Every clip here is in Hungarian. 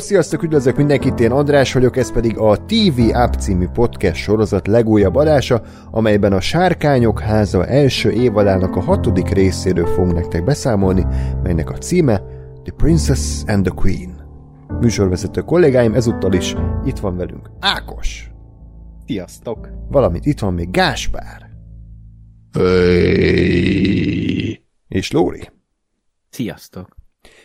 Sziasztok, üdvözlök mindenkit, én András vagyok, ez pedig a TV App című podcast sorozat legújabb adása, amelyben a Sárkányok háza első évadának a hatodik részéről fogunk nektek beszámolni, melynek a címe The Princess and the Queen. Műsorvezető kollégáim ezúttal is itt van velünk Ákos. Sziasztok! Valamint itt van még Gáspár. És Lóri. Sziasztok!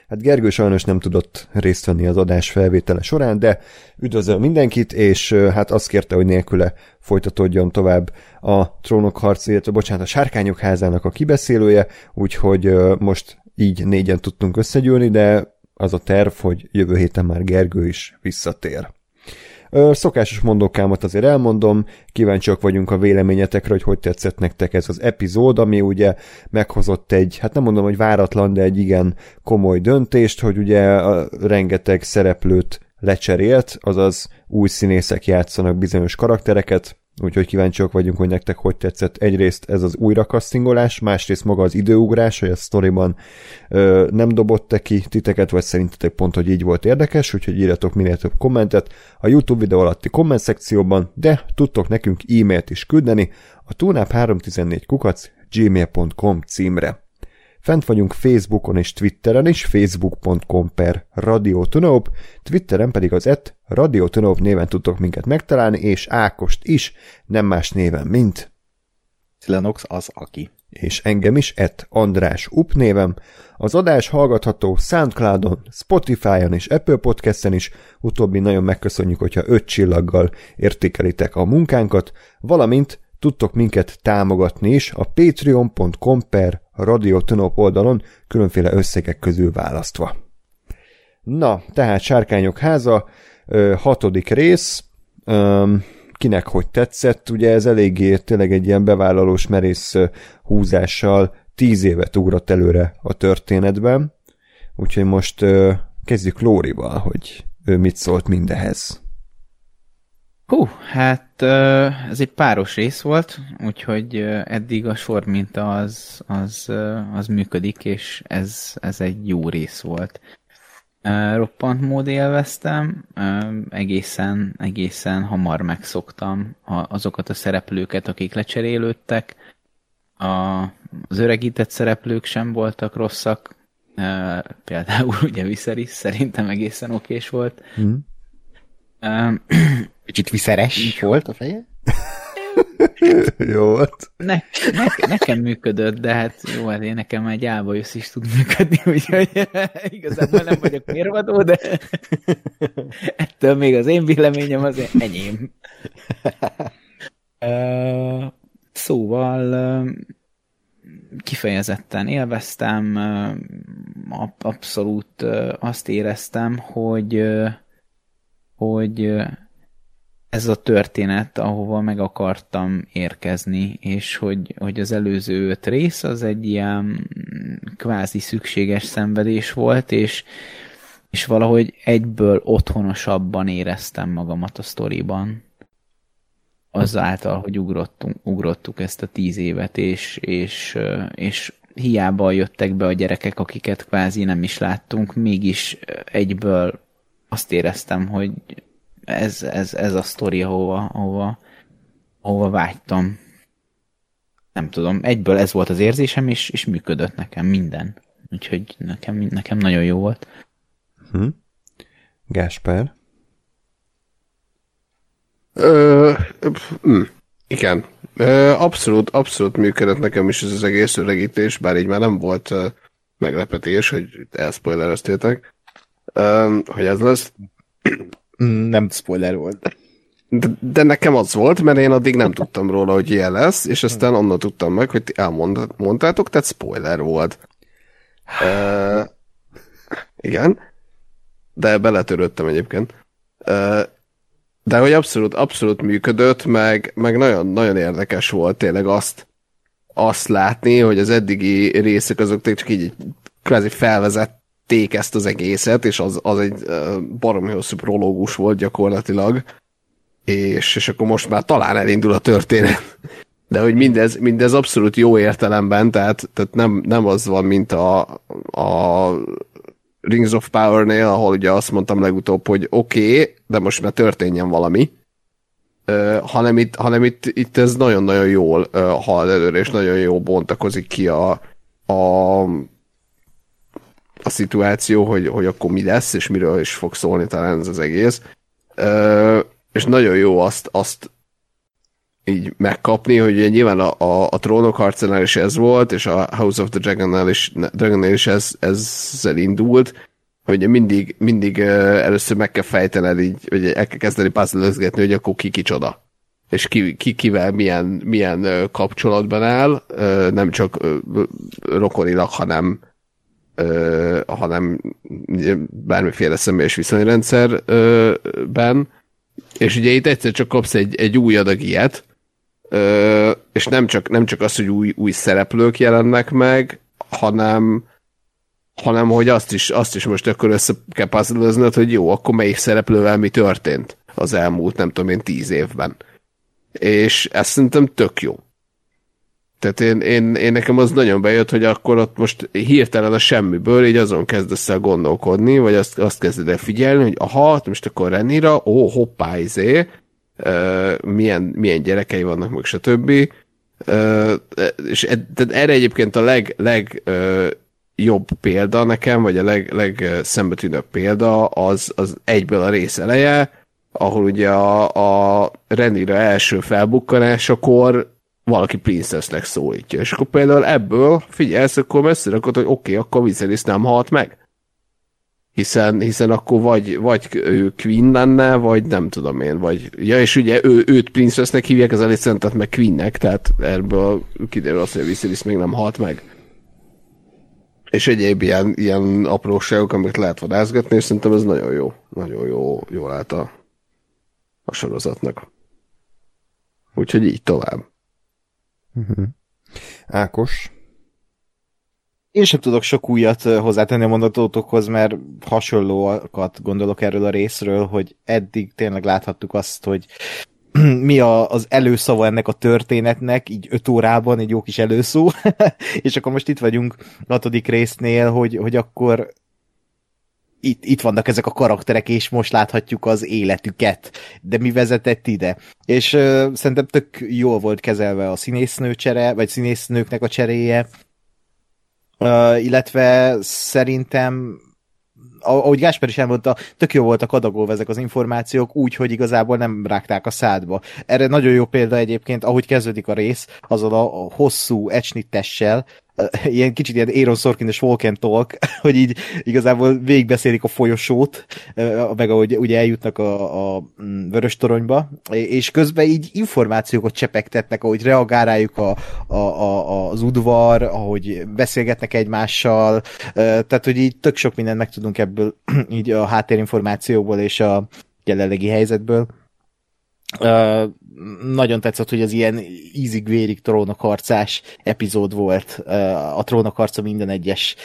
Hát Gergő sajnos nem tudott részt venni az adás felvétele során, de üdvözöl mindenkit, és hát azt kérte, hogy nélküle folytatódjon tovább a trónok harc, illetve bocsánat, a sárkányok házának a kibeszélője, úgyhogy most így négyen tudtunk összegyűlni, de az a terv, hogy jövő héten már Gergő is visszatér. Szokásos mondókámat azért elmondom, kíváncsiak vagyunk a véleményetekre, hogy hogy tetszett nektek ez az epizód, ami ugye meghozott egy, hát nem mondom, hogy váratlan, de egy igen komoly döntést, hogy ugye a rengeteg szereplőt lecserélt, azaz új színészek játszanak bizonyos karaktereket, úgyhogy kíváncsiak vagyunk, hogy nektek hogy tetszett egyrészt ez az újrakasztingolás, másrészt maga az időugrás, hogy a sztoriban ö, nem dobott-e ki titeket, vagy szerintetek pont, hogy így volt érdekes, úgyhogy írjatok minél több kommentet a YouTube videó alatti komment szekcióban, de tudtok nekünk e-mailt is küldeni a tunap314 kukac gmail.com címre. Fent vagyunk Facebookon és Twitteren is, facebook.com per radiotunop, Twitteren pedig az et radiotunop néven tudtok minket megtalálni, és Ákost is, nem más néven, mint Silenox az aki. és engem is, et András Up névem. Az adás hallgatható Soundcloudon, Spotify-on és Apple Podcast-en is, utóbbi nagyon megköszönjük, hogyha öt csillaggal értékelitek a munkánkat, valamint tudtok minket támogatni is a patreon.com per Radio Tunop oldalon különféle összegek közül választva. Na, tehát Sárkányok háza, hatodik rész, kinek hogy tetszett, ugye ez eléggé tényleg egy ilyen bevállalós merész húzással tíz évet ugrott előre a történetben, úgyhogy most kezdjük Lórival, hogy ő mit szólt mindehez. Hú, hát ez egy páros rész volt, úgyhogy eddig a sor minta az, az, az működik, és ez, ez egy jó rész volt. Roppant mód élveztem, egészen, egészen hamar megszoktam azokat a szereplőket, akik lecserélődtek. A, az öregített szereplők sem voltak rosszak, például ugye Viserys szerintem egészen okés volt. Hm? Kicsit viszeres volt a feje? Jó volt. Ne, ne, nekem működött, de hát jó, hát én nekem egy álba jössz is tud működni, úgyhogy igazából nem vagyok mérvadó, de ettől még az én véleményem az enyém. Ö, Szóval kifejezetten élveztem, ab- abszolút azt éreztem, hogy hogy ez a történet, ahova meg akartam érkezni, és hogy, hogy az előző öt rész az egy ilyen kvázi szükséges szenvedés volt, és, és valahogy egyből otthonosabban éreztem magamat a sztoriban. Azáltal, hogy ugrottunk, ugrottuk ezt a tíz évet, és, és, és hiába jöttek be a gyerekek, akiket kvázi nem is láttunk, mégis egyből azt éreztem, hogy ez, ez, ez a sztori, ahova, ahova, ahova vágytam. Nem tudom, egyből ez volt az érzésem, és, és működött nekem minden. Úgyhogy nekem, nekem nagyon jó volt. Hm? Gáspár. Ö, hm, igen. Ö, abszolút, abszolút működött nekem is ez az egész öregítés, bár így már nem volt ö, meglepetés, hogy elspoilereztétek, ö, hogy ez lesz. Nem spoiler volt. De, de nekem az volt, mert én addig nem tudtam róla, hogy ilyen lesz, és aztán onnan tudtam meg, hogy elmondtátok, tehát spoiler volt. Ö, igen. De beletörődtem egyébként. Ö, de hogy abszolút, abszolút működött, meg, meg nagyon, nagyon érdekes volt tényleg azt, azt látni, hogy az eddigi részek azok csak így kvázi felvezették ezt az egészet, és az, az egy baromi hosszú prológus volt gyakorlatilag, és, és akkor most már talán elindul a történet. De hogy mindez, mindez abszolút jó értelemben, tehát, tehát nem, nem az van, mint a, a Rings of Power-nél, ahol ugye azt mondtam legutóbb, hogy oké, okay, de most már történjen valami, uh, hanem, itt, hanem itt, itt ez nagyon-nagyon jól uh, hal előre, és nagyon jól bontakozik ki a, a, a szituáció, hogy, hogy akkor mi lesz, és miről is fog szólni talán ez az egész. Uh, és nagyon jó azt, azt így megkapni, hogy ugye nyilván a, a, a trónok harcánál is ez volt, és a House of the Dragonnál is, Dragonnál is ez, ezzel indult, hogy mindig, mindig először meg kell fejtened így, hogy el kell kezdeni puzzle hogy akkor ki kicsoda és ki, ki kivel milyen, milyen kapcsolatban áll, nem csak rokonilag, hanem hanem bármiféle személyes viszonyrendszerben, és ugye itt egyszer csak kapsz egy, egy új adag ilyet, és nem csak, nem csak az, hogy új, új szereplők jelennek meg, hanem, hanem hogy azt is, azt is most akkor össze kell hogy jó, akkor melyik szereplővel mi történt az elmúlt, nem tudom én, tíz évben. És ez szerintem tök jó. Tehát én, én, én nekem az nagyon bejött, hogy akkor ott most hirtelen a semmiből így azon kezdesz el gondolkodni, vagy azt, azt kezded el figyelni, hogy aha, most akkor Renira, ó, hoppá, izé, milyen, milyen gyerekei vannak, meg stb. És ed, erre egyébként a leg, leg jobb példa nekem, vagy a leg, legszembetűnőbb példa az, az egyből a rész eleje, ahol ugye a, a Renira első felbukkanásakor valaki princessnek szólítja. És akkor például ebből figyelsz, akkor rakod, hogy oké, okay, akkor Viserys nem halt meg hiszen, hiszen akkor vagy, vagy ő Queen lenne, vagy nem tudom én, vagy, ja, és ugye ő, őt Princessnek hívják, az Alicent, meg Queennek, tehát ebből kiderül az, hogy Viserys még nem halt meg. És egyéb ilyen, ilyen apróságok, amit lehet vadázgatni, és szerintem ez nagyon jó, nagyon jó, jól állt a, a sorozatnak. Úgyhogy így tovább. Uh-huh. Ákos, én sem tudok sok újat hozzátenni a mondatotokhoz, mert hasonlóakat gondolok erről a részről, hogy eddig tényleg láthattuk azt, hogy mi a, az előszava ennek a történetnek, így öt órában egy jó kis előszó, és akkor most itt vagyunk hatodik résznél, hogy, hogy akkor itt, itt vannak ezek a karakterek, és most láthatjuk az életüket, de mi vezetett ide. És uh, szerintem tök jól volt kezelve a színésznőcsere, vagy színésznőknek a cseréje, Uh, illetve szerintem ahogy Gásper is elmondta, tök jó voltak adagolva ezek az információk, úgy, hogy igazából nem rágták a szádba. Erre nagyon jó példa egyébként, ahogy kezdődik a rész, azzal a hosszú ecsnittessel, ilyen kicsit ilyen Aaron Sorkin és Walk Talk, hogy így igazából végigbeszélik a folyosót, meg ahogy ugye eljutnak a, a mm, vörös toronyba, és közben így információkat csepegtetnek, ahogy reagál a, a, a, az udvar, ahogy beszélgetnek egymással, tehát hogy így tök sok mindent megtudunk ebből így a háttérinformációból és a jelenlegi helyzetből. Nagyon tetszett, hogy az ilyen ízig-vérig trónokharcás epizód volt a trónokharca minden egyes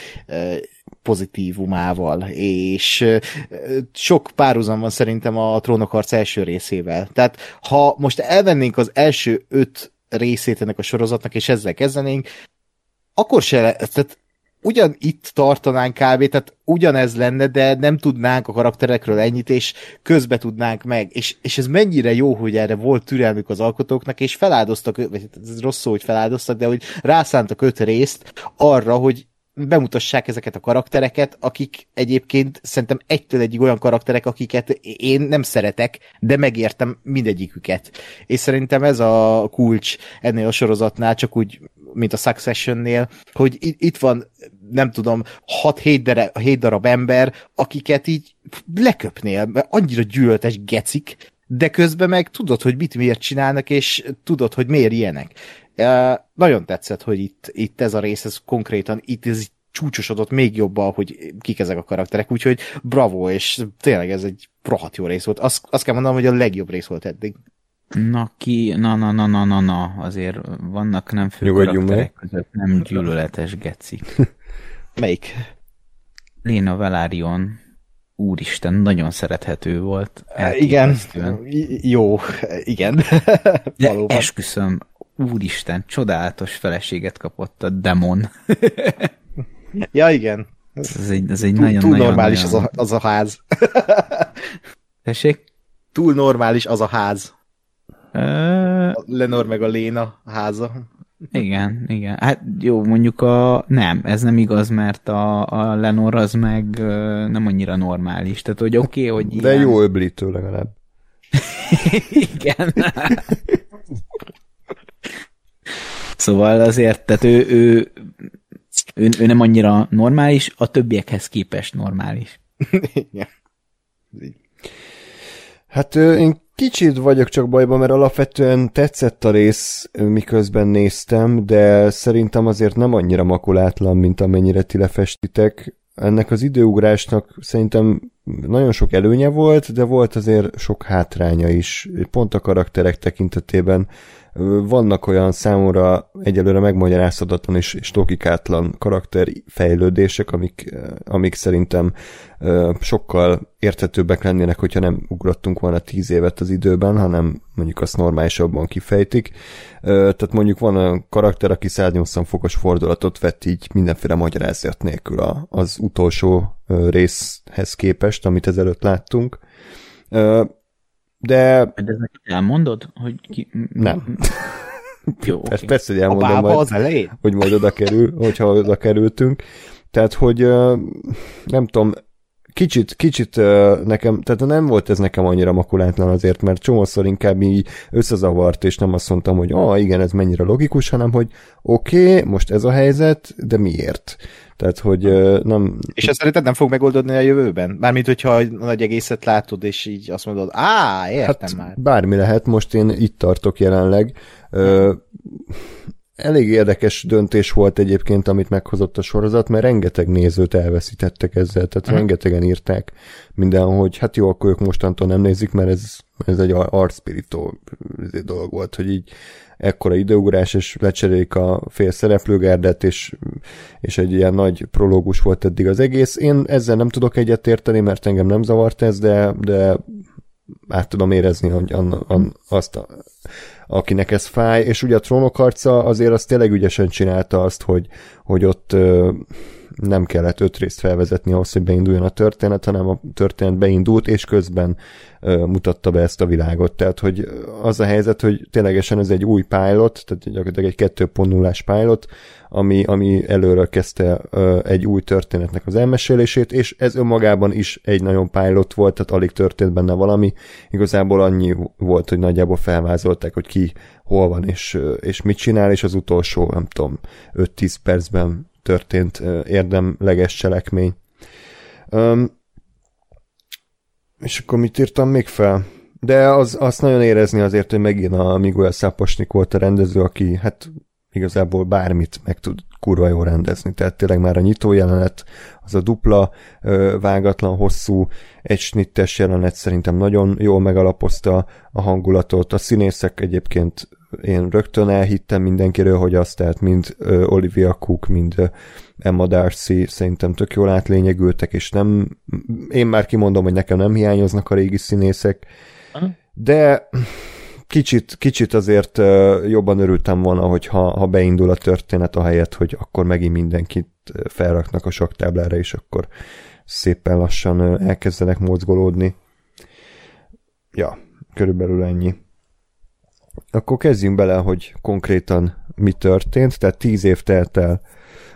pozitívumával, és sok párhuzam van szerintem a trónokharc első részével. Tehát ha most elvennénk az első öt részét ennek a sorozatnak, és ezzel kezdenénk, akkor se, tehát ugyan itt tartanánk kb. tehát ugyanez lenne, de nem tudnánk a karakterekről ennyit, és közbe tudnánk meg. És, és ez mennyire jó, hogy erre volt türelmük az alkotóknak, és feláldoztak, vagy hát ez rossz szó, hogy feláldoztak, de hogy rászántak öt részt arra, hogy bemutassák ezeket a karaktereket, akik egyébként szerintem egytől egyik olyan karakterek, akiket én nem szeretek, de megértem mindegyiküket. És szerintem ez a kulcs ennél a sorozatnál, csak úgy mint a Successionnél, hogy itt van, nem tudom, 6-7 darab, 7 darab ember, akiket így leköpnél, mert annyira gyűlöltes gecik, de közben meg tudod, hogy mit miért csinálnak, és tudod, hogy miért ilyenek. Nagyon tetszett, hogy itt, itt ez a rész, ez konkrétan, itt ez csúcsosodott még jobban, hogy kik ezek a karakterek, úgyhogy bravo, és tényleg ez egy rohadt jó rész volt. Azt, azt kell mondanom, hogy a legjobb rész volt eddig. Na ki, na na na na na na, azért vannak nem fő Nyugodjunk karakterek között nem gyűlöletes gecik. Melyik? Léna Velárion, úristen, nagyon szerethető volt. Igen, jó, igen. De esküszöm, úristen, csodálatos feleséget kapott a demon. ja, igen. Ez egy, ez egy Túl, nagyon, túl nagyon, normális nagyon... Az, a, az a ház. Tessék? Túl normális az a ház. Ö, A Lenor meg a Léna háza. igen, igen. Hát jó, mondjuk a... Nem, ez nem igaz, mert a, a Lenor az meg nem annyira normális. Tehát, hogy oké, okay, hogy De ilyen... jó öblítő legalább. Igen. szóval azért, tehát ő, ő, ő, ő nem annyira normális, a többiekhez képest normális. Igen. Hát én kicsit vagyok csak bajban, mert alapvetően tetszett a rész, miközben néztem, de szerintem azért nem annyira makulátlan, mint amennyire ti lefestitek. Ennek az időugrásnak szerintem nagyon sok előnye volt, de volt azért sok hátránya is, pont a karakterek tekintetében. Vannak olyan számomra egyelőre megmagyarázhatatlan és, és logikátlan karakterfejlődések, amik, amik szerintem sokkal érthetőbbek lennének, hogyha nem ugrottunk volna tíz évet az időben, hanem mondjuk azt normálisabban kifejtik. Tehát mondjuk van olyan karakter, aki 180 fokos fordulatot vett így mindenféle magyarázat nélkül az utolsó részhez képest, amit ezelőtt láttunk. De De ezt elmondod, hogy ki... Nem. Jó, persze, oké. persze, hogy A elmondom bába majd, az elején? hogy majd oda kerül, hogyha oda kerültünk. Tehát, hogy nem tudom, kicsit, kicsit nekem, tehát nem volt ez nekem annyira makulátlan azért, mert csomószor inkább így összezavart, és nem azt mondtam, hogy ah, igen, ez mennyire logikus, hanem, hogy oké, okay, most ez a helyzet, de miért? Tehát, hogy nem... És ezt szerinted nem fog megoldódni a jövőben? Mármint, hogyha a nagy egészet látod, és így azt mondod, á, értem Hát már. bármi lehet, most én itt tartok jelenleg. Ö, elég érdekes döntés volt egyébként, amit meghozott a sorozat, mert rengeteg nézőt elveszítettek ezzel, tehát uh-huh. rengetegen írták mindenhol, hogy hát jó, akkor ők mostantól nem nézik, mert ez, ez egy arcspirító dolog volt, hogy így ekkora időugrás, és lecserélik a fél szereplőgárdet, és, és egy ilyen nagy prológus volt eddig az egész. Én ezzel nem tudok egyetérteni, mert engem nem zavart ez, de, de át tudom érezni, hogy an, an, azt, a, akinek ez fáj, és ugye a trónok harca azért azt tényleg ügyesen csinálta azt, hogy, hogy ott nem kellett öt részt felvezetni ahhoz, hogy beinduljon a történet, hanem a történet beindult, és közben ö, mutatta be ezt a világot. Tehát, hogy az a helyzet, hogy ténylegesen ez egy új pilot, tehát gyakorlatilag egy 2.0-ás pilot, ami, ami előről kezdte ö, egy új történetnek az elmesélését, és ez önmagában is egy nagyon pilot volt, tehát alig történt benne valami. Igazából annyi volt, hogy nagyjából felvázolták, hogy ki hol van, és, és mit csinál, és az utolsó, nem tudom, 5-10 percben történt érdemleges cselekmény. Um, és akkor mit írtam még fel? De az, azt nagyon érezni azért, hogy megint a Miguel Száposnik volt a rendező, aki hát igazából bármit meg tud kurva jól rendezni. Tehát tényleg már a nyitó jelenet, az a dupla, vágatlan, hosszú, egy snittes jelenet szerintem nagyon jól megalapozta a hangulatot. A színészek egyébként én rögtön elhittem mindenkiről, hogy azt, tehát mind Olivia Cook, mind Emma Darcy szerintem tök jól átlényegültek, és nem, én már kimondom, hogy nekem nem hiányoznak a régi színészek, de kicsit, kicsit azért jobban örültem volna, hogyha ha beindul a történet a helyet, hogy akkor megint mindenkit felraknak a saktáblára, és akkor szépen lassan elkezdenek mozgolódni. Ja, körülbelül ennyi. Akkor kezdjünk bele, hogy konkrétan mi történt, tehát tíz év telt el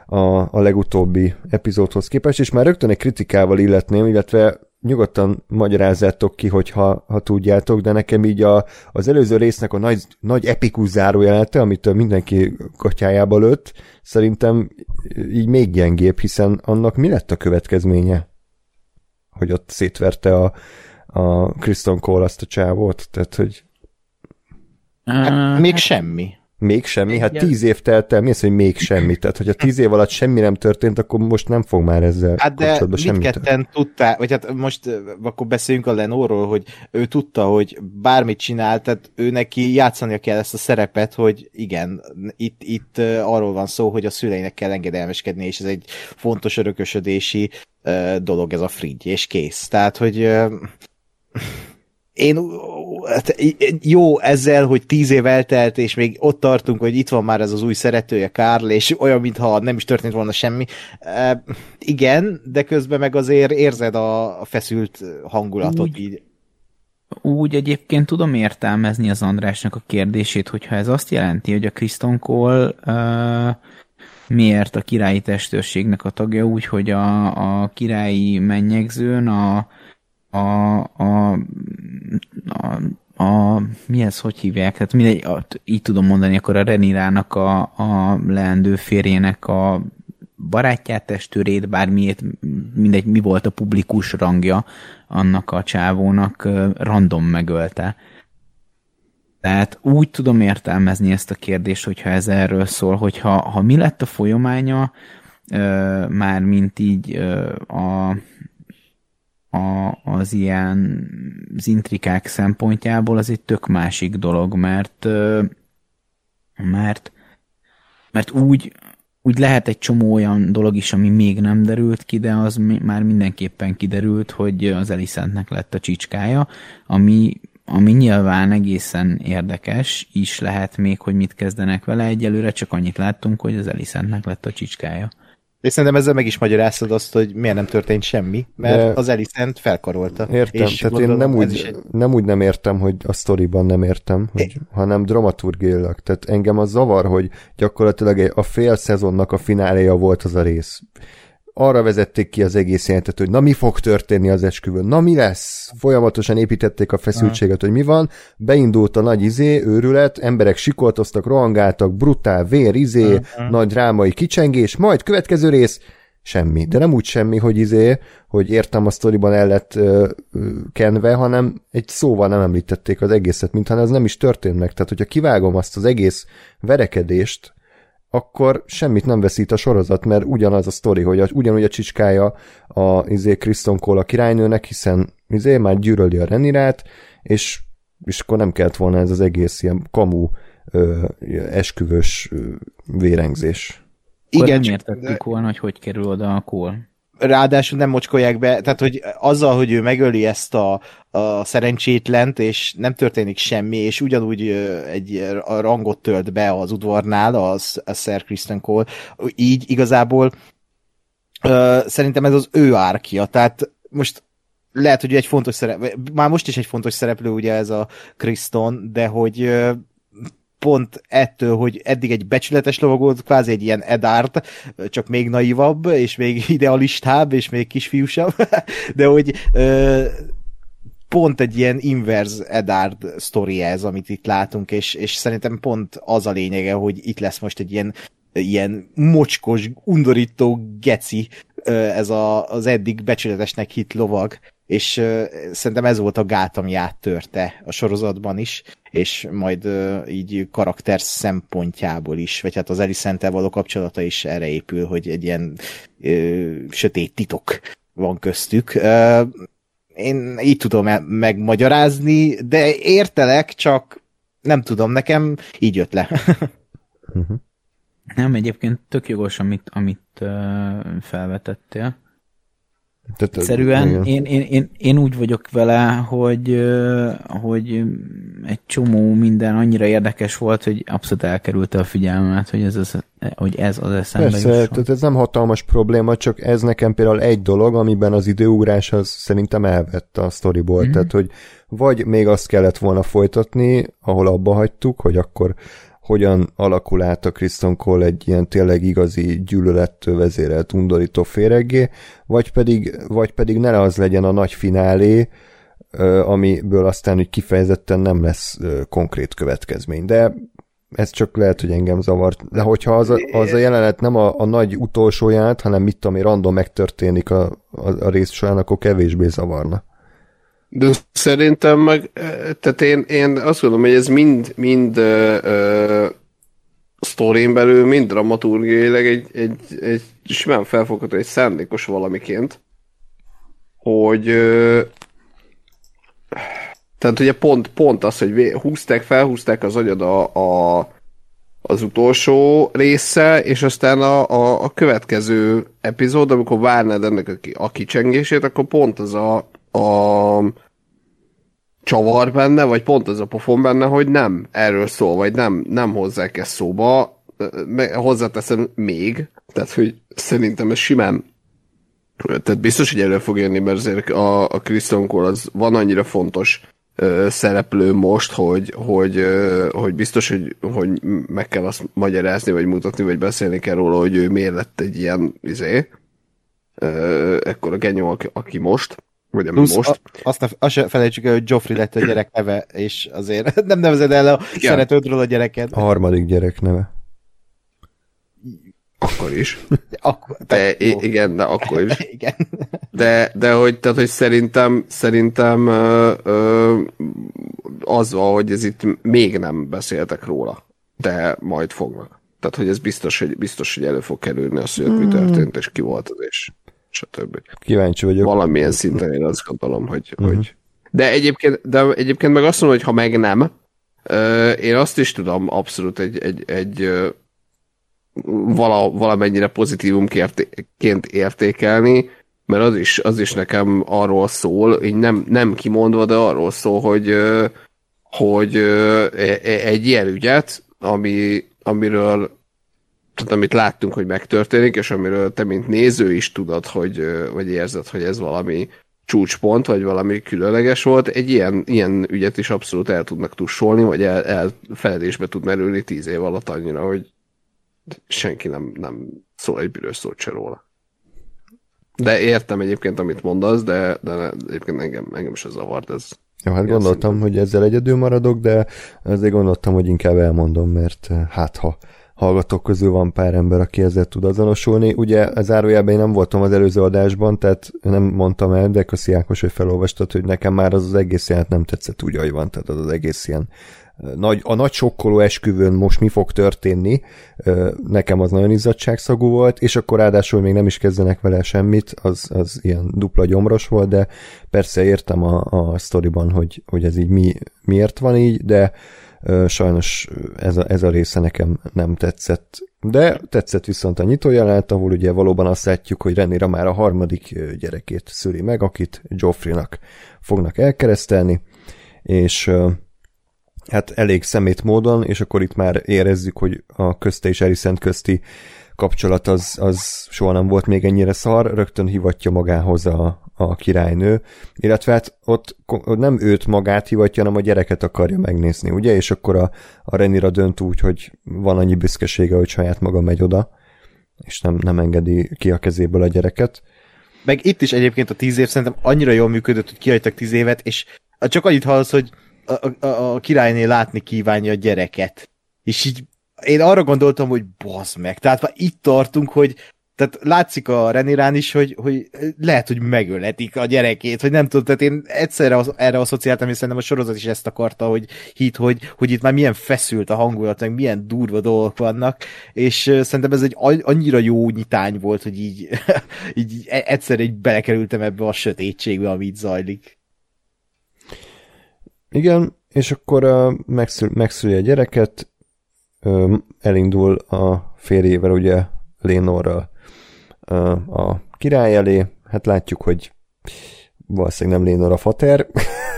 a, a legutóbbi epizódhoz képest, és már rögtön egy kritikával illetném, illetve nyugodtan magyarázzátok ki, hogyha ha tudjátok, de nekem így a, az előző résznek a nagy, nagy epikus zárójelente, amit mindenki katyájába lőtt, szerintem így még gyengébb, hiszen annak mi lett a következménye? Hogy ott szétverte a, a Kristen Cole azt a csávót, tehát hogy Hát, még semmi. még semmi, hát Igen. tíz év telt el, mi az, hogy még semmi? Tehát, hogyha tíz év alatt semmi nem történt, akkor most nem fog már ezzel Hát de kapcsolatban semmi mindketten tudták, vagy hát most akkor beszéljünk a Lenóról, hogy ő tudta, hogy bármit csinál, tehát ő neki játszania kell ezt a szerepet, hogy igen, itt, itt arról van szó, hogy a szüleinek kell engedelmeskedni, és ez egy fontos örökösödési dolog ez a frigy, és kész. Tehát, hogy én hát jó ezzel, hogy tíz év eltelt, és még ott tartunk, hogy itt van már ez az új szeretője, Karl, és olyan, mintha nem is történt volna semmi. E, igen, de közben meg azért érzed a feszült hangulatot úgy, így. Úgy egyébként tudom értelmezni az Andrásnak a kérdését, hogyha ez azt jelenti, hogy a Kriston Cole uh, miért a királyi testőrségnek a tagja úgy, hogy a, a királyi mennyegzőn a a, a, a, a mi ez, hogy hívják? Hát mindegy, a, így tudom mondani, akkor a Renirának a, a leendő férjének a barátját, testőrét, bármiért, mindegy, mi volt a publikus rangja annak a csávónak, random megölte. Tehát úgy tudom értelmezni ezt a kérdést, hogyha ez erről szól, hogyha ha mi lett a folyamánya, már mint így a, a, az ilyen az intrikák szempontjából az egy tök másik dolog, mert mert mert úgy, úgy lehet egy csomó olyan dolog is, ami még nem derült ki, de az már mindenképpen kiderült, hogy az Elisentnek lett a csicskája, ami, ami nyilván egészen érdekes is lehet még, hogy mit kezdenek vele. Egyelőre csak annyit láttunk, hogy az Elisentnek lett a csicskája. És szerintem ezzel meg is magyaráztad azt, hogy miért nem történt semmi, mert De... az Elisent felkarolta. Értem, és tehát gondolom, én nem úgy, egy... nem úgy nem értem, hogy a sztoriban nem értem, hogy, hanem dramaturgiailag. Tehát engem az zavar, hogy gyakorlatilag a fél szezonnak a fináléja volt az a rész arra vezették ki az egész jelentet, hogy na mi fog történni az esküvőn, na mi lesz? Folyamatosan építették a feszültséget, hogy mi van, beindult a nagy izé, őrület, emberek sikoltoztak, rohangáltak, brutál vér, izé, uh-huh. nagy drámai kicsengés, majd következő rész, semmi. De nem úgy semmi, hogy izé, hogy értem a sztoriban el lett ö, ö, kenve, hanem egy szóval nem említették az egészet, mintha ez nem is történt meg. Tehát, hogyha kivágom azt az egész verekedést, akkor semmit nem veszít a sorozat, mert ugyanaz a sztori, hogy a, ugyanúgy a csicskája a izé Kriston Cole a királynőnek, hiszen izé már gyűröli a Renirát, és, és akkor nem kellett volna ez az egész ilyen kamu ö, esküvős ö, vérengzés. Igen, nem értettük de... volna, hogy hogy kerül oda a Cole ráadásul nem mocskolják be, tehát hogy azzal, hogy ő megöli ezt a, a szerencsétlent, és nem történik semmi, és ugyanúgy egy rangot tölt be az udvarnál, az, a Sir Kristen Cole, így igazából uh, szerintem ez az ő árkja, tehát most lehet, hogy egy fontos szereplő, már most is egy fontos szereplő ugye ez a Kriston, de hogy pont ettől, hogy eddig egy becsületes lovag volt, kvázi egy ilyen Edárt, csak még naivabb, és még idealistább, és még kisfiúsabb, de hogy ö, pont egy ilyen inverse Edard sztori ez, amit itt látunk, és, és szerintem pont az a lényege, hogy itt lesz most egy ilyen ilyen mocskos, undorító geci ez a, az eddig becsületesnek hit lovag, és szerintem ez volt a gát, ami a sorozatban is, és majd így karakter szempontjából is, vagy hát az Eliszentel való kapcsolata is erre épül, hogy egy ilyen uh, sötét titok van köztük. Uh, én így tudom megmagyarázni, de értelek, csak nem tudom, nekem így jött le. uh-huh. Nem, egyébként tök jogos, amit, amit uh, felvetettél. Tehát, Egyszerűen én, én, én, én úgy vagyok vele, hogy, hogy egy csomó minden annyira érdekes volt, hogy abszolút elkerülte a figyelmet, hogy ez az, hogy ez az eszembe Persze, jusson. tehát ez nem hatalmas probléma, csak ez nekem például egy dolog, amiben az időugrás az szerintem elvette a sztoriból. Mm-hmm. Tehát, hogy vagy még azt kellett volna folytatni, ahol abba hagytuk, hogy akkor hogyan alakul át a Kristen Cole egy ilyen tényleg igazi gyűlölettől vezérelt undorító féreggé, vagy pedig, vagy pedig ne az legyen a nagy finálé, amiből aztán úgy kifejezetten nem lesz konkrét következmény. De ez csak lehet, hogy engem zavart. De hogyha az a, az a jelenet nem a, a nagy utolsóját, hanem mit tudom, random megtörténik a, a, a rész során, akkor kevésbé zavarna. De szerintem meg, tehát én, én azt gondolom, hogy ez mind, mind uh, uh, sztorin belül, mind dramaturgiailag egy, egy, egy simán felfogható, egy szándékos valamiként, hogy uh, tehát ugye pont, pont az, hogy húzták, felhúzták az agyad a, a, az utolsó része, és aztán a, a, a következő epizód, amikor várnád ennek a, a kicsengését, akkor pont az a, a csavar benne, vagy pont az a pofon benne, hogy nem erről szól, vagy nem, nem hozzák ezt szóba. Hozzáteszem még, tehát hogy szerintem ez simán tehát biztos, hogy elő fog jönni, mert azért a, a Kristen az van annyira fontos ö, szereplő most, hogy, hogy, ö, hogy biztos, hogy, hogy meg kell azt magyarázni, vagy mutatni, vagy beszélni kell róla, hogy ő miért lett egy ilyen izé, ö, ekkor a genyó, aki, aki most, vagy nem Plusz most. A, azt, ne, azt se felejtsük el, hogy Joffrey lett a gyerek neve, és azért nem nevezed el a Igen. szeretődről a gyereket. A harmadik gyerek neve. Akkor is. Akkor, De, tehát, jó. i- igen, de akkor is. Igen. De, de hogy, tehát, hogy szerintem, szerintem ö, ö, az van, hogy ez itt még nem beszéltek róla, de majd fognak. Tehát, hogy ez biztos, hogy, biztos, hogy elő fog kerülni az, hogy ott mi történt, és ki volt az, és stb. Kíváncsi vagyok. Valamilyen szinten én azt gondolom, hogy, uh-huh. hogy... De egyébként, de egyébként meg azt mondom, hogy ha meg nem, én azt is tudom abszolút egy, egy, egy vala, valamennyire pozitívumként értékelni, mert az is, az is nekem arról szól, így nem, nem kimondva, de arról szól, hogy, hogy e- e- egy ilyen ügyet, ami, amiről tehát amit láttunk, hogy megtörténik, és amiről te, mint néző is tudod, hogy, vagy érzed, hogy ez valami csúcspont, vagy valami különleges volt, egy ilyen, ilyen ügyet is abszolút el tudnak tussolni, vagy el, el feledésbe tud merülni tíz év alatt annyira, hogy senki nem, nem szól egy bűrös szót se róla. De értem egyébként, amit mondasz, de, de egyébként engem, engem is ez zavart, ez Jó, hát gondoltam, szerintem. hogy ezzel egyedül maradok, de azért gondoltam, hogy inkább elmondom, mert hát ha hallgatók közül van pár ember, aki ezzel tud azonosulni. Ugye zárójelben én nem voltam az előző adásban, tehát nem mondtam el, de köszi Ákos, hogy felolvastad, hogy nekem már az az egész jelent nem tetszett úgy, ahogy van, tehát az az egész ilyen nagy, a nagy sokkoló esküvőn most mi fog történni, nekem az nagyon izzadságszagú volt, és akkor ráadásul még nem is kezdenek vele semmit, az, az ilyen dupla gyomros volt, de persze értem a, a sztoriban, hogy, hogy ez így mi, miért van így, de sajnos ez a, ez a része nekem nem tetszett. De tetszett viszont a nyitójelenet, ahol ugye valóban azt látjuk, hogy Renira már a harmadik gyerekét szüli meg, akit Joffrey-nak fognak elkeresztelni, és hát elég szemét módon, és akkor itt már érezzük, hogy a közte és Alicent közti kapcsolat az, az soha nem volt még ennyire szar, rögtön hivatja magához a, a királynő, illetve hát ott nem őt magát hivatja, hanem a gyereket akarja megnézni, ugye? És akkor a, a Renira dönt úgy, hogy van annyi büszkesége, hogy saját maga megy oda, és nem, nem engedi ki a kezéből a gyereket. Meg itt is egyébként a tíz év szerintem annyira jól működött, hogy kihagytak tíz évet, és csak annyit hallasz, hogy a, a, a királyné látni kívánja a gyereket. És így én arra gondoltam, hogy bazd meg. Tehát már itt tartunk, hogy tehát látszik a Renirán is, hogy, hogy lehet, hogy megöletik a gyerekét, vagy nem tudom, tehát én egyszerre az, erre asszociáltam, és szerintem a sorozat is ezt akarta, hogy hit, hogy, hogy itt már milyen feszült a hangulat, meg milyen durva dolgok vannak, és szerintem ez egy annyira jó nyitány volt, hogy így, így, e- egyszer így belekerültem ebbe a sötétségbe, ami itt zajlik. Igen, és akkor uh, megszül, megszüli a gyereket, uh, elindul a férjével, ugye Lénorral a király elé, hát látjuk, hogy valószínűleg nem Lénor a fater,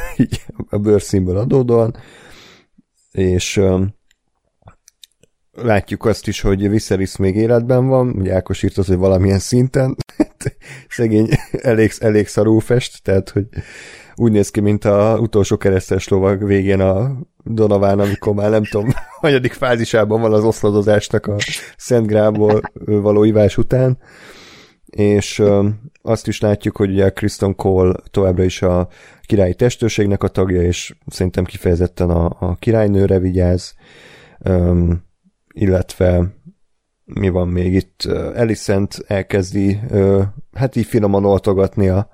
a bőrszínből adódóan, és látjuk azt is, hogy Viserys még életben van, ugye Ákos írt az, hogy valamilyen szinten, szegény elég, elég szarú fest, tehát, hogy úgy néz ki, mint a utolsó keresztes lovag végén a Donován, amikor már nem tudom, hanyadik fázisában van az oszladozásnak a Szent Grából való ivás után, és azt is látjuk, hogy ugye a Kristen Cole továbbra is a királyi testőrségnek a tagja, és szerintem kifejezetten a, a királynőre vigyáz, illetve mi van még itt, Elicent elkezdi hát így finoman oltogatni a,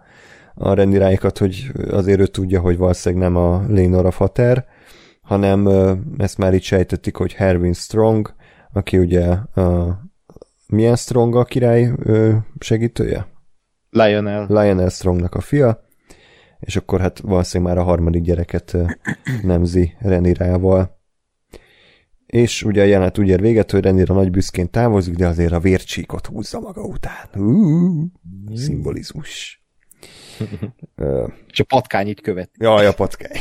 a rendiráikat, hogy azért ő tudja, hogy valószínűleg nem a Lénor a fater, hanem ezt már itt sejtették, hogy Herwin Strong, aki ugye ö, milyen Strong a király ö, segítője? Lionel. Lionel Strongnak a fia, és akkor hát valószínűleg már a harmadik gyereket nemzi Renirával. És ugye a jelenet úgy ér véget, hogy Renira nagy büszkén távozik, de azért a vércsíkot húzza maga után. Uh, szimbolizmus. És a patkány így követ. Jaj, a patkány.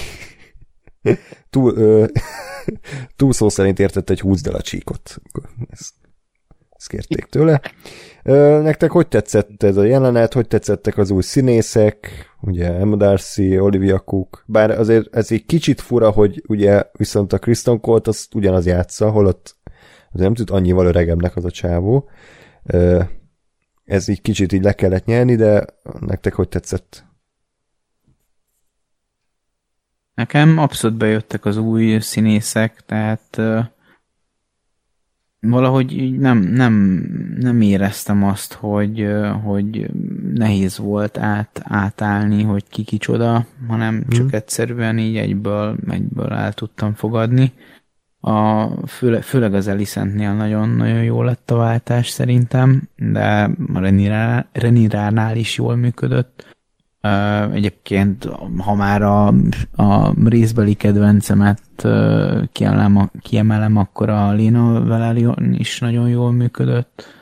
Túl, ö, túl szó szerint értett egy húzd el a csíkot. Ezt kérték tőle. Nektek hogy tetszett ez a jelenet, hogy tetszettek az új színészek, ugye Emma Darcy, Olivia Cook, bár azért ez egy kicsit fura, hogy ugye viszont a Kristen Colt azt ugyanaz játsza, holott azért nem tud annyival öregebbnek az a csávó. Ez így kicsit így le kellett nyerni, de nektek hogy tetszett? Nekem abszolút bejöttek az új színészek, tehát valahogy így nem, nem, nem éreztem azt, hogy, hogy nehéz volt át, átállni, hogy ki kicsoda, hanem csak Mhm. egyszerűen így egyből, egyből el tudtam fogadni. A, főle, főleg az Elisentnél nagyon, nagyon jó lett a váltás szerintem, de a Renirá- Reniránál is jól működött. Egyébként, ha már a, a részbeli kedvencemet kiemelem, kiemelem, akkor a Lena Valerion is nagyon jól működött.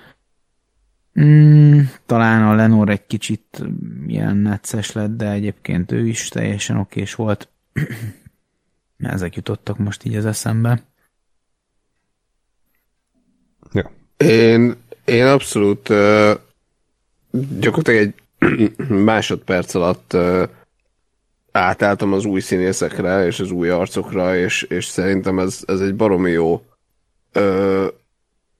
Mm, talán a Lenor egy kicsit ilyen necces lett, de egyébként ő is teljesen okés volt. Ezek jutottak most így az eszembe. Ja. Én, én abszolút uh, gyakorlatilag egy másodperc alatt uh, átálltam az új színészekre és az új arcokra, és, és szerintem ez, ez egy baromi jó uh,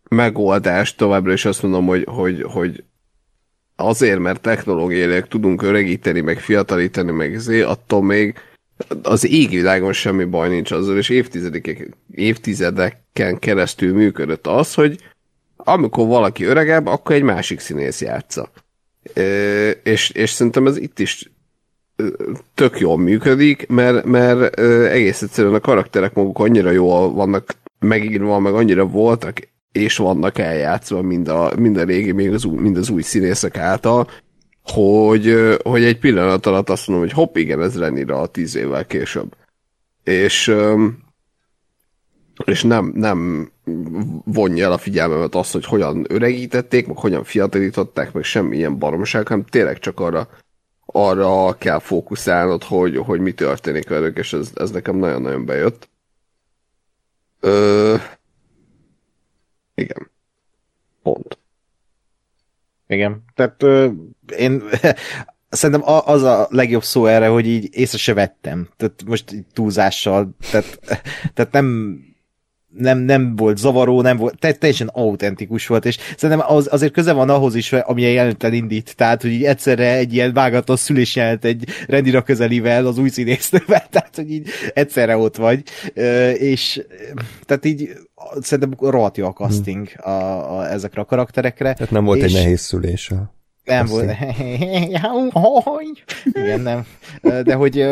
megoldás. Továbbra is azt mondom, hogy, hogy, hogy azért, mert technológiailag tudunk öregíteni, meg fiatalítani, meg zé, attól még az égvilágon semmi baj nincs azzal, és évtizedeken, évtizedeken keresztül működött az, hogy amikor valaki öregebb, akkor egy másik színész játsza. Ö, és, és szerintem ez itt is ö, tök jól működik, mert, mert egész egyszerűen a karakterek maguk annyira jól vannak megírva, meg annyira voltak és vannak eljátszva mind a, mind a régi, még az új, mind az új színészek által, hogy, hogy egy pillanat alatt azt mondom, hogy hopp, igen, ez Renira a tíz évvel később. És, és nem, nem vonja el a figyelmemet azt, hogy hogyan öregítették, meg hogyan fiatalították, meg semmi ilyen baromság, hanem tényleg csak arra, arra kell fókuszálnod, hogy, hogy mi történik velük, és ez, ez nekem nagyon-nagyon bejött. Ö... Igen. Pont. Igen. Tehát ö, én szerintem az a legjobb szó erre, hogy így észre se vettem. Tehát most így túlzással. Tehát, tehát nem nem, nem volt zavaró, nem volt, te, teljesen autentikus volt, és szerintem az, azért köze van ahhoz is, amilyen jeleneten indít, tehát, hogy így egyszerre egy ilyen vágatos szülés jelent egy rendira közelivel, az új színésznővel, tehát, hogy így egyszerre ott vagy, és tehát így szerintem rohadt jó a casting a, a, ezekre a karakterekre. Tehát nem volt És- egy nehéz szülés. a- Nem volt. Igen, nem. De hogy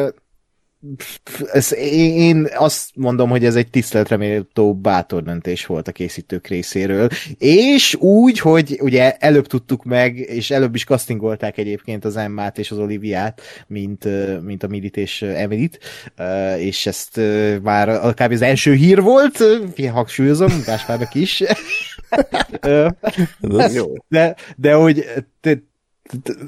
ez, én, azt mondom, hogy ez egy tiszteletreméltó bátor döntés volt a készítők részéről, és úgy, hogy ugye előbb tudtuk meg, és előbb is castingolták egyébként az Emmát és az Oliviát, mint, mint a Midit és Emilit, és ezt már kb. az első hír volt, hangsúlyozom, Gáspárnak is. Jó. de, de hogy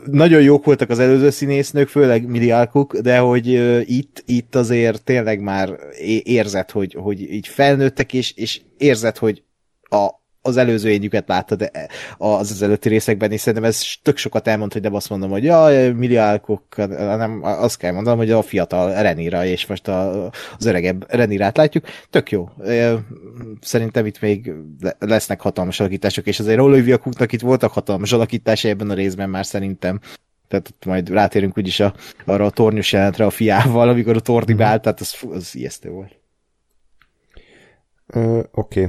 nagyon jók voltak az előző színésznők, főleg Mili Alcock, de hogy itt, itt azért tényleg már é- érzed, hogy, hogy így felnőttek, és, és érzed, hogy a, az előző énjüket láttad e- az az előtti részekben, és szerintem ez tök sokat elmond, hogy nem azt mondom, hogy jaj, Mili Alcock, hanem azt kell mondanom, hogy a fiatal Renira, és most a, az öregebb Renirát látjuk. Tök jó. Szerintem itt még le- lesznek hatalmas alakítások, és azért Olivia Cooknak itt voltak hatalmas alakításai ebben a részben már szerintem. Tehát ott majd rátérünk úgyis a, arra a tornyos jelentre a fiával, amikor a torni beállt, tehát az, az ijesztő volt. Oké. Okay.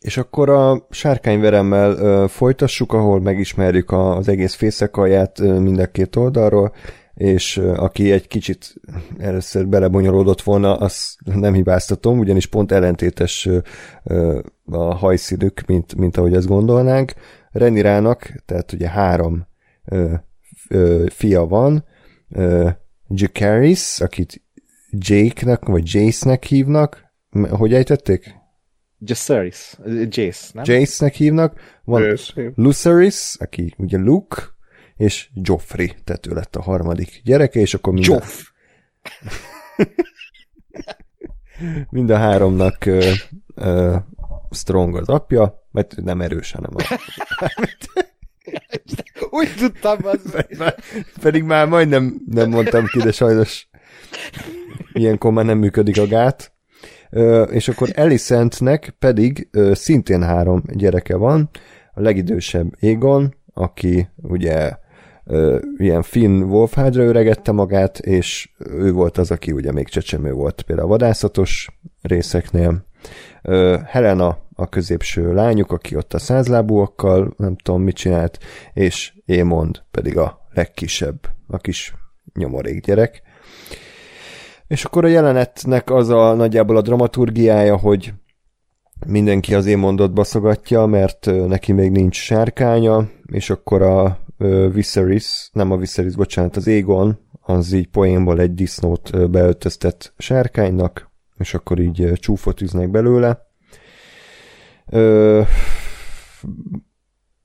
És akkor a sárkányveremmel ö, folytassuk, ahol megismerjük a, az egész fészekallját ö, mind a két oldalról, és ö, aki egy kicsit először belebonyolódott volna, azt nem hibáztatom, ugyanis pont ellentétes ö, a hajszínük, mint, mint ahogy ezt gondolnánk. Renirának, tehát ugye három ö, ö, fia van, ö, Jacaris, akit Jake-nek, vagy Jace-nek hívnak, hogy ejtették? Jaceris, Jace, nem? Jace-nek hívnak, van Ősz. Luceris, aki ugye Luke, és Joffrey tető lett a harmadik gyereke, és akkor mind, Joff. mind a háromnak ö, ö, strong az apja, mert nem erős, hanem a, Úgy tudtam, az... pedig már majdnem nem mondtam ki, de sajnos ilyenkor már nem működik a gát. És akkor Alicentnek pedig szintén három gyereke van, a legidősebb Egon, aki ugye ilyen Finn Wolfhardra öregette magát, és ő volt az, aki ugye még csecsemő volt például a vadászatos részeknél. Helena a középső lányuk, aki ott a százlábúakkal, nem tudom mit csinált, és Émond pedig a legkisebb, a kis nyomorék gyerek. És akkor a jelenetnek az a nagyjából a dramaturgiája, hogy mindenki az én mondott baszogatja, mert neki még nincs sárkánya, és akkor a Viserys, nem a Viserys, bocsánat, az Égon, az így poénból egy disznót beöltöztet sárkánynak, és akkor így csúfot üznek belőle. Ö,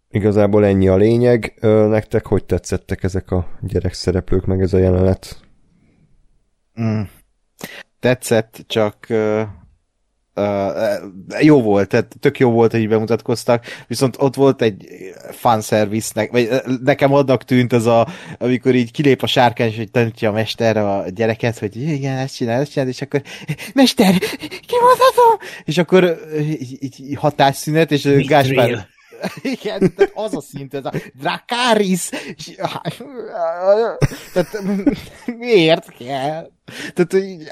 igazából ennyi a lényeg. Ö, nektek hogy tetszettek ezek a gyerekszereplők, meg ez a jelenet? Mm. Tetszett, csak uh, uh, jó volt, tehát tök jó volt, hogy bemutatkoztak, viszont ott volt egy fanservice, vagy nekem adnak tűnt az a, amikor így kilép a sárkány, és hogy tanítja a mester a gyereket, hogy igen, ezt csinál, ezt csinál, és akkor mester, kimondhatom! És akkor így, így hatásszünet, és Gáspár... Igen, tehát az a szint, ez a Dracaris! És- Tehát miért kell? Tehát így,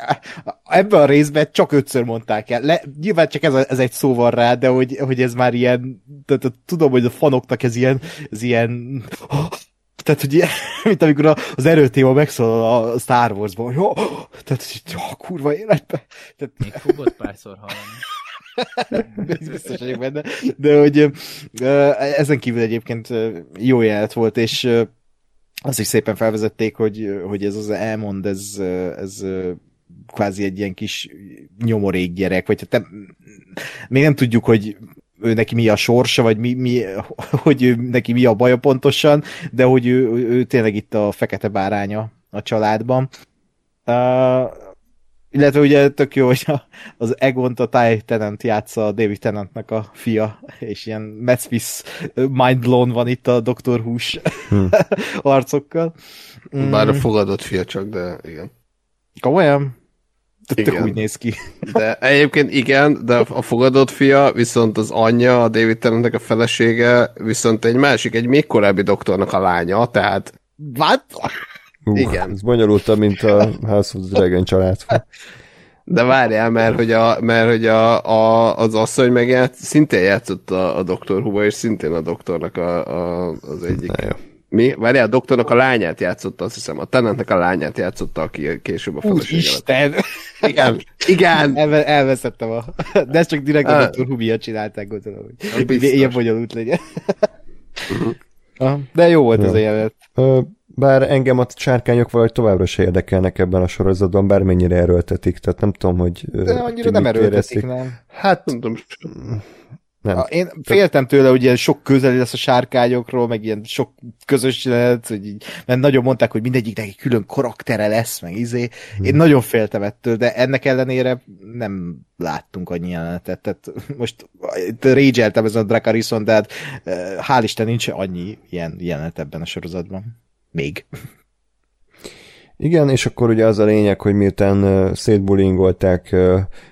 ebben a részben csak ötször mondták el. Le, nyilván csak ez, a, ez egy szó van rá, de hogy, hogy ez már ilyen, tehát, tudom, hogy a fanoknak ez ilyen, ez ilyen, tehát, hogy ilyen, mint amikor az erőtéma megszólal a Star Wars-ban, hogy oh, tehát, hogy oh, kurva életbe. Tehát, Még fogod párszor hallani. biztos vagyok benne. De hogy ezen kívül egyébként jó jelenet volt, és azt is szépen felvezették, hogy, hogy ez az elmond, ez, ez kvázi egy ilyen kis nyomorék gyerek, vagy hát nem, még nem tudjuk, hogy ő neki mi a sorsa, vagy mi, mi, hogy ő, neki mi a baja pontosan, de hogy ő, ő tényleg itt a fekete báránya a családban. Uh, illetve ugye tök jó, hogy a, az Egont a Ty Tennant játsza a David Tennantnak a fia, és ilyen Matt Smith mind blown van itt a Dr. Hús Hm. arcokkal. Mm, Bár a fogadott fia csak, de igen. Komolyan? Tök úgy néz ki. De egyébként igen, de a fogadott fia, viszont az anyja, a David Tennantnek a felesége, viszont egy másik, egy még korábbi doktornak a lánya, tehát What? Uh, Igen. Ez bonyolultabb, mint a House of the Dragon család. de várjál, mert hogy, a, mert, hogy a, a, az asszony meg ját, szintén játszott a, a doktor Huba, és szintén a doktornak a, a, az egyik. Na jó. Mi? Várjál, a doktornak a lányát játszotta, azt hiszem. A Tennantnek a lányát játszotta, aki később a felesége. Úristen! Igen, igen. Elve, elveszettem a... De ezt csak direkt a Ah. Dr. Hu miatt csinálták, gondolom, hogy ilyen bonyolult legyen. Aha. De jó volt ez a jelenet. Ö, Bár engem a sárkányok valahogy továbbra se érdekelnek ebben a sorozatban, bármennyire erőltetik, tehát nem tudom, hogy De annyira nem erőltetik, nem? Hát Nem tudom, nem. A- Én féltem tőle, hogy ilyen sok közeli lesz a sárkányokról, meg ilyen sok közös jelenet, hogy így, mert nagyon mondták, hogy mindegyiknek egy külön karaktere lesz, meg izé. Én nagyon féltem ettől, de ennek ellenére nem láttunk annyi jelenetet. Tehát most rage ezen a Dracarison, de hát hál' Isten nincs annyi ilyen jelenet ebben a sorozatban. Még. Igen, és akkor ugye az a lényeg, hogy miután szétbulingolták,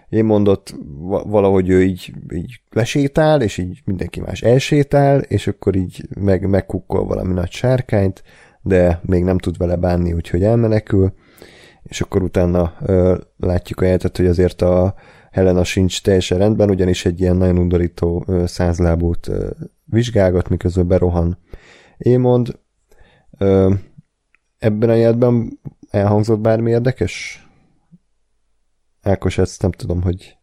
én mondott, va- valahogy ő így, így lesétál, és így mindenki más elsétál, és akkor így meg, megkukkol valami nagy sárkányt, de még nem tud vele bánni, úgyhogy elmenekül, és akkor utána látjuk a jelentet, hogy azért a Helena sincs teljesen rendben, ugyanis egy ilyen nagyon undorító uh, százlábút uh, vizsgálgat, miközben berohan Émond. Ebben a jelenetben elhangzott bármi érdekes? Ákos, ezt nem tudom, hogy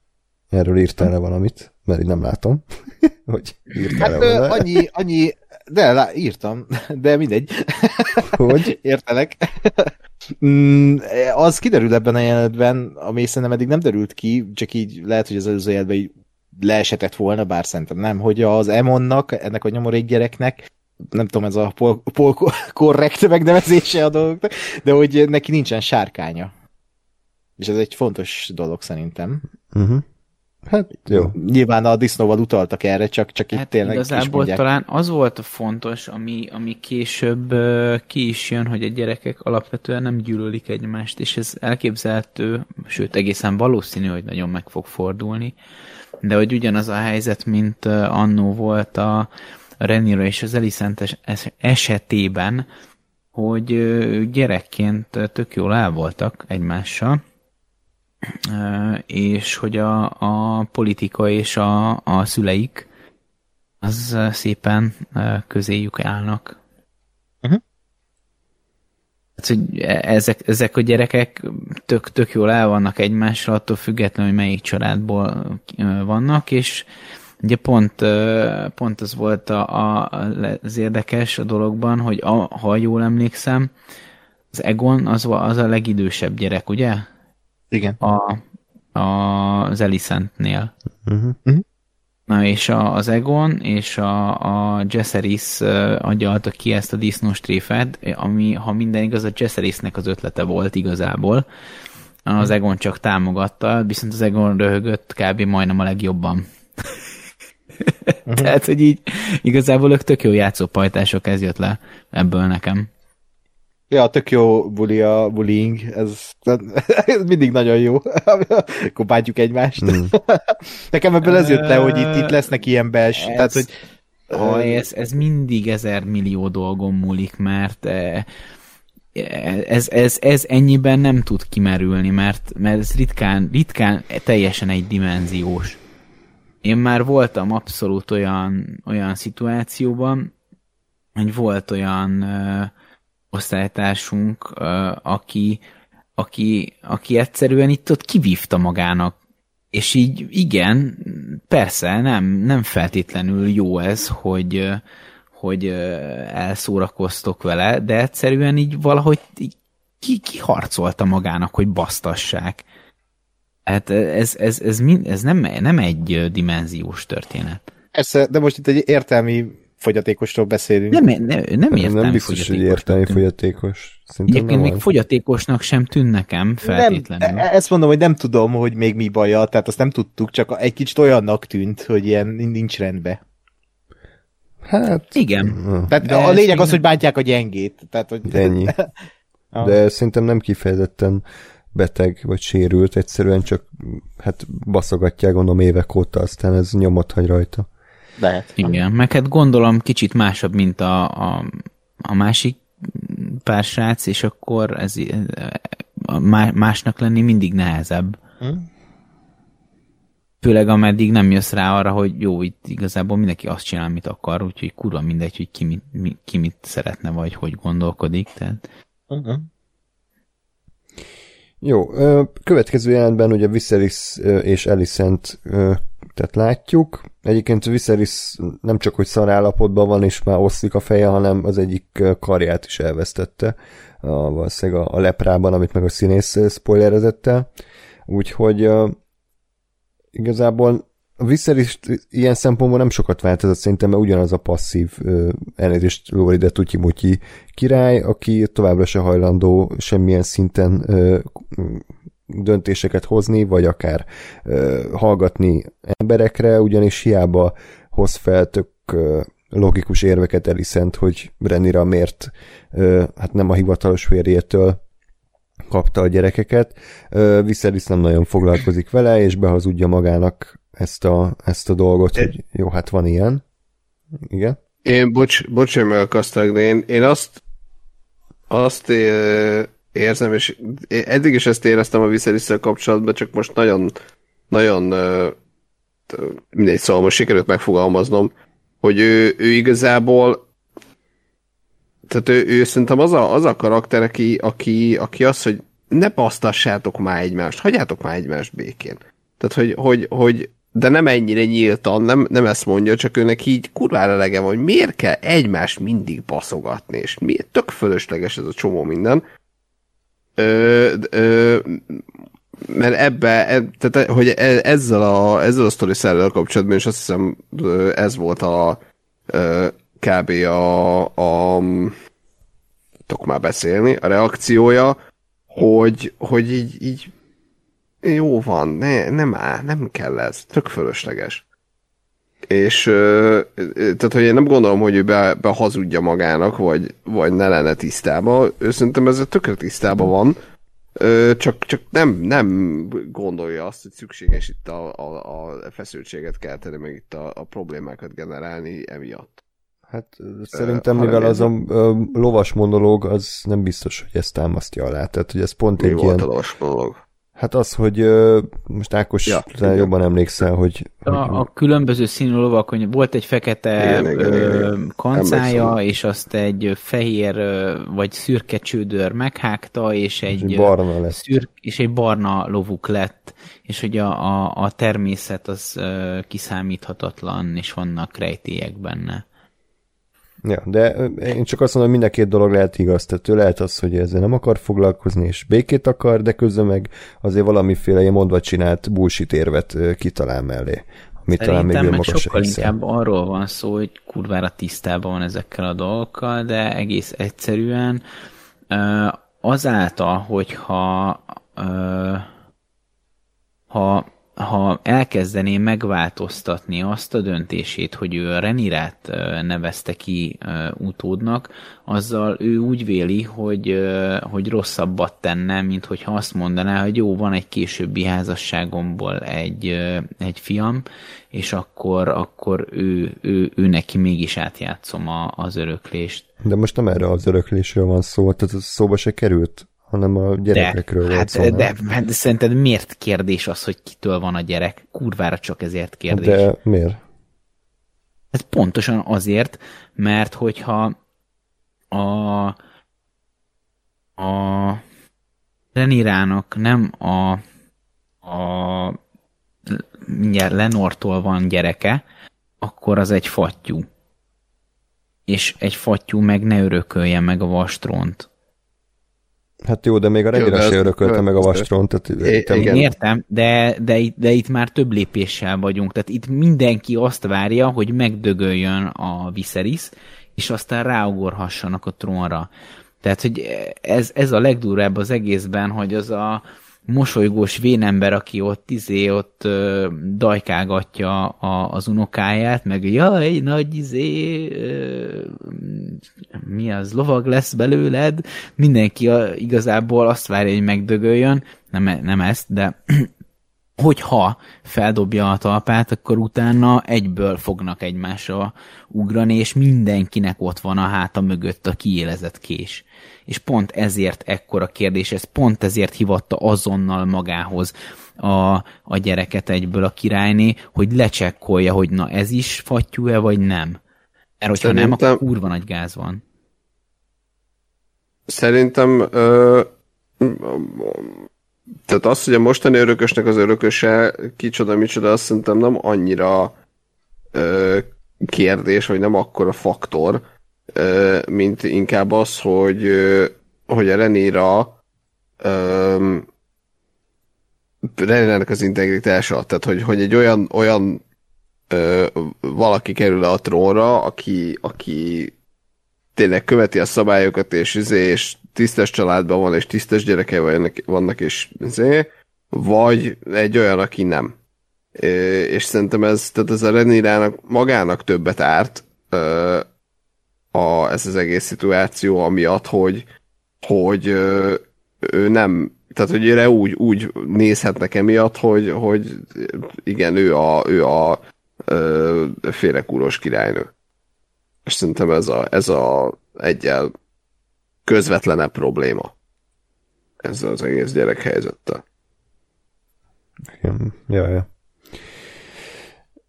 erről írtál-e valamit, mert így nem látom, hogy írtál-e Hát volna. annyi, annyi, de lá, írtam, de mindegy. Hogy? Értelek. Mm, az kiderül ebben a jelenetben, ami szerintem eddig nem derült ki, csak így lehet, hogy az előző jelenetben így leesetett volna, bár szerintem nem, hogy az Emonnak, ennek a nyomorék gyereknek nem tudom, ez a pol, pol korrekt megnevezése a dolgoknak, de hogy neki nincsen sárkánya. És ez egy fontos dolog szerintem. Uh-huh. Hát jó. Nyilván a disznóval utaltak erre, csak, csak itt Hát tényleg is igazából mondják. talán az volt a fontos, ami, ami később ö, ki is jön, hogy a gyerekek alapvetően nem gyűlölik egymást, és ez elképzelhető, sőt egészen valószínű, hogy nagyon meg fog fordulni, de hogy ugyanaz a helyzet, mint annó volt a Renira és az es- esetében, hogy gyerekként tök jól el voltak egymással, és hogy a, a politika és a, a szüleik az szépen közéjük állnak. Mhm. Hát, hogy e- ezek, ezek a gyerekek tök, tök jól el vannak egymással, attól függetlenül, hogy melyik családból vannak, és ugye pont, pont az volt a, a, az érdekes a dologban, hogy a, ha jól emlékszem, az Egon az, az a legidősebb gyerek, ugye? Igen. a, a, az Elisentnél. Uh-huh. Na és a, az Egon és a, a Jesseris agyalta ki ezt a disznóstréfet, ami, ha minden igaz, a Jesserisnek az ötlete volt igazából. Az Egon csak támogatta, viszont az Egon röhögött kb. majdnem a legjobban. Tehát, hogy így igazából ők tök jó játszópajtások, ez jött le ebből nekem. Ja, tök jó buli a bullying, ez, ez mindig nagyon jó. Akkor bántjuk egymást. Mm. Nekem ebből ez jött le, hogy itt, itt lesznek ilyen bels, Ez- tehát, hogy Ha ez, ez mindig ezer millió dolgon múlik, mert eh, ez, ez, ez ennyiben nem tud kimerülni, mert, mert ez ritkán, ritkán teljesen egy dimenziós. Én már voltam abszolút olyan, olyan szituációban, hogy volt olyan ö, osztálytársunk, ö, aki, aki, aki egyszerűen itt ott kivívta magának és így igen, persze, nem, nem feltétlenül jó ez, hogy, hogy elszórakoztok vele, de egyszerűen így valahogy ki, kiharcolta magának, hogy basztassák. Hát ez, ez, ez, mind, ez nem, nem egy dimenziós történet. persze, de most itt egy értelmi fogyatékosról beszélünk. Nem, nem, nem értelmi nem biztos, hogy értelmi fogyatékos. Szerintem Egyébként nem még fogyatékosnak sem tűn nekem feltétlenül. Nem, ezt mondom, hogy nem tudom, hogy még mi baja, tehát azt nem tudtuk, csak egy kicsit olyannak tűnt, hogy ilyen nincs rendben. Hát, Igen. Tehát De a lényeg az, nem- hogy bántják a gyengét. Tehát, hogy... ennyi. Ah. De szerintem nem kifejezetten beteg vagy sérült, egyszerűen csak hát baszogatják gondolom évek óta, aztán ez nyomot hagy rajta. Lehet. Igen, meg hát gondolom kicsit másabb, mint a, a, a másik pár srác, és akkor ez másnak lenni mindig nehezebb. Hm? Főleg ameddig nem jössz rá arra, hogy jó, itt igazából mindenki azt csinál, amit akar, úgyhogy kurva mindegy, hogy ki mit, mi, ki mit szeretne, vagy hogy gondolkodik. Tehát Uh-huh. Jó, következő jelentben ugye Viserys és Alicent tehát látjuk. Egyébként Viserys nem csak, hogy szar állapotban van, és már oszlik a feje, hanem az egyik karját is elvesztette. A, valószínűleg a, a leprában, amit meg a színész spoilerezett. Úgyhogy ö, igazából a Viserys ilyen szempontból nem sokat változott szerintem, mert ugyanaz a passzív elnézést Lóri, de tutyi király, aki továbbra se hajlandó semmilyen szinten ö, döntéseket hozni, vagy akár ö, hallgatni emberekre, ugyanis hiába hoz fel tök ö, logikus érveket Elisent, hogy Renira miért ö, hát nem a hivatalos férjétől kapta a gyerekeket. Ö, Viserys nem nagyon foglalkozik vele, és behazudja magának ezt a, ezt a dolgot, hogy jó, hát van ilyen. Igen. Én, bocs, bocs, hogy megakasztak, de én, én azt, azt é- érzem, és eddig is ezt éreztem a viszerisszel kapcsolatban, csak most nagyon, nagyon t- mindegy, szóval most sikerült megfogalmaznom, hogy ő, ő igazából tehát ő, ő szerintem az a, az a karakter, aki, aki, aki az, hogy ne basztassátok már egymást, hagyjátok már egymást békén. Tehát, hogy, hogy, hogy de nem ennyire nyíltan, nem, nem ezt mondja, csak őnek így kurvára elege van, hogy miért kell egymást mindig baszogatni, és miért tök fölösleges ez a csomó minden. Ö, ö, mert ebbe, e, tehát, hogy e- ezzel a, ezzel a sztori szerrel kapcsolatban, és azt hiszem ez volt a ö, kb. a, a tudok már beszélni, a reakciója, hogy, hogy így, így jó van, ne, nem áll, nem kell ez, tök fölösleges. És tehát, hogy én nem gondolom, hogy ő be, behazudja magának, vagy, vagy ne lenne tisztában. Ő szerintem ezzel tökre tisztában van, csak, csak nem, nem gondolja azt, hogy szükséges itt a, a, a feszültséget kelteni, meg itt a, a problémákat generálni emiatt. Hát szerintem, mivel az a, a lovas monológ, az nem biztos, hogy ezt támasztja alá. Tehát, hogy ez pont Mi egy volt ilyen... a lovas monológ? Hát az, hogy most Ákos Ja, igen. jobban emlékszel, hogy, A, hogy a különböző színű lovak, hogy volt egy fekete Igen, igen, igen, ö, igen. kancája, Emlékszem. és azt egy fehér vagy szürke csődör meghágta, és egy, egy ö, barna lesz. szürk, és egy barna lovuk lett, és hogy a, a, a természet az ö, kiszámíthatatlan, és vannak rejtélyek benne. Ja, de én csak azt mondom, hogy mind a két dolog lehet igaz. Tehát ő lehet az, hogy ezzel nem akar foglalkozni, és békét akar, de közben meg azért valamiféle ilyen mondva csinált bullshit érvet kitalál mellé. Amit talán még Szerintem meg sokkal inkább arról van szó, hogy kurvára tisztában van ezekkel a dolgokkal, de egész egyszerűen azáltal, hogyha ha, ha elkezdené megváltoztatni azt a döntését, hogy ő a Renirát nevezte ki utódnak, azzal ő úgy véli, hogy, hogy rosszabbat tenne, mint hogyha azt mondaná, hogy jó, van egy későbbi házasságomból egy, egy fiam, és akkor, akkor ő, ő, ő neki mégis átjátszom a, az öröklést. De most nem erre az öröklésről van szó, tehát ez szóba se került, hanem a gyerekekről volt hát, szó. de, de, de szerinted miért kérdés az, hogy kitől van a gyerek? Kurvára csak ezért kérdés. de miért? Ez pontosan azért, mert hogyha a, a Renirának nem a, a mindjárt Lenortól van gyereke, akkor az egy fattyú. És egy fattyú meg ne örökölje meg a vastront. Hát jó, de még a de se örökölte meg a vastron, tehát I- te- igen. Én értem, de, de, itt, de itt már több lépéssel vagyunk. Tehát itt mindenki azt várja, hogy megdögöljön a Viserys, és aztán ráugorhassanak a trónra. Tehát, hogy ez, ez a legdurább az egészben, hogy az a mosolygós vénember, aki ott izé, ott ö, dajkálgatja a, az unokáját, meg jaj, nagy izé, ö, mi az, lovag lesz belőled, mindenki a, igazából azt várja, hogy megdögöljön, nem, nem ezt, de hogyha feldobja a talpát, akkor utána egyből fognak egymásra ugrani, és mindenkinek ott van a háta mögött a kiélezett kés. És pont ezért ekkora kérdés, ez pont ezért hivatta azonnal magához a, a gyereket egyből a királyné, hogy lecsekkolja, hogy na ez is fattyú-e, vagy nem. Mert hogyha nem, Szerintem- akkor kurva nagy gáz van. Szerintem ö, tehát az, hogy a mostani örökösnek az örököse kicsoda, micsoda, azt szerintem nem annyira ö, kérdés, vagy nem akkora faktor, mint inkább az, hogy, hogy a Renira ö, Renirának az integritása, tehát hogy, hogy egy olyan, olyan ö, valaki kerül a trónra, aki, aki tényleg követi a szabályokat, és, izé, és tisztes családban van, és tisztes gyerekei vannak, vannak és izé, vagy egy olyan, aki nem. Ö, És szerintem ez, tehát ez a Renirának magának többet árt ö, a, ez az egész szituáció, amiatt, hogy, hogy ő nem, tehát hogy őre úgy, úgy nézhetnek emiatt, hogy, hogy igen, ő a, ő a ö, félrekúros királynő. És szerintem ez a, ez a egyel közvetlenebb probléma. Ezzel az egész gyerekhelyzettel. Igen. Ja, ja.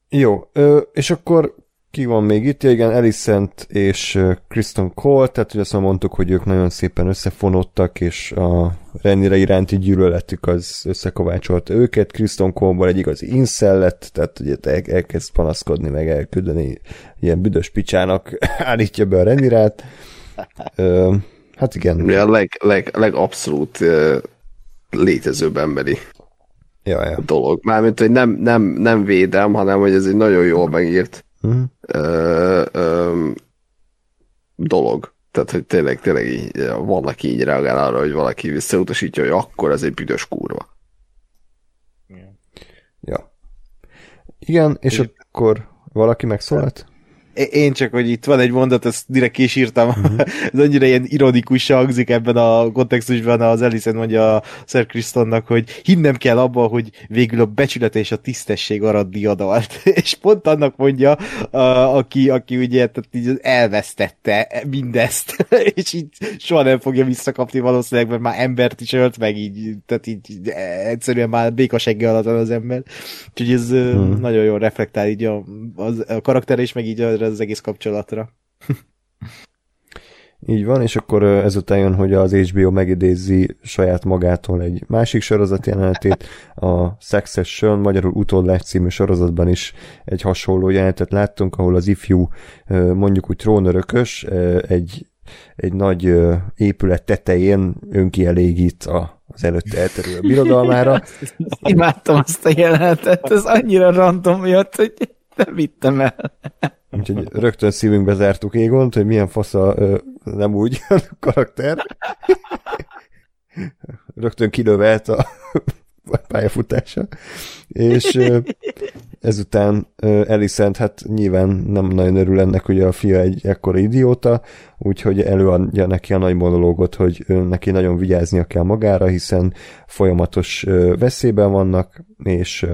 Jó, és akkor ki van még itt? Ja, igen, Alicent és Kristen Cole, tehát ugye azt mondtuk, hogy ők nagyon szépen összefonódtak, és a Renire iránti gyűlöletük az összekovácsolta őket. Kristen Cole-ból egy igazi incel lett, tehát ugye el, elkezd panaszkodni, meg elküldeni ilyen büdös picsának, állítja be a Renirát. Ö, hát igen. Mi a leg, leg, legabszolút uh, létezőbb emberi Ja, ja. dolog. Mármint, hogy nem, nem, nem védem, hanem hogy ez egy nagyon jól megírt Mhm. ö, ö, dolog. Tehát, hogy tényleg, tényleg így, van, aki így reagál arra, hogy valaki visszautasítja, hogy akkor ez egy büdös kurva. Ja. Igen, és Én... akkor valaki megszólalt? Én csak, hogy itt van egy mondat, ezt direkt kisírtam, uh-huh. ez annyira ilyen ironikus hangzik ebben a kontextusban, az Ellison mondja a Sir Kristonnak, hogy hinnem kell abba, hogy végül a becsület és a tisztesség arad diadalt. és pont annak mondja, a, aki, aki ugye tehát így elvesztette mindezt, és így soha nem fogja visszakapni valószínűleg, mert már embert is ölt meg így, tehát így egyszerűen már békasegge alatt az ember. Úgyhogy ez uh-huh. nagyon jól reflektál így a, a, a karakter, és meg így a erre az egész kapcsolatra. Így van, és akkor ezután jön, hogy az HBO megidézi saját magától egy másik sorozat jelenetét, a Succession, magyarul Utódlás című sorozatban is egy hasonló jelenetet láttunk, ahol az ifjú, mondjuk úgy trónörökös, egy, egy nagy épület tetején önkielégít a az előtte elterülő birodalmára. Imádtam azt a jelenetet, ez annyira random jött, hogy nem vittem el. Úgyhogy rögtön szívünkbe zártuk Égont, hogy milyen fasza ö, nem úgy karakter. rögtön kilövelt a pályafutása. És ezután Elisent, hát nyilván nem nagyon örül ennek, hogy a fia egy ekkora idióta, úgyhogy előadja neki a nagy monológot, hogy neki nagyon vigyáznia kell magára, hiszen folyamatos veszélyben vannak, és,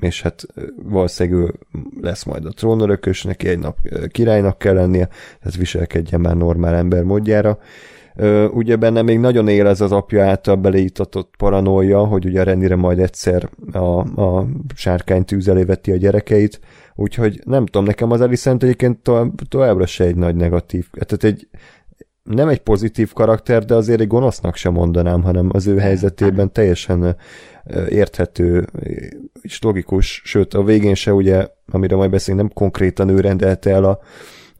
és hát valószínűleg ő lesz majd a trónörökös, neki egy nap királynak kell lennie, tehát viselkedjen már normál ember módjára. Ugye benne még nagyon él ez az apja által beleítatott paranoia, hogy ugye Renire majd egyszer a, a sárkány tűz veti a gyerekeit, úgyhogy nem tudom, nekem az Alicent egyébként to- továbbra se egy nagy negatív, tehát egy nem egy pozitív karakter, de azért egy gonosznak sem mondanám, hanem az ő helyzetében teljesen érthető és logikus, sőt a végén se ugye, amire majd beszélünk, nem konkrétan ő rendelte el a,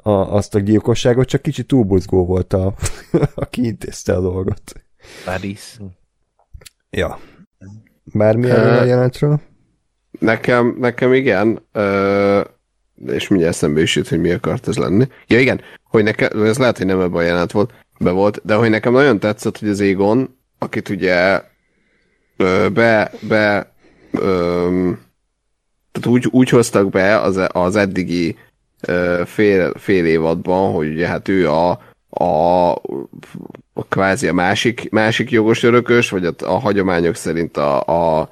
a, azt a gyilkosságot, csak kicsit túlbuzgó volt, a, aki intézte a dolgot. Paris. Ja. Bármilyen uh, a jelentről? Nekem, nekem igen, uh, és mindjárt eszembe is jut, hogy mi akart ez lenni. Ja igen, hogy nekem, ez lehet, hogy nem ebben a jelent volt, be volt, de hogy nekem nagyon tetszett, hogy az Égon, akit ugye ö, be, be ö, tehát úgy, úgy hoztak be az, az eddigi ö, fél, fél évadban, hogy ugye hát ő a, a, a kvázi a másik, másik jogos örökös, vagy a, a hagyományok szerint a, a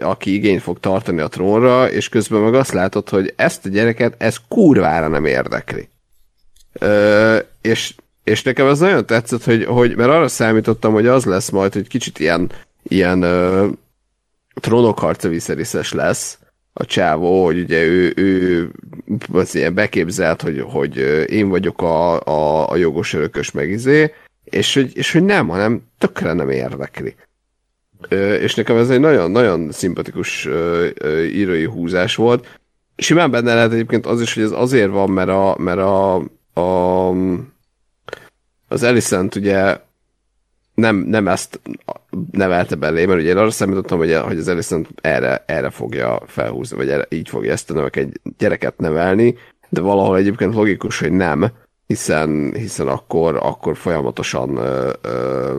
aki igényt fog tartani a trónra, és közben meg azt látod, hogy ezt a gyereket ez kurvára nem érdekli. Ö, és, és nekem az nagyon tetszett, hogy, hogy mert arra számítottam, hogy az lesz majd, hogy kicsit ilyen, ilyen ö, trónokharca viszeriszes lesz a csávó, hogy ugye ő, ő az ilyen beképzelt, hogy, hogy én vagyok a, a, a jogos örökös megizé, és hogy, és hogy nem, hanem tökre nem érdekli. És nekem ez egy nagyon-nagyon szimpatikus írói húzás volt. Simán benne lehet egyébként az is, hogy ez azért van, mert a, mert a, a az Alicent ugye nem, nem ezt nevelte belé, mert ugye én arra számítottam, hogy, hogy az Alicent erre, erre fogja felhúzni, vagy erre, így fogja ezt a növek egy gyereket nevelni, de valahol egyébként logikus, hogy nem, hiszen, hiszen akkor, akkor folyamatosan ö, ö,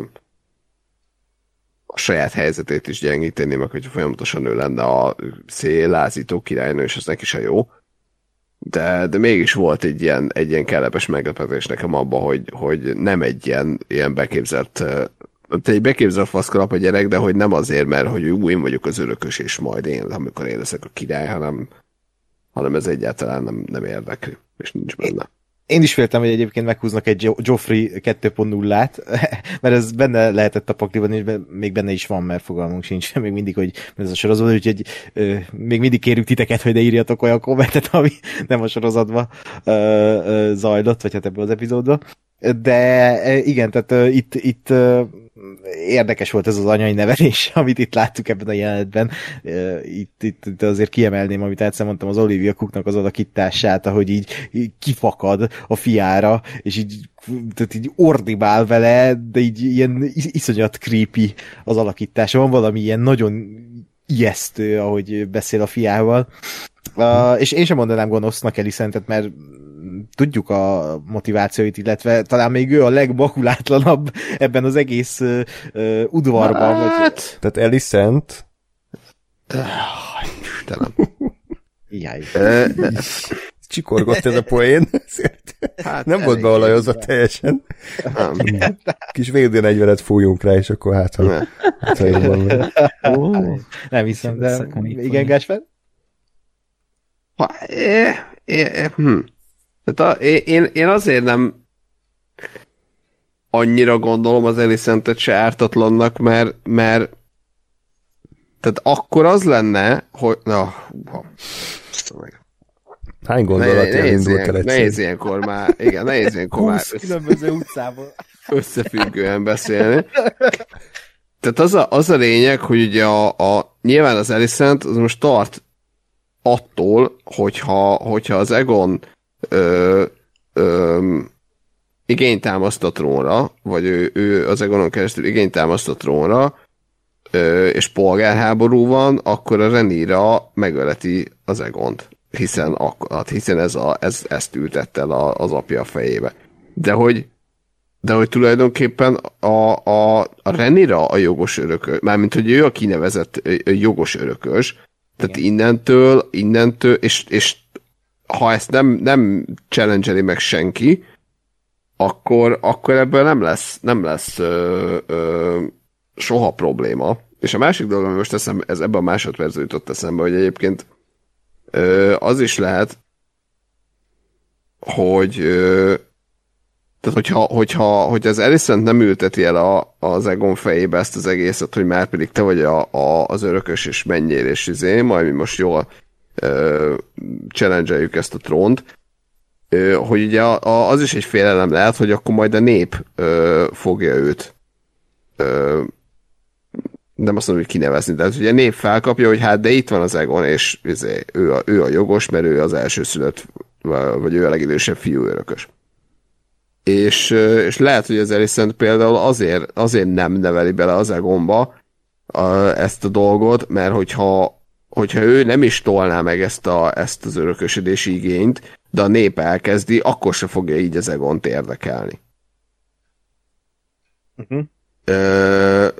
a saját helyzetét is gyengíteni, meg hogy folyamatosan ő lenne a szélázító királynő, és az neki se jó. De, de mégis volt egy ilyen, egy ilyen kellemes meglepetés nekem abban, hogy, hogy nem egy ilyen, ilyen beképzelt egy beképzelt faszkalap a gyerek, de hogy nem azért, mert hogy ú, én vagyok az örökös, és majd én, amikor én leszek a király, hanem, hanem ez egyáltalán nem, nem érdekli, és nincs benne. Én is féltem, hogy egyébként meghúznak egy Joffrey 2.0-át, mert ez benne lehetett a pakliban, és még benne is van, mert fogalmunk sincs még mindig, hogy ez a sorozat, úgyhogy ö, még mindig kérjük titeket, hogy ne írjatok olyan kommentet, ami nem a sorozatban ö, ö, zajlott, vagy hát ebben az epizódban. De igen, tehát uh, itt, itt uh, érdekes volt ez az anyai nevelés, amit itt láttuk ebben a jelenetben. Uh, itt, itt, itt azért kiemelném, amit egyszer mondtam, az Olivia Cooknak az alakítását, ahogy így, így kifakad a fiára, és így, tehát így ordibál vele, de így ilyen iszonyat creepy az alakítása. Van valami ilyen nagyon ijesztő, ahogy beszél a fiával. Uh, és én sem mondanám gonosznak Elisentet, mert tudjuk a motivációit, illetve talán még ő a legmakulátlanabb ebben az egész uh, uh, udvarban. Hát... Vagy... Tehát Elisent Istenem. Jaj. Csikorgott ez a poén. Hát nem volt beolajozva teljesen. Nem. Kis VD40-et fújjunk rá, és akkor hát, ha, hát, ha jobban megy. Nem hiszem, de igen, Gásper? Ha, é, é, hm. Tehát a, én, én azért nem annyira gondolom az Elisentet se ártatlannak, mert, mert tehát akkor az lenne, hogy... Na, húha. meg. Hány gondolatja indult el egyszer? Nehéz ilyenkor már, igen, nehéz ilyenkor már különböző utcából. összefüggően beszélni. Tehát az a, az a lényeg, hogy ugye a, a nyilván az Alicent az most tart attól, hogyha, hogyha az Egon ö, ö, igényt támaszt a trónra, vagy ő, ő az Egonon keresztül igényt támaszt a trónra, ö, és polgárháború van, akkor a Renira megöleti az Egont. Hiszen, ak- hát hiszen ez a, ez, ezt ültette el a, az apja fejébe. De hogy de hogy tulajdonképpen a, a, a Renira a jogos örökös, mármint hogy ő a kinevezett jogos örökös, tehát Igen. innentől, innentől, és, és ha ezt nem, nem challenge meg senki, akkor, akkor ebből nem lesz, nem lesz ö, ö, soha probléma. És a másik dolog, ami most eszem, ez ebben a másodpercben jutott eszembe, hogy egyébként ö, az is lehet, hogy ö, tehát hogyha, hogyha, hogyha az Alicent nem ülteti el a, az Egon fejébe ezt az egészet, hogy már pedig te vagy a, a, az örökös, és menjél, és izé, majd mi most jól challenge ezt a trónt, hogy ugye az is egy félelem lehet, hogy akkor majd a nép fogja őt nem azt mondom, hogy kinevezni, de hát ugye a nép felkapja, hogy hát de itt van az Egon, és izé, ő, a, ő a jogos, mert ő az első szülött, vagy ő a legidősebb fiú örökös. És, és lehet, hogy az Alicent például azért, azért nem neveli bele az Egonba ezt a dolgot, mert hogyha hogyha ő nem is tolná meg ezt, a, ezt az örökösödési igényt, de a nép elkezdi, akkor se fogja így az Egont érdekelni. Uh-huh.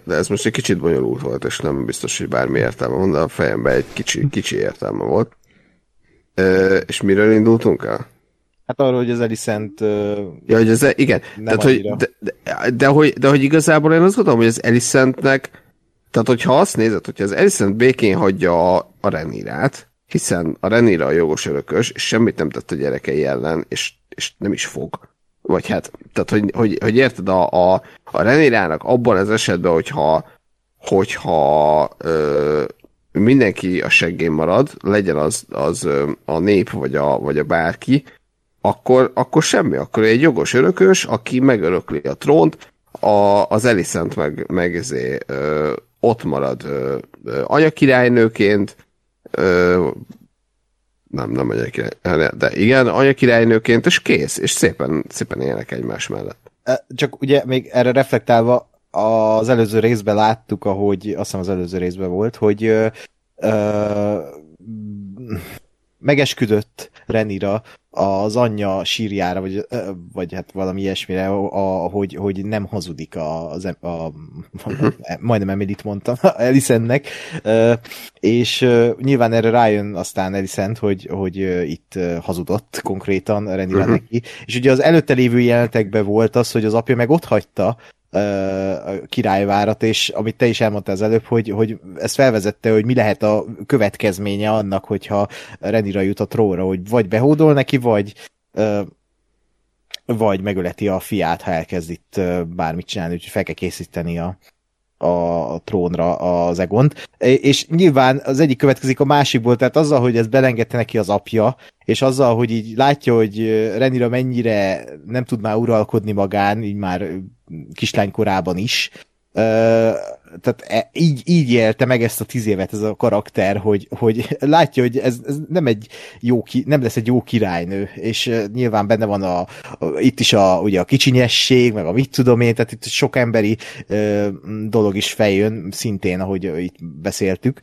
De ez most egy kicsit bonyolult volt, és nem biztos, hogy bármi értelme van, de a fejemben egy kicsi, kicsi értelme volt. És miről indultunk el? Hát arról, hogy az Elicent... Ja, hogy az, e- igen. Tehát, hogy, de, de, de, hogy, de hogy igazából én azt gondolom, hogy az Elicentnek tehát, hogyha azt nézed, hogyha az Alicent békén hagyja a, a Renirát, hiszen a Renira a jogos örökös, és semmit nem tett a gyerekei ellen, és, és nem is fog. Vagy hát, tehát, hogy, hogy, hogy érted, a, a, a Renirának abban az esetben, hogyha, hogyha ö, mindenki a seggén marad, legyen az, az a nép, vagy a, vagy a bárki, akkor, akkor semmi, akkor egy jogos örökös, aki megörökli a trónt, a, az Elicent meg, meg ezé, ö, ott marad ö, ö, anyakirálynőként, nem, nem anyakirály, de igen, anyakirálynőként, és kész, és szépen, szépen élnek egymás mellett. Csak ugye még erre reflektálva, az előző részben láttuk, ahogy, azt hiszem az előző részben volt, hogy ö, ö, megesküdött Renira az anyja sírjára, vagy, vagy hát valami ilyesmire, a, hogy, hogy nem hazudik a, az, a, a majdnem Emilit mondtam, Elisennek, és nyilván erre rájön aztán Elisent, hogy, hogy itt hazudott konkrétan Renira uh-huh. neki, és ugye az előtte lévő jelenetekben volt az, hogy az apja meg ott hagyta a királyvárat, és amit te is elmondtál az előbb, hogy, hogy ezt felvezette, hogy mi lehet a következménye annak, hogyha Renira jut a tróra, hogy vagy behódol neki, vagy vagy megöleti a fiát, ha elkezd itt bármit csinálni, úgyhogy fel kell készíteni a, a trónra az Egont. És nyilván az egyik következik a másikból, tehát azzal, hogy ez belengedte neki az apja, és azzal, hogy így látja, hogy Renira mennyire nem tud már uralkodni magán, így már kislánykorában is, tehát e, így, így élte meg ezt a tíz évet ez a karakter, hogy, hogy látja, hogy ez, ez nem, egy jó ki, nem lesz egy jó királynő, és nyilván benne van a, a itt is a, ugye a kicsinyesség, meg a mit tudom én, tehát itt sok emberi ö, dolog is feljön, szintén, ahogy itt beszéltük.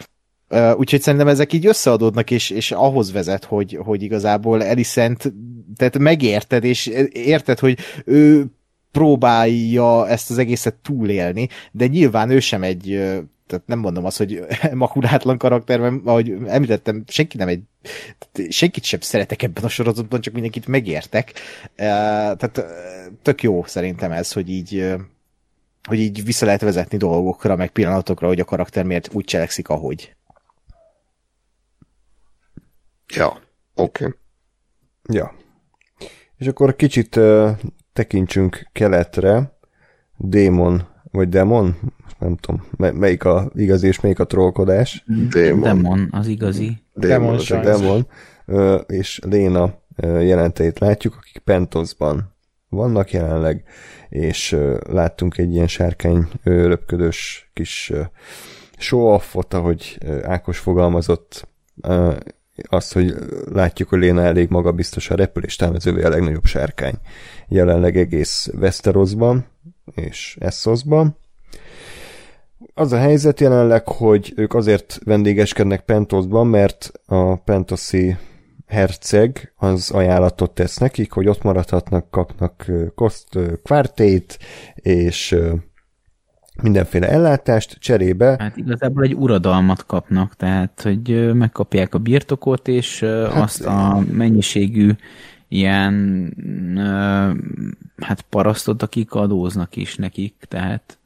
Uh, úgyhogy szerintem ezek így összeadódnak, és, és ahhoz vezet, hogy, hogy igazából Elisent tehát megérted, és érted, hogy ő próbálja ezt az egészet túlélni, de nyilván ő sem egy, tehát nem mondom azt, hogy makulátlan karakter, mert ahogy említettem, senki nem egy, senkit sem szeretek ebben a sorozatban, csak mindenkit megértek. Tehát tök jó szerintem ez, hogy így hogy így vissza lehet vezetni dolgokra, meg pillanatokra, hogy a karakter miért úgy cselekszik, ahogy. Ja, oké. Okay. Ja. És akkor kicsit tekintsünk keletre. Démon, vagy demon? Nem tudom, melyik a igazi és melyik a trollkodás. Demon. Demon, az igazi. Demon, demon, demon. És Léna jelenteit látjuk, akik Pentosban vannak jelenleg, és láttunk egy ilyen sárkány röpködős kis show-offot, ahogy Ákos fogalmazott, azt, hogy látjuk, hogy Léna elég magabiztosan repül, és talán az a legnagyobb sárkány jelenleg egész Westerosban és Essoszban. Az a helyzet jelenleg, hogy ők azért vendégeskednek Pentosban, mert a Pentoszi herceg az ajánlatot tesz nekik, hogy ott maradhatnak, kapnak koszt kvártét, és mindenféle ellátást cserébe. Hát igazából egy uradalmat kapnak, tehát hogy megkapják a birtokot, és hát, azt a mennyiségű ilyen hát parasztot, akik adóznak is nekik, tehát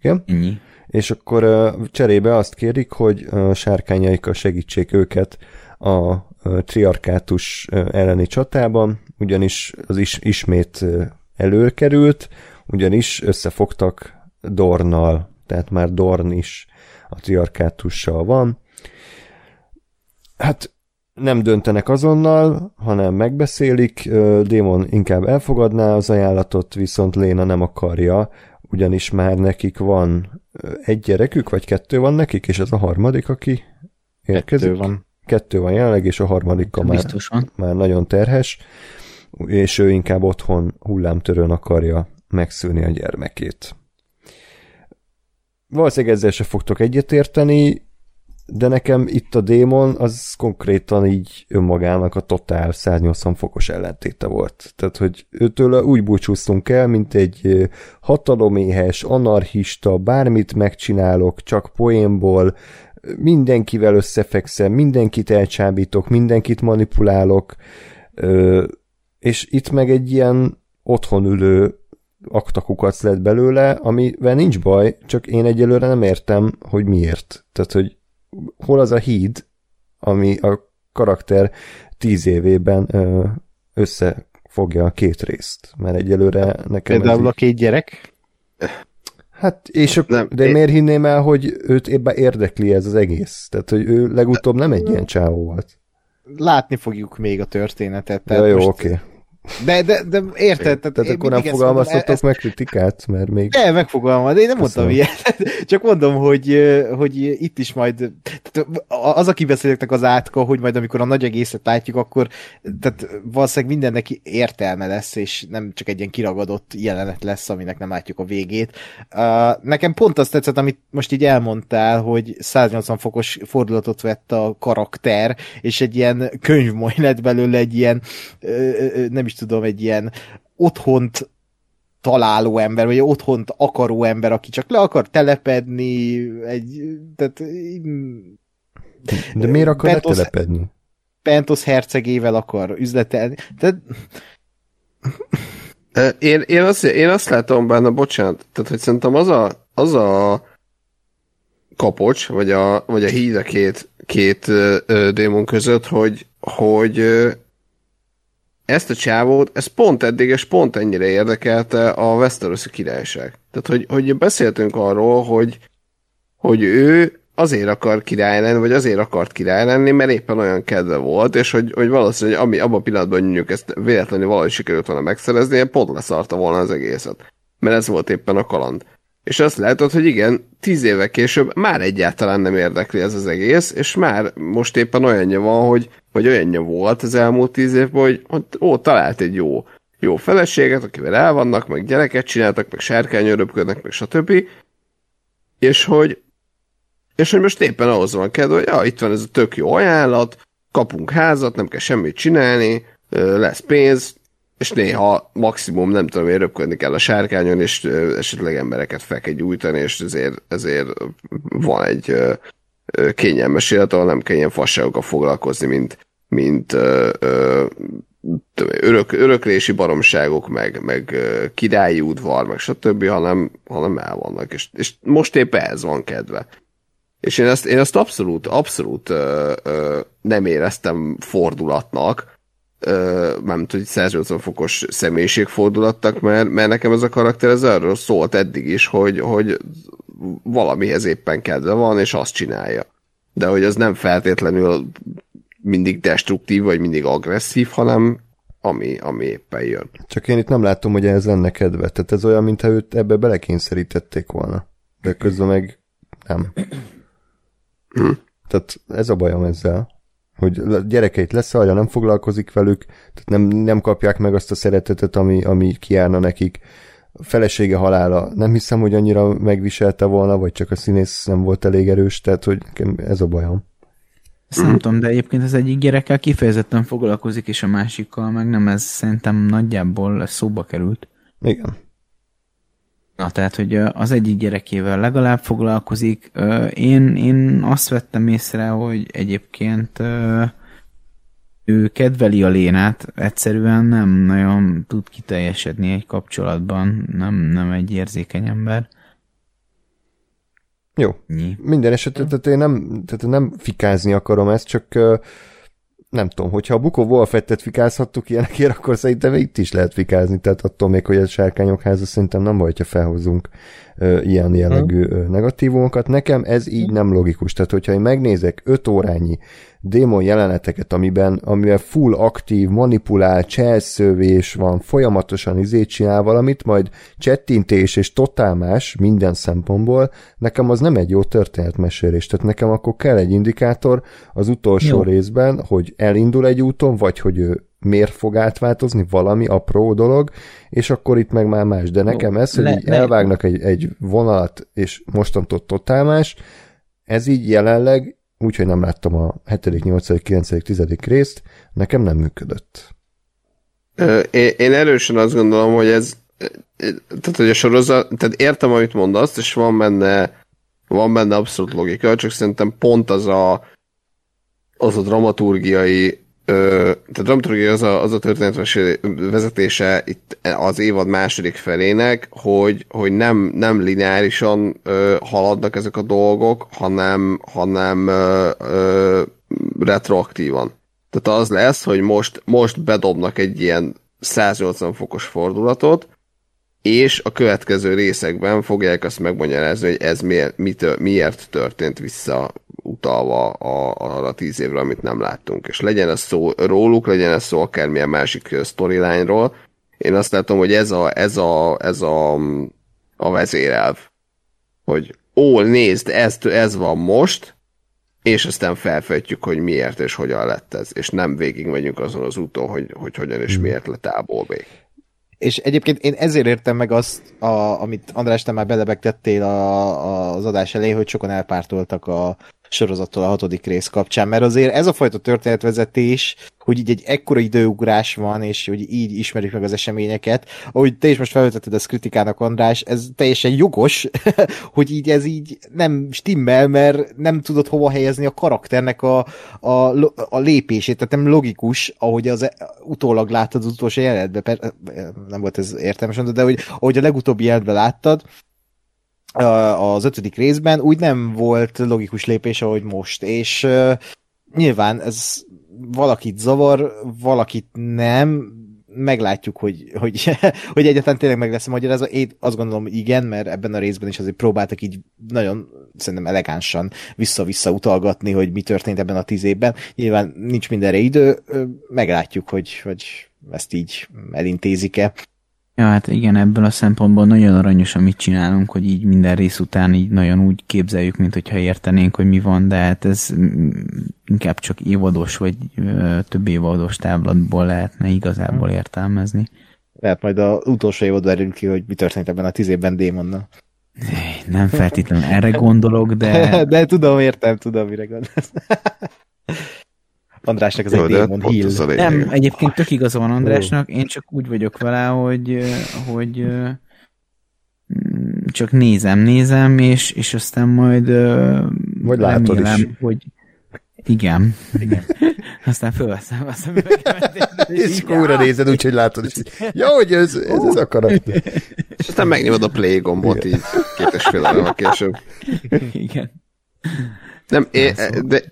igen. ennyi. És akkor cserébe azt kérik, hogy a sárkányaikkal segítsék őket a triarkátus elleni csatában, ugyanis az is ismét előkerült, ugyanis összefogtak Dornal, tehát már Dorn is a triarkátussal van. Hát nem döntenek azonnal, hanem megbeszélik, Démon inkább elfogadná az ajánlatot, viszont Léna nem akarja, ugyanis már nekik van egy gyerekük, vagy kettő van nekik, és ez a harmadik, aki érkezik. Kettő van. Kettő van jelenleg, és a harmadikkal már, már nagyon terhes, és ő inkább otthon hullámtörőn akarja megszülni a gyermekét. Valószínűleg ezzel se fogtok egyetérteni, de nekem itt a démon az konkrétan így önmagának a totál 180 fokos ellentéte volt. Tehát, hogy őtől úgy búcsúztunk el, mint egy hataloméhes, anarchista, bármit megcsinálok, csak poénból, mindenkivel összefekszem, mindenkit elcsábítok, mindenkit manipulálok, és itt meg egy ilyen otthon ülő aktakukat lett belőle, amivel nincs baj, csak én egyelőre nem értem, hogy miért. Tehát, hogy hol az a híd, ami a karakter tíz évében összefogja a két részt. Mert egyelőre nekem... Például a két gyerek? Hát, és nem, de én... miért hinném el, hogy őt éppen érdekli ez az egész? Tehát, hogy ő legutóbb nem egy ilyen csávó volt. Látni fogjuk még a történetet. Tehát ja, jó, oké. Okay. De, de, de érted? Tehát, tehát akkor nem fogalmaztatok ezt... meg kritikát, mert még... De, megfogalmaz, én nem mondtam ilyet. Csak mondom, hogy, hogy itt is majd, tehát az, aki beszéltek az átka, hogy majd amikor a nagy egészet látjuk, akkor tehát valószínűleg mindennek értelme lesz, és nem csak egy ilyen kiragadott jelenet lesz, aminek nem látjuk a végét. Nekem pont azt tetszett, amit most így elmondtál, hogy 180 fokos fordulatot vett a karakter, és egy ilyen könyvmoly lett belőle egy ilyen nem is tudom, egy ilyen otthont találó ember, vagy otthont akaró ember, aki csak le akar telepedni, egy, tehát... De miért akar Pentos, telepedni? Pentos hercegével akar üzletelni. Tehát... Én, én, azt, én azt látom benne, bocsánat, tehát hogy szerintem az a, az a kapocs, vagy a, vagy a híd a két, két ö, démon között, hogy, hogy ezt a csávót, ez pont eddig, és pont ennyire érdekelte a Westerosi királyság. Tehát, hogy, hogy beszéltünk arról, hogy, hogy ő azért akar király lenni, vagy azért akart király lenni, mert éppen olyan kedve volt, és hogy, hogy valószínűleg ami abban a pillanatban mondjuk ezt véletlenül valahogy sikerült volna megszerezni, pont leszarta volna az egészet. Mert ez volt éppen a kaland. És azt látod, hogy igen, tíz éve később már egyáltalán nem érdekli ez az egész, és már most éppen olyanja van, hogy, hogy olyanja volt az elmúlt tíz évben, hogy, hogy ó, talált egy jó, jó feleséget, akivel el vannak, meg gyereket csináltak, meg sárkányöröpködnek, meg stb. És hogy, és hogy most éppen ahhoz van kedve, hogy ja, itt van ez a tök jó ajánlat, kapunk házat, nem kell semmit csinálni, lesz pénz, és néha maximum, nem tudom, én röpködni kell a sárkányon, és esetleg embereket fel kell gyújtani, és ezért, ezért van egy kényelmes élet, ahol nem kell ilyen fasságokkal foglalkozni, mint, mint ö, örök, öröklési baromságok, meg, meg királyi udvar, meg stb., hanem, hanem el vannak, és, és most éppen ez van kedve. És én ezt, én ezt abszolút, abszolút ö, ö, nem éreztem fordulatnak, nem tudom, 180 fokos személyiségfordulattak, mert, mert nekem ez a karakter ez arról szólt eddig is, hogy, hogy valamihez éppen kedve van, és azt csinálja. De hogy az nem feltétlenül mindig destruktív, vagy mindig agresszív, hanem ami, ami éppen jön. Csak én itt nem látom, hogy ez lenne kedve. Tehát ez olyan, mintha őt ebbe belekényszerítették volna. De közben meg nem. Hm. Tehát ez a bajom ezzel, hogy a gyerekeit leszalja, nem foglalkozik velük, tehát nem, nem kapják meg azt a szeretetet, ami, ami kiárna nekik. A felesége halála nem hiszem, hogy annyira megviselte volna, vagy csak a színész nem volt elég erős, tehát hogy nekem ez a bajom. Ezt nem tudom, de egyébként az egyik gyerekkel kifejezetten foglalkozik, és a másikkal meg nem, ez szerintem nagyjából szóba került. Igen. Na, tehát, hogy az egyik gyerekével legalább foglalkozik. Én, én azt vettem észre, hogy egyébként ő kedveli a Lénát, egyszerűen nem nagyon tud kiteljesedni egy kapcsolatban, nem, nem egy érzékeny ember. Jó. Nyi. Minden esetre, tehát én nem, tehát nem fikázni akarom ezt, csak nem tudom, hogyha a Bukó Wolfettet fikázhattuk ilyenekért, akkor szerintem itt is lehet fikázni, tehát attól még, hogy a sárkányok háza szerintem nem vagy, ha felhozunk ö, ilyen jellegű ö, negatívumokat. Nekem ez így nem logikus, tehát hogyha én megnézek 5 órányi démon jeleneteket, amiben, amiben full aktív, manipulál, cselszövés van, folyamatosan izét csinál valamit, majd csettintés és totál más minden szempontból, nekem az nem egy jó történetmesélés. Tehát nekem akkor kell egy indikátor az utolsó Jó. részben, hogy elindul egy úton, vagy hogy ő miért fog átváltozni, valami apró dolog, és akkor itt meg már más. De nekem ez, hogy le- így le- elvágnak egy, egy vonalat, és mostantól totál más, ez így jelenleg, úgyhogy nem láttam a 7., 8., 9., 10. részt, nekem nem működött. Én, erősen azt gondolom, hogy ez, tehát hogy a sorozat, tehát értem, amit mondasz, és van benne, van benne abszolút logika, csak szerintem pont az a, az a dramaturgiai, tehát dramaturgiai az a, az a történetmesélés vezetése itt az évad második felének, hogy, hogy nem, nem lineárisan ö, haladnak ezek a dolgok, hanem, hanem ö, ö, retroaktívan. Tehát az lesz, hogy most, most bedobnak egy ilyen 180 fokos fordulatot, és a következő részekben fogják azt megmagyarázni, hogy ez miért, mitől, miért történt vissza utalva a, arra a tíz évre, amit nem láttunk. És legyen ez szó róluk, legyen ez szó akármilyen másik storyline-ról. Én azt látom, hogy ez a, ez a, ez a, a vezérelv. Hogy ó, nézd, ez, ez van most, és aztán felfejtjük, hogy miért és hogyan lett ez, és nem végig megyünk azon az úton, hogy, hogy hogyan és miért lett A-ból B. És egyébként én ezért értem meg azt, a, amit András, te már belebegtettél a, a, az adás elején, hogy sokan elpártoltak a sorozattól a hatodik rész kapcsán, mert azért ez a fajta történetvezetés, hogy így egy ekkora időugrás van, és hogy így ismerjük meg az eseményeket, ahogy te is most felvetetted ezt kritikának, András, ez teljesen jogos, hogy így ez így nem stimmel, mert nem tudod hova helyezni a karakternek a, a, a lépését, tehát nem logikus, ahogy az utólag láttad az utolsó jelenetben, nem volt ez értelmes, de hogy ahogy a legutóbbi jelenetben láttad, az ötödik részben úgy nem volt logikus lépés, ahogy most, és nyilván ez valakit zavar, valakit nem, meglátjuk, hogy, hogy, hogy egyáltalán tényleg meg lesz a magyarázva. Én azt gondolom, hogy igen, mert ebben a részben is azért próbáltak így nagyon szerintem elegánsan vissza-vissza utalgatni, hogy mi történt ebben a tíz évben. Nyilván nincs mindenre idő, meglátjuk, hogy, hogy ezt így elintézik-e. Ja, hát igen, ebből a szempontból nagyon aranyos, amit csinálunk, hogy így minden rész után így nagyon úgy képzeljük, mint hogyha értenénk, hogy mi van, de hát ez mm, inkább csak évados, vagy ö, több évados táblatból lehetne igazából értelmezni. Lehet majd az utolsó évadban erül ki, hogy mi történt ebben a tíz évben Démonnal. Nem feltétlenül erre gondolok, de De tudom, értem, tudom, mire gondolsz. Andrásnak ez Jó, egy de Demon Hill. az. Nem, egyébként tök igaza van Andrásnak, én csak úgy vagyok vele, hogy, hogy mm, csak nézem, nézem, és, és aztán majd Vagy látod remélem, is. hogy igen. igen. aztán fölveszem a üvegemet, És akkor újra nézed, úgyhogy látod is. Ja, hogy ez, ez, ez a karakter. És aztán megnyomod a play gombot így két és fél órával később. Igen. Nem, é, de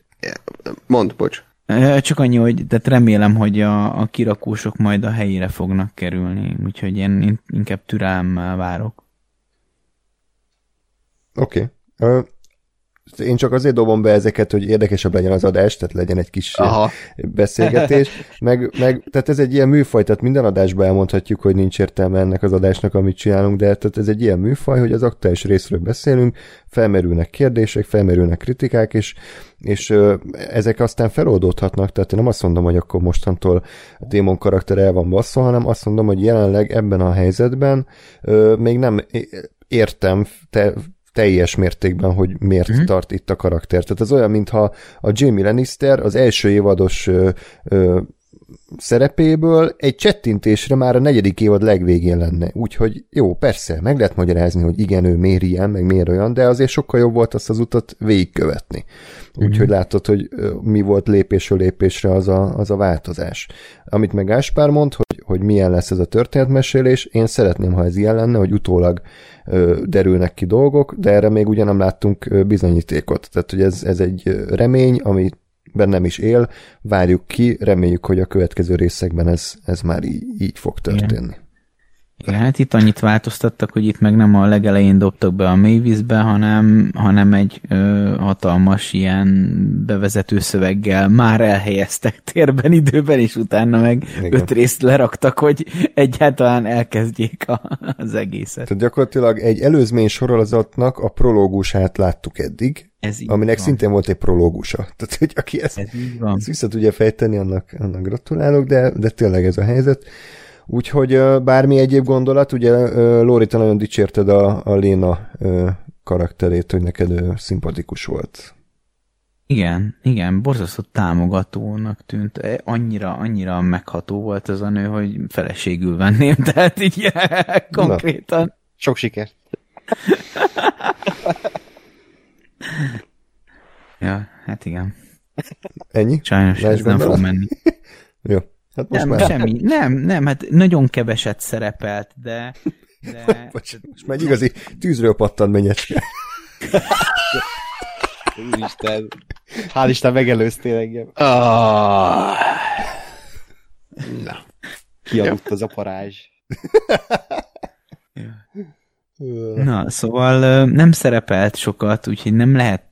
mondd, bocs. Ö, Csak annyi, hogy tehát remélem, hogy a, a kirakósok majd a helyére fognak kerülni, úgyhogy én in- inkább türelemmel várok. Oké. Okay. Én csak azért dobom be ezeket, hogy érdekesebb legyen az adás, tehát legyen egy kis Aha. beszélgetés, meg, meg, tehát ez egy ilyen műfaj, tehát minden adásban elmondhatjuk, hogy nincs értelme ennek az adásnak, amit csinálunk, de tehát ez egy ilyen műfaj, hogy az aktuális részről beszélünk, felmerülnek kérdések, felmerülnek kritikák, és, és ö, ezek aztán feloldódhatnak, tehát én nem azt mondom, hogy akkor mostantól a démon karakter el van basszva, hanem azt mondom, hogy jelenleg ebben a helyzetben ö, még nem értem te, teljes mértékben, hogy miért Mhm. mm-hmm. tart itt a karakter. Tehát ez olyan, mintha a Jamie Lannister az első évados ö, ö, szerepéből egy csettintésre már a negyedik évad legvégén lenne. Úgyhogy jó, persze, meg lehet magyarázni, hogy igen, ő miért ilyen, meg miért olyan, de azért sokkal jobb volt azt az utat végigkövetni. Úgyhogy látod, hogy mi volt lépésről lépésre az a, az a változás. Amit meg Gáspár mond, hogy, hogy milyen lesz ez a történetmesélés, én szeretném, ha ez ilyen lenne, hogy utólag ö, derülnek ki dolgok, de erre még ugye nem láttunk bizonyítékot. Tehát, hogy ez, ez egy remény, ami bennem is él, várjuk ki, reméljük, hogy a következő részekben ez, ez már így, így fog történni. Hát itt annyit változtattak, hogy itt meg nem a legelején dobtak be a mélyvízbe, hanem, hanem egy ö, hatalmas ilyen bevezető szöveggel már elhelyeztek térben, időben, és utána meg Igen. Igen. öt részt leraktak, hogy egyáltalán elkezdjék a, az egészet. Tehát gyakorlatilag egy előzmény sorozatnak a prológusát láttuk eddig, Ez aminek van. szintén volt egy prológusa. Tehát, hogy aki ezt, Ez ezt vissza tudja fejteni, annak, annak gratulálok, de, de tényleg ez a helyzet. Úgyhogy bármi egyéb gondolat, ugye Lóri, te nagyon dicsérted a, a Léna karakterét, hogy neked ö, szimpatikus volt. Igen, igen, borzasztó támogatónak tűnt. E, Annyira, annyira megható volt ez a nő, hogy feleségül venném, tehát így konkrétan. Sok sikert. Ja, hát igen. Ennyi? Sajnos Más ez nem fog menni. Jó. Hát most Nem, már... semmi. Nem, nem, hát nagyon keveset szerepelt, de... de Bocs, most már egy igazi tűzről pattan menyecske. Úristen. Hál' Isten megelőztél engem. Ah. Na. Kialudt az a parázs. Na, szóval nem szerepelt sokat, úgyhogy nem lehet,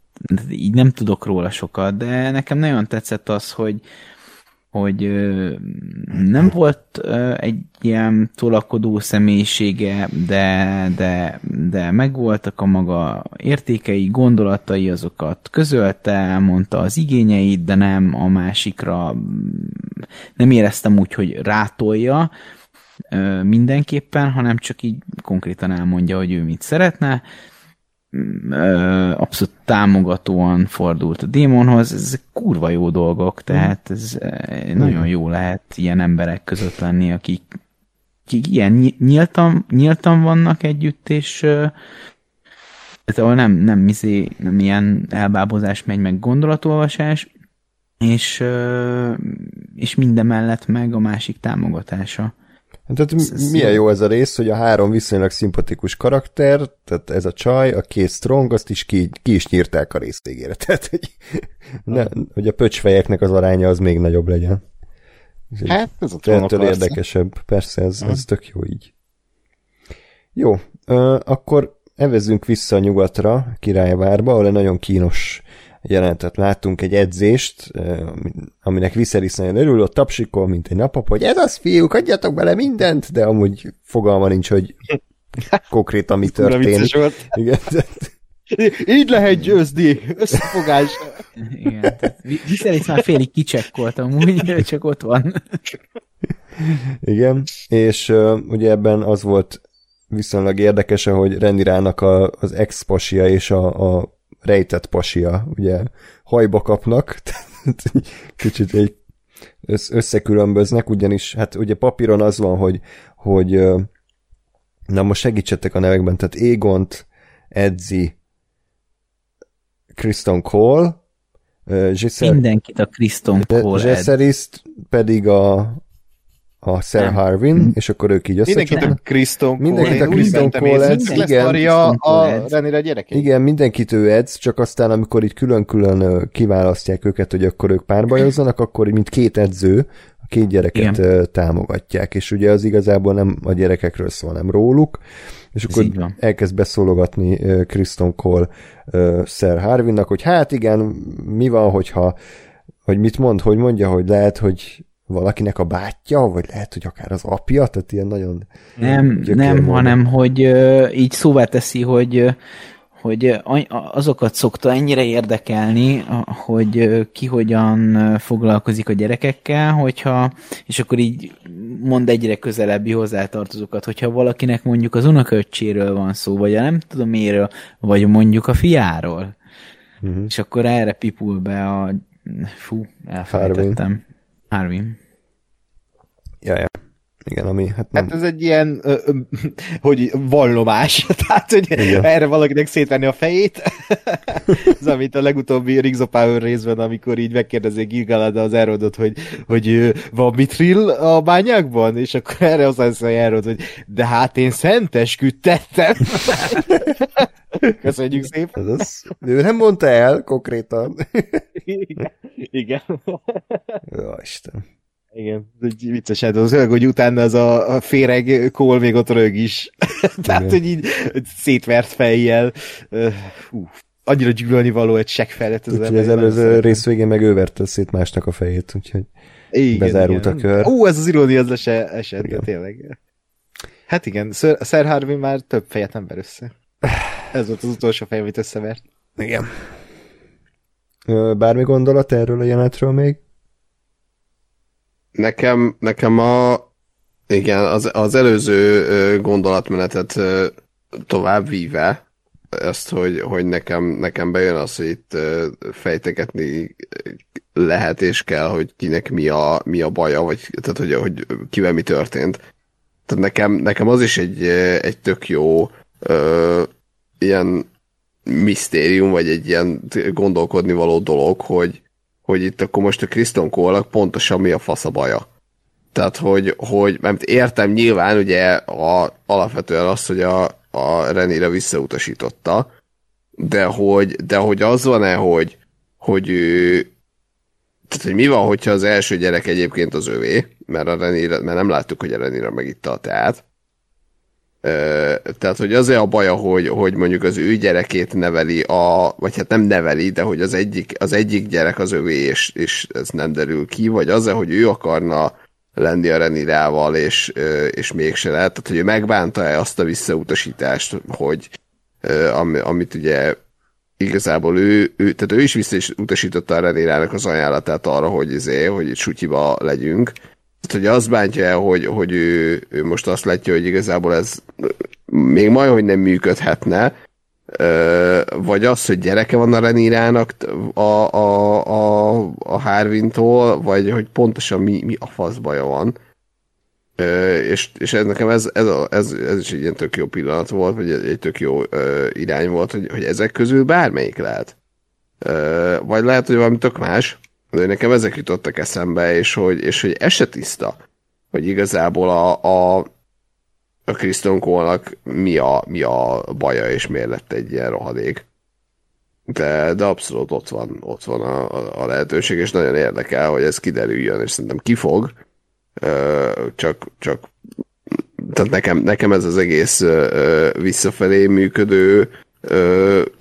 így nem tudok róla sokat, de nekem nagyon tetszett az, hogy hogy nem volt egy ilyen tolakodó személyisége, de, de, de megvoltak a maga értékei, gondolatai, azokat közölte, elmondta az igényeit, de nem a másikra, nem éreztem úgy, hogy rátolja, mindenképpen, hanem csak így konkrétan elmondja, hogy ő mit szeretne. Abszolút támogatóan fordult a démonhoz. Ezek kurva jó dolgok, tehát ez nagyon jó lehet ilyen emberek között lenni, akik, akik ilyen ny- nyíltan, nyíltan vannak együtt, és tehát ahol nem, nem, izé, nem ilyen elbábozás megy, meg gondolatolvasás, és, és mindemellett meg a másik támogatása. Tehát Ez- ez milyen jó. ez a rész, hogy a három viszonylag szimpatikus karakter, tehát ez a csaj, a két strong, azt is ki, ki is nyírták a rész végére. Tehát, hogy, ne, hogy a pöcsfejeknek az aránya az még nagyobb legyen. Ez Hát, ez a trónok érdekesebb. Persze, ez, ez tök jó így. Jó, ö, akkor evezzünk vissza a nyugatra, Királyvárba, ahol egy nagyon kínos jelentet láttunk, egy edzést, aminek Viserys nagyon örül, ott tapsikol, mint egy napap, hogy ez az fiúk, adjatok bele mindent, de amúgy fogalma nincs, hogy konkrétan mi történik. Igen, Így lehet győzni. Összefogás. Igen, tehát Vi- Viserys már félig kicsekkoltam, úgy, csak ott van. Igen, és uh, ugye ebben az volt viszonylag érdekes, hogy Rendirának a, az ex-pasia és a, a rejtett pasia, ugye hajba kapnak, kicsit egy összekülönböznek, ugyanis hát ugye papíron az van, hogy, hogy na most segítsetek a nevekben, tehát Égont edzi Kriston Cole, Zsiszer, Mindenkit a Kriston Cole Zseszeriszt pedig a a Sarah nem. Harvin, mm. és akkor ők így összecsapnak. Mindenkit a Kriston. Mindenkit a Kriston edz, igen. a Renire gyerekét. Igen, mindenkit ő edz, csak aztán amikor így külön-külön kiválasztják őket, hogy akkor ők párbajozzanak, akkor így mint két edző a két gyereket igen. támogatják, és ugye az igazából nem a gyerekekről szól, nem róluk, és akkor elkezd beszólogatni Kriston Cole Sir Harvinnak, hogy hát igen, mi van, hogyha hogy mit mond, hogy mondja, hogy lehet, hogy valakinek a bátyja, vagy lehet, hogy akár az apja, tehát ilyen nagyon... Nem, nem, módon. hanem, hogy így szóvá teszi, hogy hogy azokat szokta ennyire érdekelni, hogy ki hogyan foglalkozik a gyerekekkel, hogyha, és akkor így mond egyre közelebbi hozzátartozókat, hogyha valakinek mondjuk az unokaöccséről van szó, vagy a nem tudom miről, vagy mondjuk a fiáról. Uh-huh. És akkor erre pipul be a... Fú, elfelejtettem. Harvin. Ja, ja. Igen, ami hát nem... Hát ez egy ilyen, ö, ö, hogy vallomás, tehát hogy Igen. erre valakinek szétvenni a fejét. ez amit a legutóbbi Rings of Power részben, amikor így megkérdezik Gilgalad az Erodot, hogy, hogy van mitril a bányákban, és akkor erre az az Erod, hogy de hát én szentesküdtettem. Köszönjük szépen. Ez az, ő nem mondta el konkrétan. Igen. Igen. Jó, Isten. Igen, egy vicces hát az, hogy utána az a, a féreg kól még ott rög is. Tehát, hogy így szétvert fejjel. Uh, annyira gyűlölni való egy seg felett. Ez úgyhogy az előző rész végén meg ő verte szét másnak a fejét, úgyhogy igen, bezárult igen. a kör. Ú, ez az irónia az se eset, igen. tényleg. Hát igen, Sir Harvey már több fejet nem ver össze. Ez volt az utolsó fej, amit összevert. Igen. Bármi gondolat erről a jelenetről még? Nekem, nekem a igen, az, az előző gondolatmenetet tovább víve, ezt, hogy, hogy nekem, nekem bejön az, hogy itt fejtegetni lehet és kell, hogy kinek mi a, mi a baja, vagy tehát, hogy, hogy kivel mi történt. Tehát nekem, nekem az is egy, egy tök jó ö, ilyen misztérium, vagy egy ilyen gondolkodni való dolog, hogy, hogy itt akkor most a Kriston cole pontosan mi a fasz a baja. Tehát, hogy, hogy mert értem nyilván ugye a, alapvetően azt, hogy a, a Renire visszautasította, de hogy, de hogy az van-e, hogy, hogy ő, tehát, hogy mi van, hogyha az első gyerek egyébként az övé, mert, a Renire, mert nem láttuk, hogy a Renire megitta a teát, tehát, hogy azért a baja, hogy, hogy mondjuk az ő gyerekét neveli, a, vagy hát nem neveli, de hogy az egyik, az egyik gyerek az övé, és, és ez nem derül ki, vagy az hogy ő akarna lenni a Renirával, és, és mégse lehet. Tehát, hogy ő megbánta-e azt a visszautasítást, hogy amit ugye igazából ő, ő, tehát ő is visszautasította a Renirának az ajánlatát arra, hogy, izé, hogy itt sutyiba legyünk, hogy az bántja el, hogy, hogy ő, ő most azt látja, hogy igazából ez még majd, hogy nem működhetne, vagy az, hogy gyereke van a Renírának a, a, a, a Harvintól, vagy hogy pontosan mi, mi a fasz baja van. És, és ez nekem ez, ez, ez, ez is egy ilyen tök jó pillanat volt, vagy egy tök jó irány volt, hogy, hogy ezek közül bármelyik lehet. Vagy lehet, hogy valami tök más, de nekem ezek jutottak eszembe, és hogy, és hogy ez se tiszta, hogy igazából a, a, a Kriston Cole-nak mi a, mi a baja, és miért lett egy ilyen rohadék. De, de abszolút ott van, ott van a, a, a lehetőség, és nagyon érdekel, hogy ez kiderüljön, és szerintem kifog. Csak, csak tehát nekem, nekem ez az egész visszafelé működő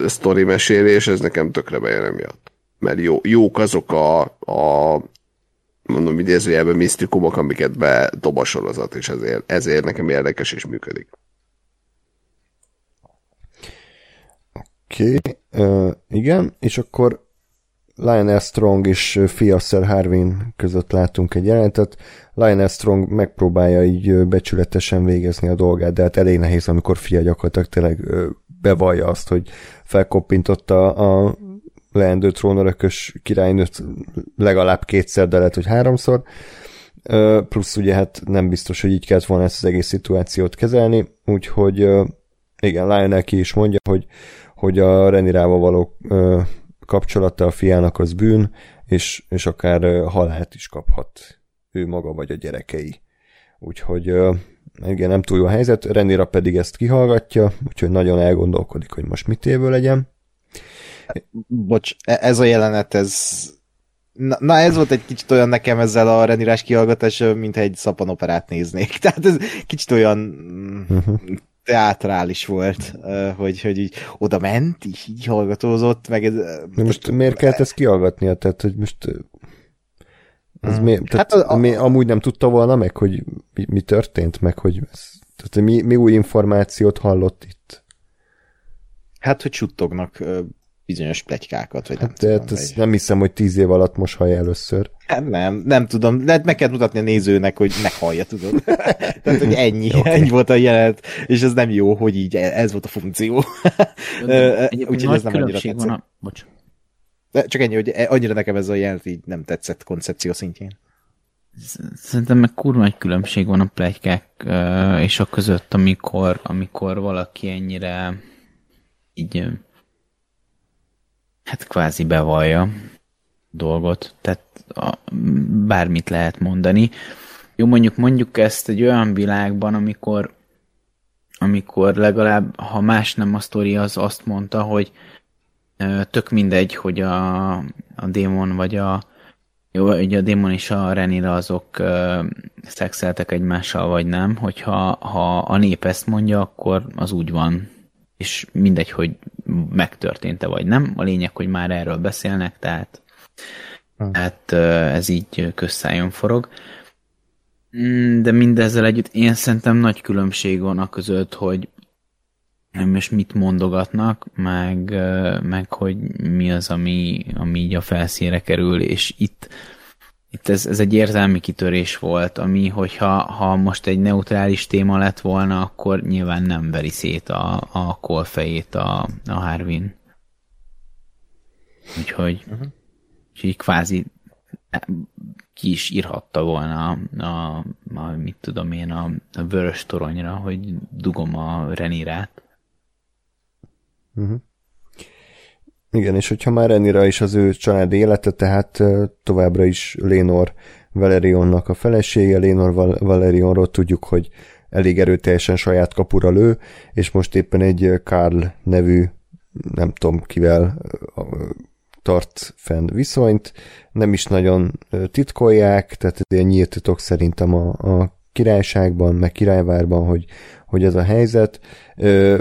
sztori mesélés, ez nekem tökre bejön emiatt mert jó, jók azok a, a mondom idézőjelben misztikumok, amiket bedob a sorozat, és ezért, ezért nekem érdekes és működik. Oké, okay. uh, igen, és akkor Lionel Strong és Fiasser Harvin között látunk egy jelentet. Lionel Strong megpróbálja így becsületesen végezni a dolgát, de hát elég nehéz, amikor fia gyakorlatilag tényleg bevallja azt, hogy felkoppintotta a leendő trónörökös királynőt legalább kétszer, de lehet, hogy háromszor. Plusz ugye hát nem biztos, hogy így kellett volna ezt az egész szituációt kezelni, úgyhogy igen, Lionel ki is mondja, hogy, hogy a Renirával való kapcsolata a fiának az bűn, és, és akár halált is kaphat ő maga vagy a gyerekei. Úgyhogy igen, nem túl jó a helyzet, Renira pedig ezt kihallgatja, úgyhogy nagyon elgondolkodik, hogy most mit évő legyen. Bocs, e- ez a jelenet, ez... Na, na ez volt egy kicsit olyan nekem ezzel a renirás kihallgatás, mint egy szapanoperát néznék. Tehát ez kicsit olyan uh-huh. teátrális volt, hogy, hogy így oda ment, így, így hallgatózott, meg ez... De most miért kellett ezt kihallgatnia? Tehát, hogy most ez hmm. mi, tehát hát a, a, mi, amúgy nem tudta volna meg, hogy mi, mi történt, meg hogy ez, tehát mi, mi új információt hallott itt? Hát, hogy suttognak bizonyos pletykákat, vagy hát, nem tudom. Ezt nem hiszem, hogy tíz év alatt most hallja először. Hát nem, nem tudom. Lehet meg kell mutatni a nézőnek, hogy meghallja, tudod. Tehát, hogy ennyi, okay. ennyi volt a jelenet, és ez nem jó, hogy így ez volt a funkció. Úgyhogy ez nem annyira tetszett. A... Bocs. De csak ennyi, hogy annyira nekem ez a jelent így nem tetszett koncepció szintjén. Szerintem meg kurva egy különbség van a plegykák és a között, amikor, amikor valaki ennyire így hát kvázi bevallja dolgot, tehát a, bármit lehet mondani. Jó, mondjuk mondjuk ezt egy olyan világban, amikor amikor legalább, ha más nem a sztori, az azt mondta, hogy tök mindegy, hogy a, a démon vagy a jó, ugye a démon és a Renira azok uh, szexeltek egymással, vagy nem, hogyha ha a nép ezt mondja, akkor az úgy van. És mindegy, hogy megtörtént-e vagy nem. A lényeg, hogy már erről beszélnek, tehát, hmm. uh, ez így közszájon forog. Mm, de mindezzel együtt én szerintem nagy különbség van a között, hogy most mit mondogatnak, meg, meg hogy mi az, ami, ami így a felszínre kerül, és itt, itt ez, ez egy érzelmi kitörés volt, ami, hogyha ha most egy neutrális téma lett volna, akkor nyilván nem veri szét a, a kolfejét a, a Harvin. Úgyhogy, uh-huh. úgyhogy kvázi ki is írhatta volna a, a, a mit tudom én, a, a vörös toronyra, hogy dugom a Renirát. Uh-huh. Igen, és hogyha már ennyire is az ő család élete, tehát továbbra is Lénor Valerionnak a felesége, Lénor Val- Valerionról tudjuk, hogy elég erőteljesen saját kapura lő, és most éppen egy Karl nevű, nem tudom kivel tart fenn viszonyt, nem is nagyon titkolják, tehát ilyen nyílt titok szerintem a, a királyságban, meg királyvárban, hogy, hogy ez a helyzet.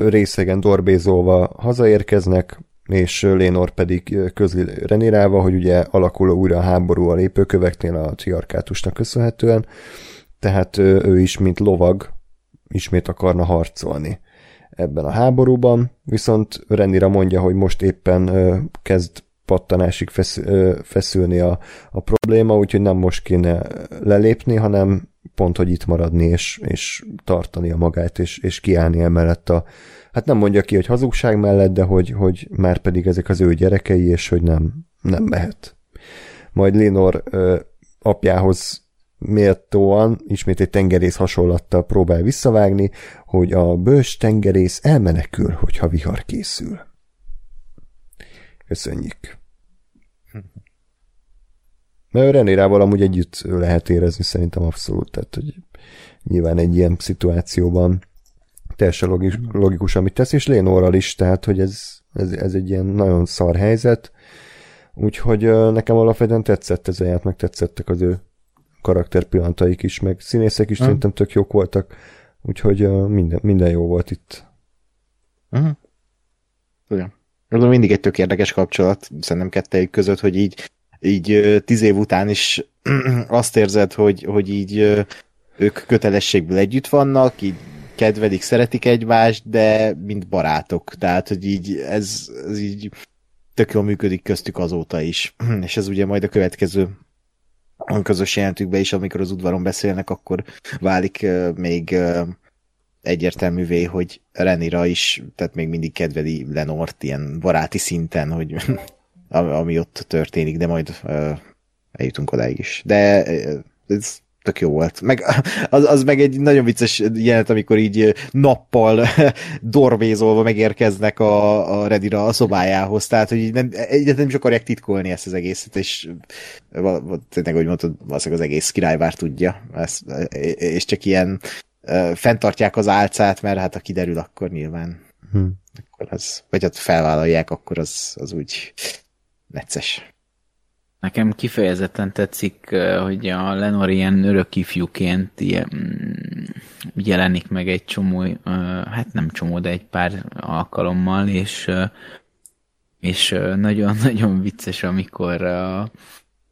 Részegen dorbézolva hazaérkeznek, és Lénor pedig közli Renirával, hogy ugye alakul újra a háború a lépőköveknél a triarkátusnak köszönhetően, tehát ő is, mint lovag, ismét akarna harcolni ebben a háborúban, viszont Renira mondja, hogy most éppen kezd pattanásig feszülni a, a probléma, úgyhogy nem most kéne lelépni, hanem pont, hogy itt maradni, és, és tartani a magát, és, és kiállni emellett a, hát nem mondja ki, hogy hazugság mellett, de hogy, hogy már pedig ezek az ő gyerekei, és hogy nem, nem mehet. Majd Lénor apjához méltóan ismét egy tengerész hasonlattal próbál visszavágni, hogy a bős tengerész elmenekül, hogyha vihar készül. Köszönjük. Mert Renérával amúgy együtt lehet érezni szerintem abszolút, tehát hogy nyilván egy ilyen szituációban teljesen logikus, logikus amit tesz, és Lénorral is, tehát hogy ez, ez, ez egy ilyen nagyon szar helyzet, úgyhogy nekem alapvetően tetszett ez a ját, meg tetszettek az ő karakter pillanataik is, meg színészek is uh-huh. szerintem tök jók voltak, úgyhogy minden, minden jó volt itt. Uh-huh. Igen. Ez mindig egy tök érdekes kapcsolat, szerintem kettejük között, hogy így így tíz év után is azt érzed, hogy, hogy így ők kötelességből együtt vannak, így kedvelik, szeretik egymást, de mint barátok. Tehát, hogy így ez, ez így tök jól működik köztük azóta is. És ez ugye majd a következő közös jelentükbe is, amikor az udvaron beszélnek, akkor válik még egyértelművé, hogy Renira is, tehát még mindig kedveli Lenort ilyen baráti szinten, hogy ami ott történik, de majd eljutunk odáig is. De ez tök jó volt. Meg, az, az meg egy nagyon vicces jelenet, amikor így nappal dorvézolva megérkeznek a, a Redira a szobájához, tehát hogy nem, egyet nem is akarják titkolni ezt az egészet, és tényleg, hogy mondtad, valószínűleg az egész királyvár tudja, ezt, és csak ilyen fenntartják az álcát, mert hát ha kiderül, akkor nyilván hmm. akkor az, vagy hát felvállalják, akkor az, az úgy necces. Nekem kifejezetten tetszik, hogy a Lenor ilyen örök ifjúként ilyen, mm, jelenik meg egy csomó, hát nem csomó, de egy pár alkalommal, és és nagyon-nagyon vicces, amikor a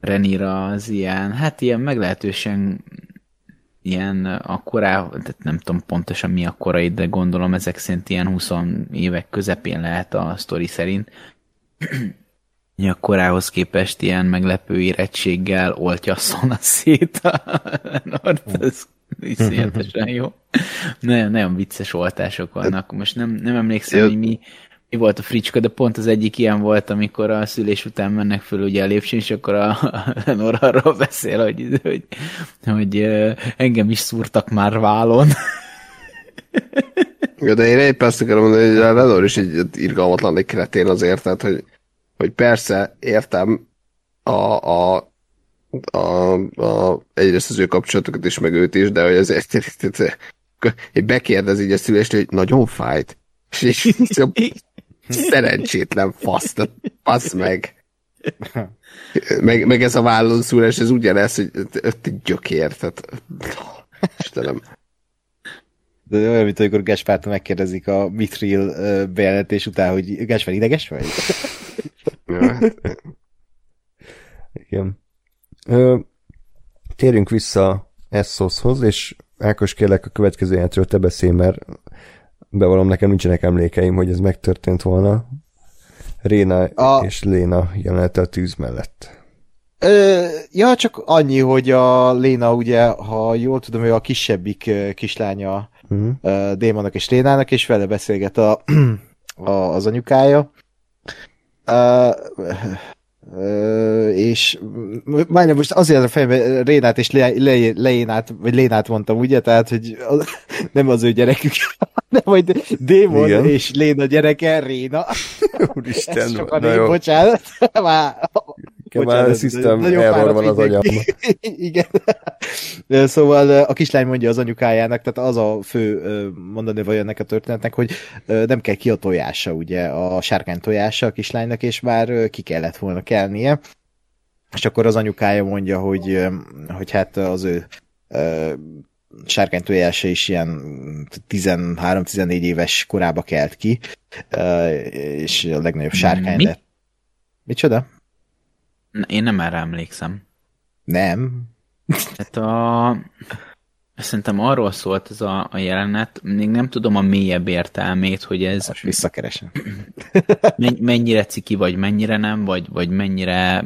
Renira az ilyen, hát ilyen meglehetősen ilyen a korá, tehát nem tudom pontosan mi a korai, de gondolom ezek szerint ilyen 20 évek közepén lehet a sztori szerint. a korához képest ilyen meglepő érettséggel oltja a szét a Nord, ez iszonyatosan jó. Nagyon, nagyon vicces oltások vannak. Most nem, nem emlékszem, hogy mi, mi volt a fricska, de pont az egyik ilyen volt, amikor a szülés után mennek föl ugye a lépcsőn, és akkor a Lenor arról beszél, hogy, hogy, hogy engem is szúrtak már válon. Ja, de én épp ezt akarom mondani, hogy a Lenor is egy irgalmatlan egy kretén azért, tehát, hogy, hogy persze értem a, a, a, a, egyrészt az ő kapcsolatokat is, meg őt is, de hogy azért bekérdez így a szülést, hogy nagyon fájt. És, és Szerencsétlen fasz, fasz meg. meg. Meg ez a vállon szúrás, ez ugyanez, hogy egy gyökér, tehát... Istenem. De olyan, mint amikor Gáspártól megkérdezik a Mithril bejelentés után, hogy Gáspár ideges vagy? Igen. Ö, térjünk vissza Essoshoz, és Ákos kérlek a következő jelentről te beszélj, mert bevallom, nekem nincsenek emlékeim, hogy ez megtörtént volna. Réna a... és Léna jelenete a tűz mellett. Ö, ja, csak annyi, hogy a Léna ugye, ha jól tudom, ő a kisebbik kislánya uh-huh. Démonnak és Lénának, és vele beszélget a, a, az anyukája. Uh, és majdnem most azért a fejemben Rénát és Le, Le, Lénát, vagy Lénát mondtam, ugye? Tehát, hogy az, nem az ő gyerekük, de majd Démon Igen. és Léna gyereke, Réna. Úristen, sokan na jó. Bocsánat. Már, bocsánat, system error van az agyamban. Igen. Szóval a kislány mondja az anyukájának, tehát az a fő mondani vagy ennek a történetnek, hogy nem kell ki a tojása, ugye, a sárkány tojása a kislánynak, és már ki kellett volna kelnie. És akkor az anyukája mondja, hogy, hogy hát az ő sárkány tojása is ilyen 13-14 éves korába kelt ki, és a legnagyobb sárkány Mi? lett. Micsoda? Én nem erre emlékszem. Nem. Hát a... Szerintem arról szólt ez a, a jelenet, még nem tudom a mélyebb értelmét, hogy ez... Most visszakeresem. mennyire ciki, vagy mennyire nem, vagy, vagy mennyire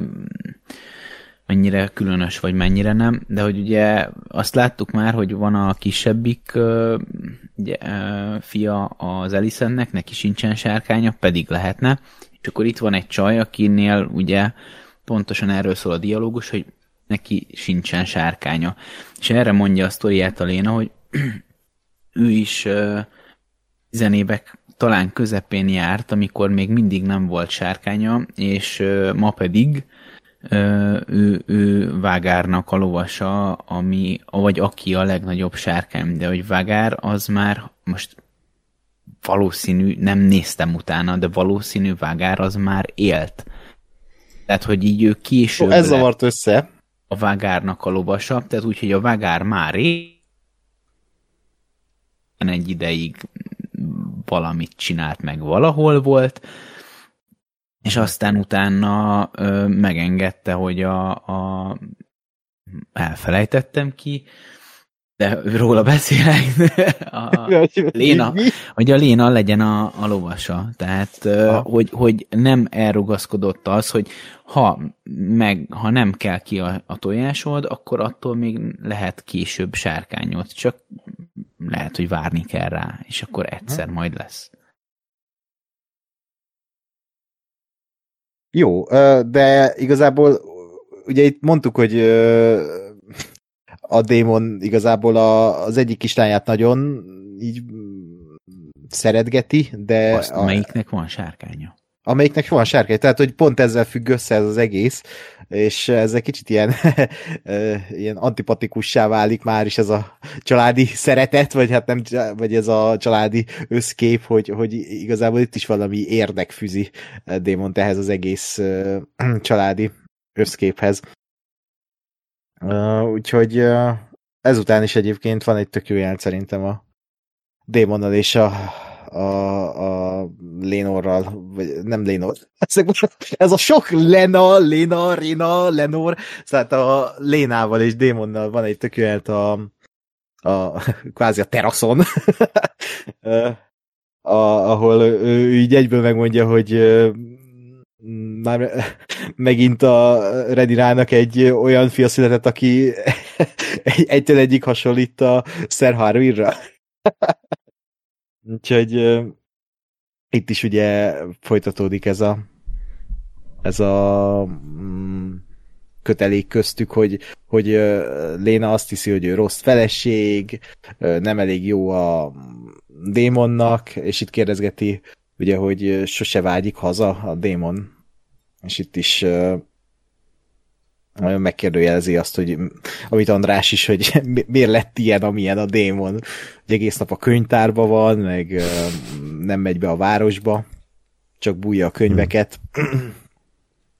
mennyire különös, vagy mennyire nem, de hogy ugye azt láttuk már, hogy van a kisebbik ugye, fia az Elisennek, neki sincsen sárkánya, pedig lehetne, és akkor itt van egy csaj, akinél ugye pontosan erről szól a dialógus, hogy neki sincsen sárkánya. És erre mondja a sztoriát a Léna, hogy ő is tizenévek talán közepén járt, amikor még mindig nem volt sárkánya, és ma pedig ő, ő Vágárnak a lovasa, ami, vagy aki a legnagyobb sárkány, de hogy Vágár az már most valószínű, nem néztem utána, de valószínű Vágár az már élt. Tehát, hogy így ő később... Ez zavart össze. A Vágárnak a lovasa, tehát úgy, hogy a Vágár már él, egy ideig valamit csinált meg valahol volt, és aztán utána ö, megengedte, hogy a, a elfelejtettem ki, de róla beszélek, a Léna, hogy a Léna legyen a, a lovasa. Tehát, ha. hogy, hogy nem elrugaszkodott az, hogy ha, meg, ha nem kell ki a, a tojásod, akkor attól még lehet később sárkányot. Csak lehet, hogy várni kell rá, és akkor egyszer majd lesz. Jó, de igazából ugye itt mondtuk, hogy a démon igazából a, az egyik kislányát nagyon így szeretgeti, de Azt, amelyiknek van sárkánya. amelyiknek van sárkány, tehát hogy pont ezzel függ össze ez az egész, és ez egy kicsit ilyen, ilyen antipatikussá válik már is ez a családi szeretet, vagy hát nem, vagy ez a családi összkép, hogy, hogy igazából itt is valami érdek fűzi Démont ehhez az egész családi összképhez. Ö, Úgyhogy ö, ezután is egyébként van egy tök jó jelent szerintem a Démonnal és a, a, a Lénorral, vagy nem Lénor, ez a sok Lena, Léna, Rina, Lenor, szóval a Lénával és Démonnal van egy tök jó jelent a, a kvázi a teraszon, a, ahol ő, ő így egyből megmondja, hogy már megint a Redirának egy olyan fia született, aki egy, egytől egyik hasonlít a Sir Harvirra. Úgyhogy itt is ugye folytatódik ez a ez a mm, kötelék köztük, hogy, hogy Léna azt hiszi, hogy ő rossz feleség, nem elég jó a démonnak, és itt kérdezgeti, ugye, hogy sose vágyik haza a démon. És itt is nagyon megkérdőjelezi azt, hogy amit András is, hogy mi- miért lett ilyen, amilyen a démon. Hogy egész nap a könyvtárban van, meg nem megy be a városba, csak bújja a könyveket.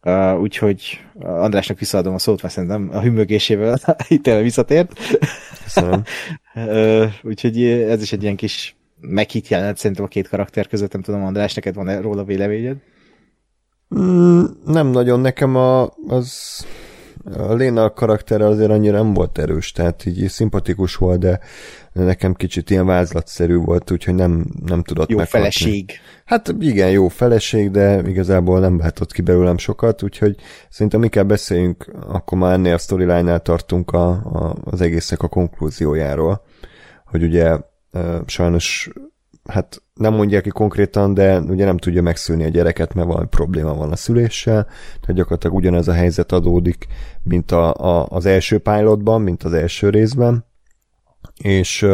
Uh, úgyhogy Andrásnak visszaadom a szót, mert szerintem a hümögésével itt visszatért. Köszönöm. Uh, úgyhogy ez is egy ilyen kis meghitt jelenet szerintem a két karakter között, nem tudom, András, neked van -e róla véleményed? Mm, nem nagyon, nekem a, az a Léna karaktere azért annyira nem volt erős, tehát így szimpatikus volt, de nekem kicsit ilyen vázlatszerű volt, úgyhogy nem, nem tudott Jó meghatni. feleség. Hát igen, jó feleség, de igazából nem látott ki belőlem sokat, úgyhogy szerintem inkább beszéljünk, akkor már ennél a storyline-nál tartunk a, a, az egésznek a konklúziójáról, hogy ugye sajnos hát nem mondják ki konkrétan, de ugye nem tudja megszülni a gyereket, mert valami probléma van a szüléssel, tehát gyakorlatilag ugyanez a helyzet adódik, mint a, a, az első pilotban, mint az első részben, és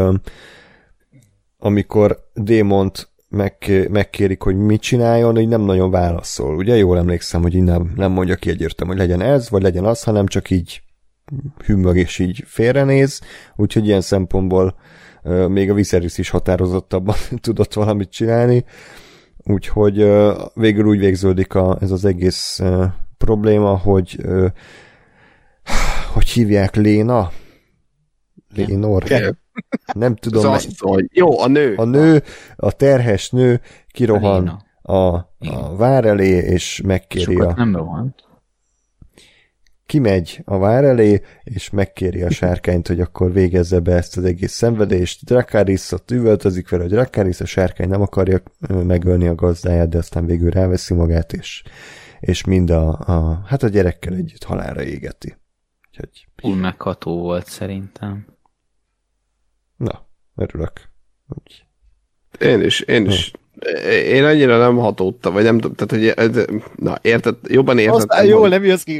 amikor Démont meg, megkérik, hogy mit csináljon, így nem nagyon válaszol. Ugye? Jól emlékszem, hogy így nem, mondja ki egyértelmű, hogy legyen ez, vagy legyen az, hanem csak így hümmög és így félrenéz, úgyhogy ilyen szempontból még a Viserys is határozottabban tudott valamit csinálni, úgyhogy végül úgy végződik a, ez az egész probléma, hogy hogy hívják Léna? Lénor? Nem Az tudom. hogy jó, a nő. A nő, a terhes nő kirohan Léna. a, a vár elé, és megkéri Sokat a, nem rohant. Kimegy a vár elé, és megkéri a sárkányt, hogy akkor végezze be ezt az egész szenvedést. Dracarys ott üvöltözik vele, hogy Dracarys a sárkány nem akarja megölni a gazdáját, de aztán végül ráveszi magát, és, és mind a, a, hát a gyerekkel együtt halára égeti. Úgyhogy, Túl megható volt szerintem. na, örülök. Úgy. Én is, én is. Én annyira nem hatódtam, vagy nem tudom, tehát hogy, na érted, jobban értettem. Aztán hogy- jól nem jössz ki.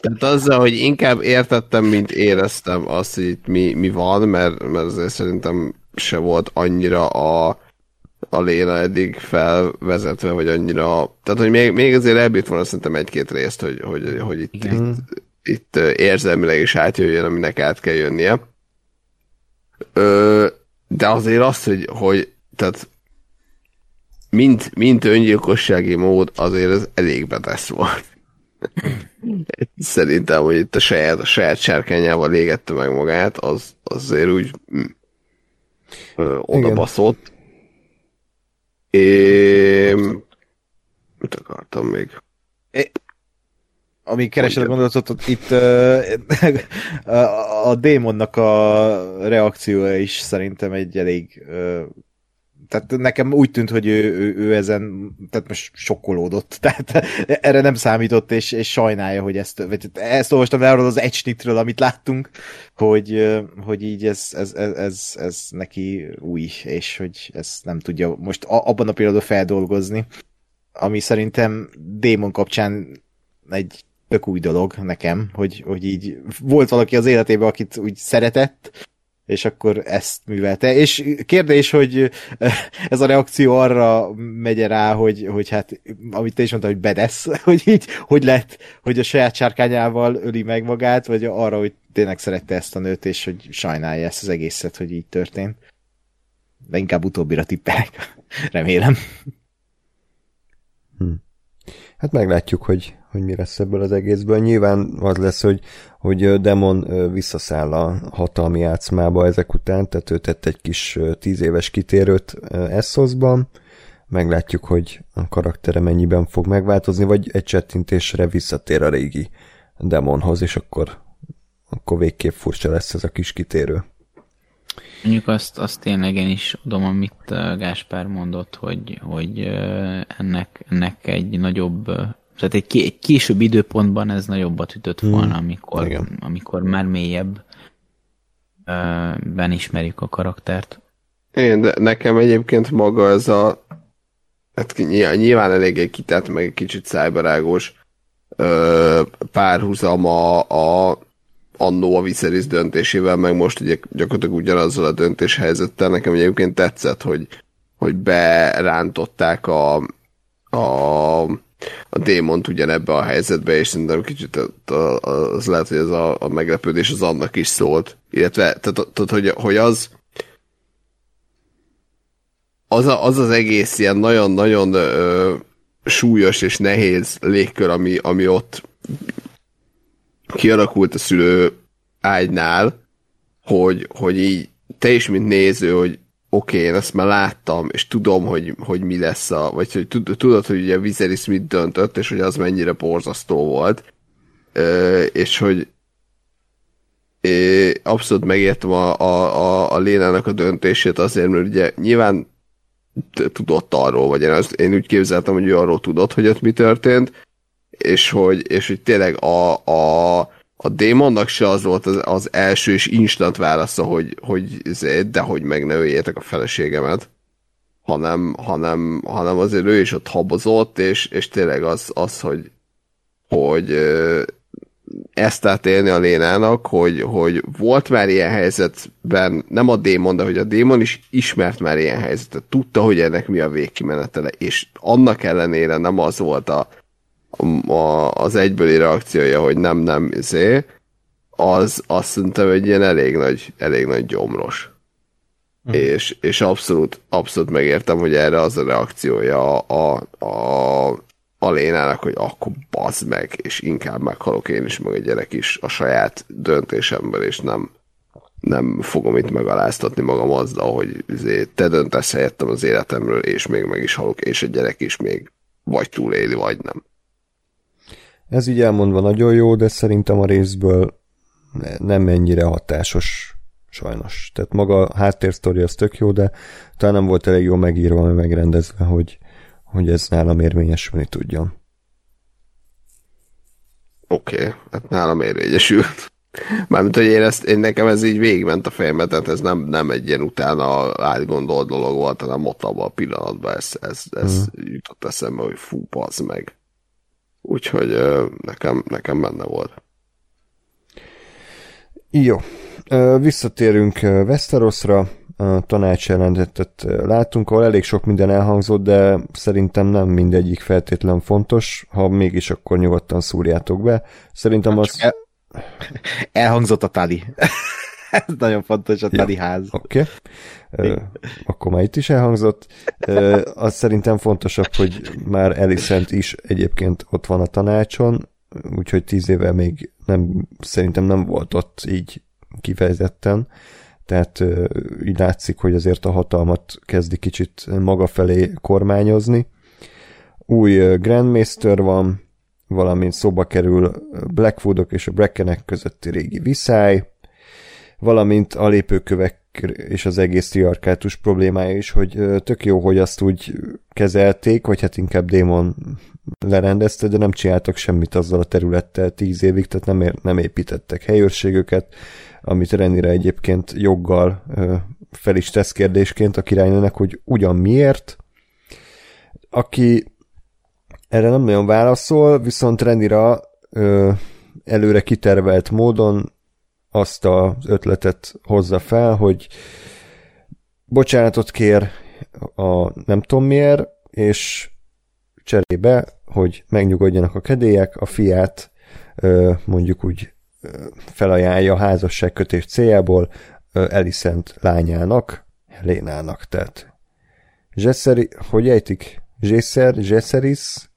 Tehát azzal, hogy inkább értettem, mint éreztem azt, hogy itt mi, mi van, mert, mert azért szerintem se volt annyira a, a Léna eddig felvezetve, vagy annyira... Tehát, hogy még, még azért elbírt volna szerintem egy-két részt, hogy, hogy, hogy itt, Igen. itt, itt érzelmileg is átjöjjön, aminek át kell jönnie. Ö, de azért azt, hogy, hogy tehát mint, mint öngyilkossági mód, azért ez elég betesz volt. Szerintem, hogy itt a saját, a saját sárkányával égette meg magát, az az azért úgy mm, ö, oda baszott. É... Mit akartam még? Ami keresed a gondolatot, ott itt ö, a, a démonnak a reakciója is szerintem egy elég ö, tehát nekem úgy tűnt, hogy ő, ő, ő ezen, tehát most sokkolódott, tehát erre nem számított, és, és sajnálja, hogy ezt, vagy ezt olvastam le arról az egysnitről, amit láttunk, hogy, hogy így ez, ez, ez, ez, ez neki új, és hogy ezt nem tudja most abban a pillanatban feldolgozni, ami szerintem Démon kapcsán egy tök új dolog nekem, hogy, hogy így volt valaki az életében, akit úgy szeretett, és akkor ezt művelte. És kérdés, hogy ez a reakció arra megy rá, hogy, hogy hát, amit te is mondtad, hogy bedesz, hogy így, hogy lett, hogy a saját sárkányával öli meg magát, vagy arra, hogy tényleg szerette ezt a nőt, és hogy sajnálja ezt az egészet, hogy így történt. De inkább utóbbira tippelek. Remélem. Hm. Hát meglátjuk, hogy, hogy mi lesz ebből az egészből. Nyilván az lesz, hogy, hogy Demon visszaszáll a hatalmi játszmába ezek után, tehát ő tett egy kis tíz éves kitérőt Essoszban, meglátjuk, hogy a karaktere mennyiben fog megváltozni, vagy egy csettintésre visszatér a régi Demonhoz, és akkor, akkor végképp furcsa lesz ez a kis kitérő. Mondjuk azt, azt tényleg én is adom, amit Gáspár mondott, hogy, hogy ennek, ennek egy nagyobb, tehát egy, egy később időpontban ez nagyobbat ütött hmm. volna, amikor, Igen. amikor már mélyebb ben ismerjük a karaktert. Én, de nekem egyébként maga ez a hát nyilván elég egy kitett, meg egy kicsit szájbarágos párhuzama a annó a Viserys döntésével, meg most ugye gyakorlatilag ugyanazzal a döntéshelyzettel. Nekem egyébként tetszett, hogy, hogy berántották a, a, a démont ugyanebbe a helyzetbe, és szerintem kicsit az lehet, hogy ez a, a meglepődés az annak is szólt. Illetve, tehát, tehát hogy, hogy az az, a, az az egész ilyen nagyon-nagyon súlyos és nehéz légkör, ami, ami ott kialakult a szülő ágynál, hogy, hogy így te is, mint néző, hogy oké, okay, én ezt már láttam, és tudom, hogy, hogy mi lesz a, vagy hogy tudod, hogy ugye Viserys mit döntött, és hogy az mennyire borzasztó volt, Ö, és hogy é, abszolút megértem a, a, a, a Lénának a döntését azért, mert ugye nyilván tudott arról, vagy én, azt, én úgy képzeltem, hogy ő arról tudott, hogy ott mi történt, és hogy, és hogy tényleg a, a, a démonnak se az volt az, az első és instant válasza, hogy, hogy de hogy meg ne öljétek a feleségemet, hanem, hanem, hanem azért ő is ott habozott, és, és tényleg az, az hogy, hogy ezt átélni a Lénának, hogy, hogy volt már ilyen helyzetben, nem a démon, de hogy a démon is ismert már ilyen helyzetet, tudta, hogy ennek mi a végkimenetele, és annak ellenére nem az volt a, a, az egybőli reakciója, hogy nem, nem, izé, az azt szerintem egy ilyen elég nagy, elég nagy gyomros. Mm. És, és abszolút, abszolút megértem, hogy erre az a reakciója a, a, a, a Lénának, hogy akkor bazd meg, és inkább meghalok én is, meg a gyerek is a saját döntésemből, és nem, nem fogom itt megaláztatni magam azzal, hogy izé, te döntesz helyettem az életemről, és még meg is halok, és a gyerek is még vagy túléli, vagy nem. Ez így elmondva nagyon jó, de szerintem a részből nem ennyire hatásos sajnos. Tehát maga a háttérsztori az tök jó, de talán nem volt elég jó megírva, vagy megrendezve, hogy, hogy ez nálam érvényesülni tudjon. Oké, okay, hát nálam érvényesült. Mármint, hogy én, ezt, én nekem ez így végigment a fejembe, tehát ez nem, nem egy ilyen utána átgondolt dolog volt, hanem ott abban a pillanatban ez, ez, ez mm. jutott eszembe, hogy fú, az meg. Úgyhogy nekem, nekem benne volt. Jó. Visszatérünk Westerosra, a tanácsjelentetet látunk, ahol elég sok minden elhangzott, de szerintem nem mindegyik feltétlen fontos, ha mégis akkor nyugodtan szúrjátok be. Szerintem hát az... El... Elhangzott a tali. Ez nagyon fontos, a tali ház. Oké. Okay. akkor már itt is elhangzott. az szerintem fontosabb, hogy már Elisent is egyébként ott van a tanácson, úgyhogy tíz éve még nem, szerintem nem volt ott így kifejezetten, tehát így látszik, hogy azért a hatalmat kezdi kicsit maga felé kormányozni. Új Grandmaster van, valamint szóba kerül Blackwoodok és a Brackenek közötti régi viszály, valamint a lépőkövek és az egész triarkátus problémája is, hogy tök jó, hogy azt úgy kezelték, vagy hát inkább Démon lerendezte, de nem csináltak semmit azzal a területtel tíz évig, tehát nem, nem építettek helyőrségöket, amit Renire egyébként joggal fel is tesz kérdésként a királynőnek, hogy ugyan miért. Aki erre nem nagyon válaszol, viszont Renira előre kitervelt módon azt az ötletet hozza fel, hogy bocsánatot kér a nem tudom miért, és cserébe, hogy megnyugodjanak a kedélyek, a fiát mondjuk úgy felajánlja a házasságkötés céljából Elisent lányának, Helénának, tehát Zseszeri, hogy ejtik? Zsészer, Zseszeris,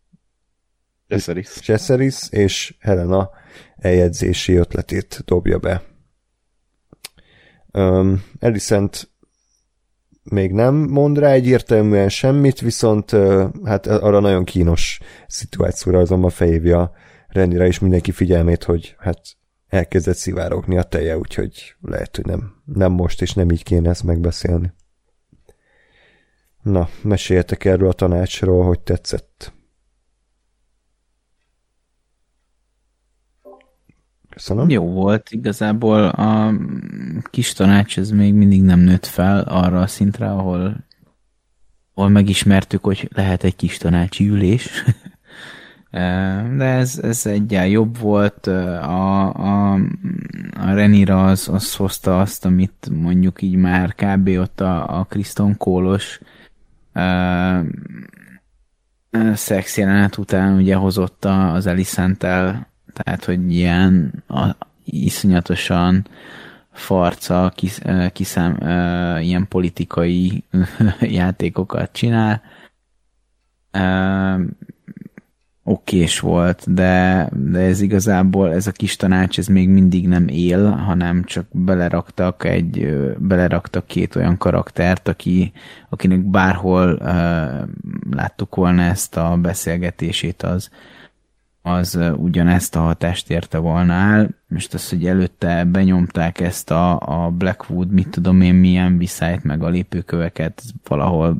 Zseszeris. Zseszeris és Helena eljegyzési ötletét dobja be. Um, Elisent még nem mond rá egyértelműen semmit, viszont uh, hát arra nagyon kínos szituációra azonban felhívja Renira is mindenki figyelmét, hogy hát elkezdett szivárogni a teje, úgyhogy lehet, hogy nem, nem most, és nem így kéne ezt megbeszélni. Na, meséljetek erről a tanácsról, hogy tetszett. Köszönöm. Jó volt, igazából a kis tanács ez még mindig nem nőtt fel arra a szintre, ahol, ahol megismertük, hogy lehet egy kis tanácsi ülés. De ez, ez egyel jobb volt. A, a, a Renira az, az hozta azt, amit mondjuk így már kb. ott a, a Kriston Kólos uh, szex jelenet után ugye hozott az Elisantel tehát, hogy ilyen a, iszonyatosan farca, kis, kiszám, ilyen politikai játékokat csinál. Okés volt, de, de ez igazából, ez a kis tanács, ez még mindig nem él, hanem csak beleraktak egy, beleraktak két olyan karaktert, aki, akinek bárhol láttuk volna ezt a beszélgetését, az, az ugyanezt a hatást érte volna el. Most az, hogy előtte benyomták ezt a, a Blackwood, mit tudom én, milyen viszályt, meg a lépőköveket, valahol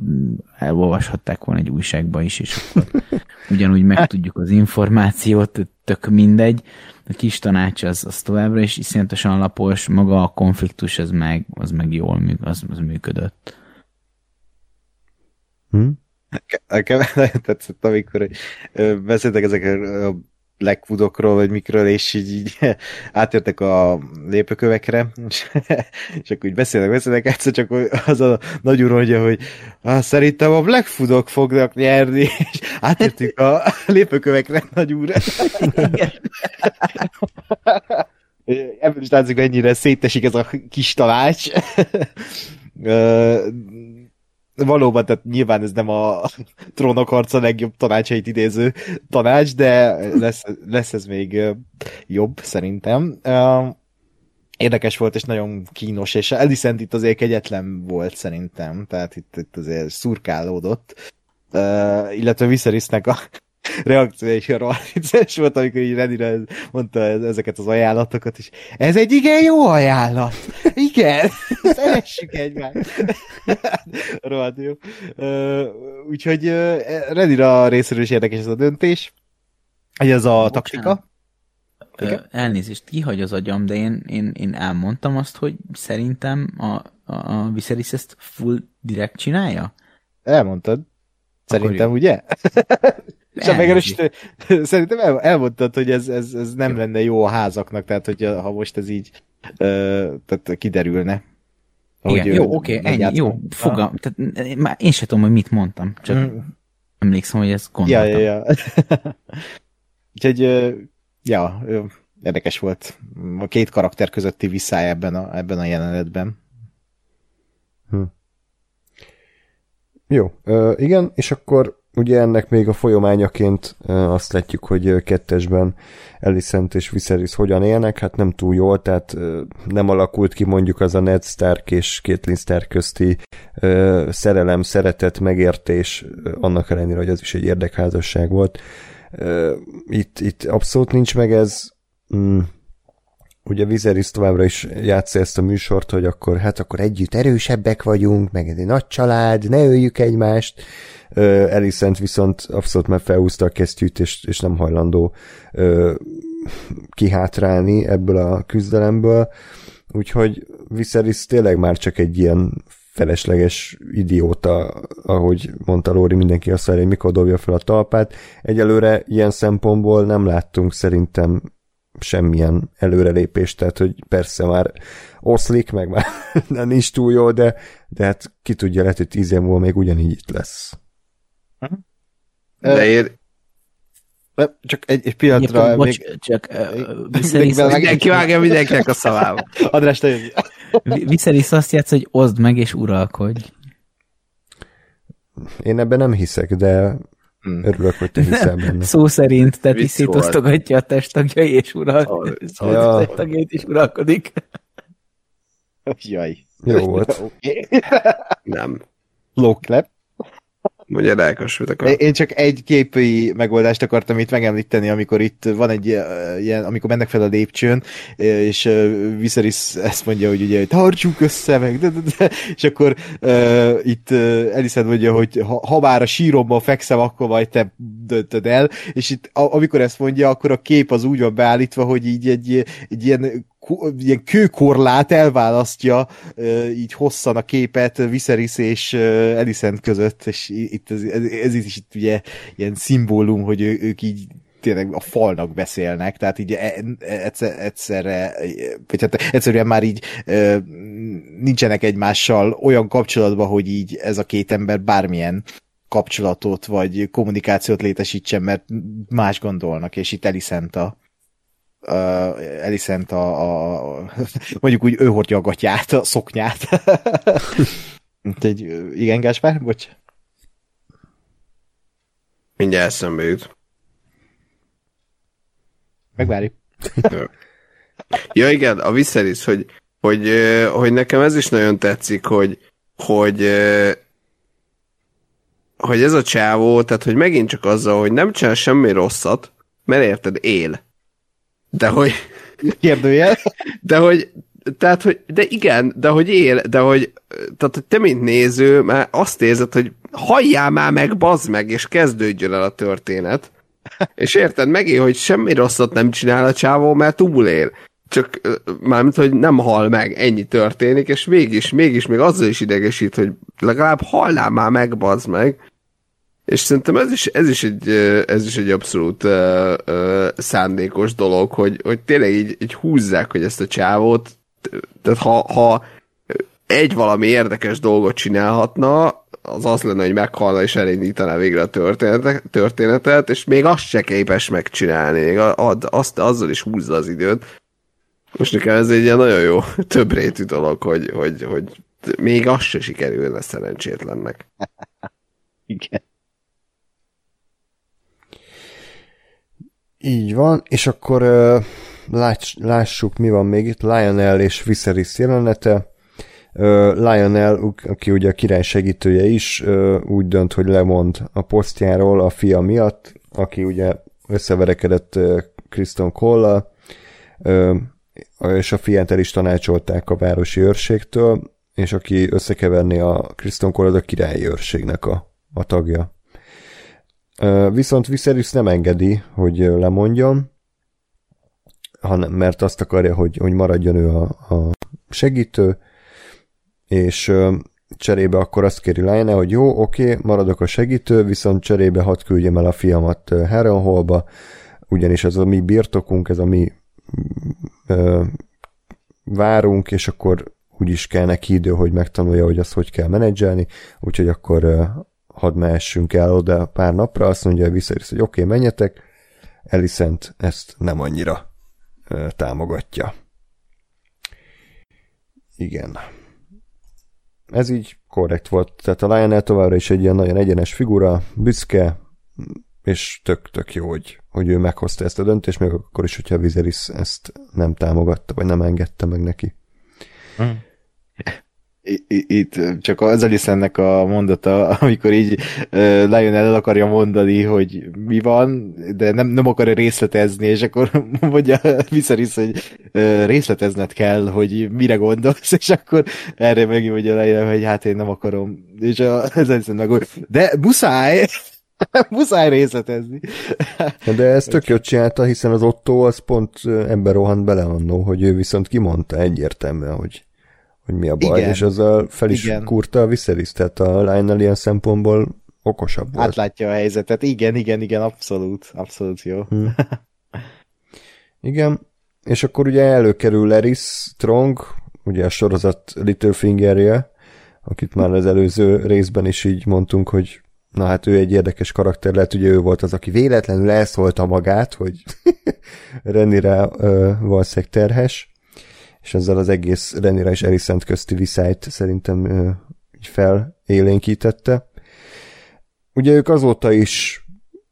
elolvashatták volna egy újságba is, és akkor ugyanúgy megtudjuk az információt, tök mindegy. A kis tanács az, az továbbra is iszonyatosan lapos, maga a konfliktus az meg, az meg jól az, az működött. Hm? Nekem nagyon tetszett, amikor beszéltek ezekről a Blackwoodokról, vagy mikről, és így, így átértek a lépőkövekre, és, és akkor így beszélnek, beszélnek, egyszer csak az a nagy úr mondja, hogy ah, szerintem a Blackwoodok fognak nyerni, és átértünk a lépőkövekre, nagy úr. Ebből is látszik, mennyire szétesik ez a kis talács valóban, tehát nyilván ez nem a trónok legjobb tanácsait idéző tanács, de lesz, lesz ez még jobb, szerintem. Érdekes volt, és nagyon kínos, és Elisent itt azért kegyetlen volt, szerintem, tehát itt, itt azért szurkálódott. Uh, illetve Viserysnek a reakciója is arra vicces volt, amikor így Renire mondta ezeket az ajánlatokat, és ez egy igen jó ajánlat. Igen, szeressük egymást. Rohadt jó. Úgyhogy Renira részéről is érdekes ez a döntés, hogy ez a Bocsánat. taktika. Igen? Elnézést, kihagy az agyam, de én, én, én elmondtam azt, hogy szerintem a, a, a Viserys ezt full direkt csinálja? Elmondtad. Szerintem, ugye? És a megerősítő, szerintem el, elmondtad, hogy ez, ez, ez nem lenne jó a házaknak, tehát hogy ha most ez így uh, tehát kiderülne. Igen, jó, oké, okay, ennyi, jó, fogam, tehát már én sem tudom, hogy mit mondtam, csak mm. emlékszem, hogy ezt gondoltam. Ja, ja, ja. Úgyhogy, ja, érdekes volt a két karakter közötti visszáj ebben a, ebben a jelenetben. Hm. Jó, igen, és akkor ugye ennek még a folyamányaként azt látjuk, hogy kettesben Elisent és Viserys hogyan élnek, hát nem túl jól, tehát nem alakult ki mondjuk az a Ned Stark és Caitlyn Stark közti szerelem, szeretet, megértés, annak ellenére, hogy az is egy érdekházasság volt. Itt, itt abszolút nincs meg ez. Ugye Viserys továbbra is játsza ezt a műsort, hogy akkor hát akkor együtt erősebbek vagyunk, meg ez egy nagy család, ne öljük egymást. Uh, Elisent viszont abszolút már felhúzta a kesztyűt, és, és nem hajlandó uh, kihátrálni ebből a küzdelemből. Úgyhogy Viserys tényleg már csak egy ilyen felesleges idióta, ahogy mondta Lóri, mindenki azt várja, hogy mikor dobja fel a talpát. Egyelőre ilyen szempontból nem láttunk szerintem semmilyen előrelépést, tehát hogy persze már oszlik, meg már nem nincs túl jó, de, de hát ki tudja, lehet, hogy tíz év múlva még ugyanígy itt lesz. De én, Csak egy, egy pillanatra Egyébként, bocs, még... csak Mindenkivel Viserys, meg- mindenki vágja mindenkinek a szavába. András, te. Viserys azt játsz, hogy oszd meg és uralkodj. Én ebben nem hiszek, de. Örülök, hogy te hiszel benne. Szó szerint, tehát is szétosztogatja a testtagjai és uralkodik. Szóval- Ja. A testtagjait is uralkodik. Jaj. Jó volt. Oké. Nem. Low clap. Mondja, Rákos, mit akar. Én csak egy képi megoldást akartam itt megemlíteni, amikor itt van egy ilyen, amikor mennek fel a lépcsőn, és Viserys ezt mondja, hogy ugye tartsuk össze, meg de, de, de, és akkor uh, itt uh, Elisabeth mondja, hogy ha, ha bár a síromban fekszem, akkor majd te döntöd el, és itt a, amikor ezt mondja, akkor a kép az úgy van beállítva, hogy így egy, egy ilyen ilyen kőkorlát elválasztja így hosszan a képet Viserys és ö, Alicent között, és itt ez, ez, is itt ugye ilyen szimbólum, hogy ők így tényleg a falnak beszélnek, tehát így e- e- egyszer, egyszerre, vagy hát egyszerűen már így nincsenek egymással olyan kapcsolatban, hogy így ez a két ember bármilyen kapcsolatot vagy kommunikációt létesítsen, mert más gondolnak, és itt Alicent a, uh, Alicent a, a, mondjuk úgy ő hordja a gatyát, a szoknyát. Ö, igen, Gáspár, bocs. Mindjárt eszembe jut. Megvárjuk. Ja igen, a Viserys, hogy, hogy, hogy nekem ez is nagyon tetszik, hogy, hogy, hogy ez a csávó, tehát hogy megint csak azzal, hogy nem csinál semmi rosszat, mert érted, él. De hogy, Kérdőjel. de hogy, tehát, hogy, de igen, de hogy él, de hogy, tehát, hogy te, mint néző, már azt érzed, hogy halljál már meg, bazd meg, és kezdődjön el a történet. És érted, megint, hogy semmi rosszat nem csinál a csávó, mert túlél. Csak mármint, hogy nem hal meg, ennyi történik, és mégis, mégis még azzal is idegesít, hogy legalább hallál már meg, bazd meg. És szerintem ez is, ez is, egy, ö, ez is egy abszolút uh, uh, szándékos dolog, hogy, hogy tényleg így, így húzzák, hogy ezt a csávót, tehát ha, ha egy valami érdekes dolgot csinálhatna, az az lenne, hogy meghalna és elindítaná végre a történetet, és még azt se képes megcsinálni, még ad, azt, azzal is húzza az időt. Most nekem ez egy ilyen nagyon jó többrétű dolog, hogy, hogy, hogy még azt se sikerülne szerencsétlennek. Igen. Így van, és akkor láss, lássuk, mi van még itt. Lionel és Viserys jelenete. Lionel, aki ugye a király segítője is, úgy dönt, hogy lemond a posztjáról a fia miatt, aki ugye összeverekedett Kriston cole uh, és a fiát el is tanácsolták a városi őrségtől, és aki összekeverné a Kriston cole a királyi őrségnek a, a tagja. Viszont Viserys nem engedi, hogy lemondjon, hanem, mert azt akarja, hogy, hogy maradjon ő a, a segítő, és cserébe akkor azt kéri Lionel, hogy jó, oké, maradok a segítő, viszont cserébe hadd küldjem el a fiamat ö, Harrenhalba, ugyanis ez a mi birtokunk, ez a mi ö, várunk, és akkor úgy is kell neki idő, hogy megtanulja, hogy azt hogy kell menedzselni, úgyhogy akkor hadd mehessünk el oda pár napra, azt mondja a Viserys, hogy oké, okay, menjetek, Elisent ezt nem annyira támogatja. Igen. Ez így korrekt volt. Tehát a Lionel továbbra is egy ilyen nagyon egyenes figura, büszke, és tök-tök jó, hogy, hogy ő meghozta ezt a döntést, még akkor is, hogyha Viserys ezt nem támogatta, vagy nem engedte meg neki. I- Itt csak az Alice-ennek a mondata, amikor így uh, Lionel el akarja mondani, hogy mi van, de nem, nem akarja részletezni, és akkor mondja vissza hogy uh, részletezned kell, hogy mire gondolsz, és akkor erre megmondja Lionel, hogy hát én nem akarom. És a, az Alice meg úgy, de muszáj! muszáj részletezni. De ez tök jót csinálta, hiszen az Otto az pont ember rohant bele annó, hogy ő viszont kimondta egyértelműen, hogy hogy mi a baj, Igen. és azzal fel is Igen. kurta a Viserys, tehát a Lionel ilyen szempontból okosabb volt. Átlátja a helyzetet, igen, igen, igen, abszolút, abszolút jó. Hmm. igen, és akkor ugye előkerül Larry Strong, ugye a sorozat Littlefingerje, akit már az előző részben is így mondtunk, hogy na hát ő egy érdekes karakter, lehet ugye ő volt az, aki véletlenül elszólta magát, hogy Renire uh, valószínűleg terhes, és ezzel az egész Renira és Erisent közti viszályt szerintem így felélénkítette. Ugye ők azóta is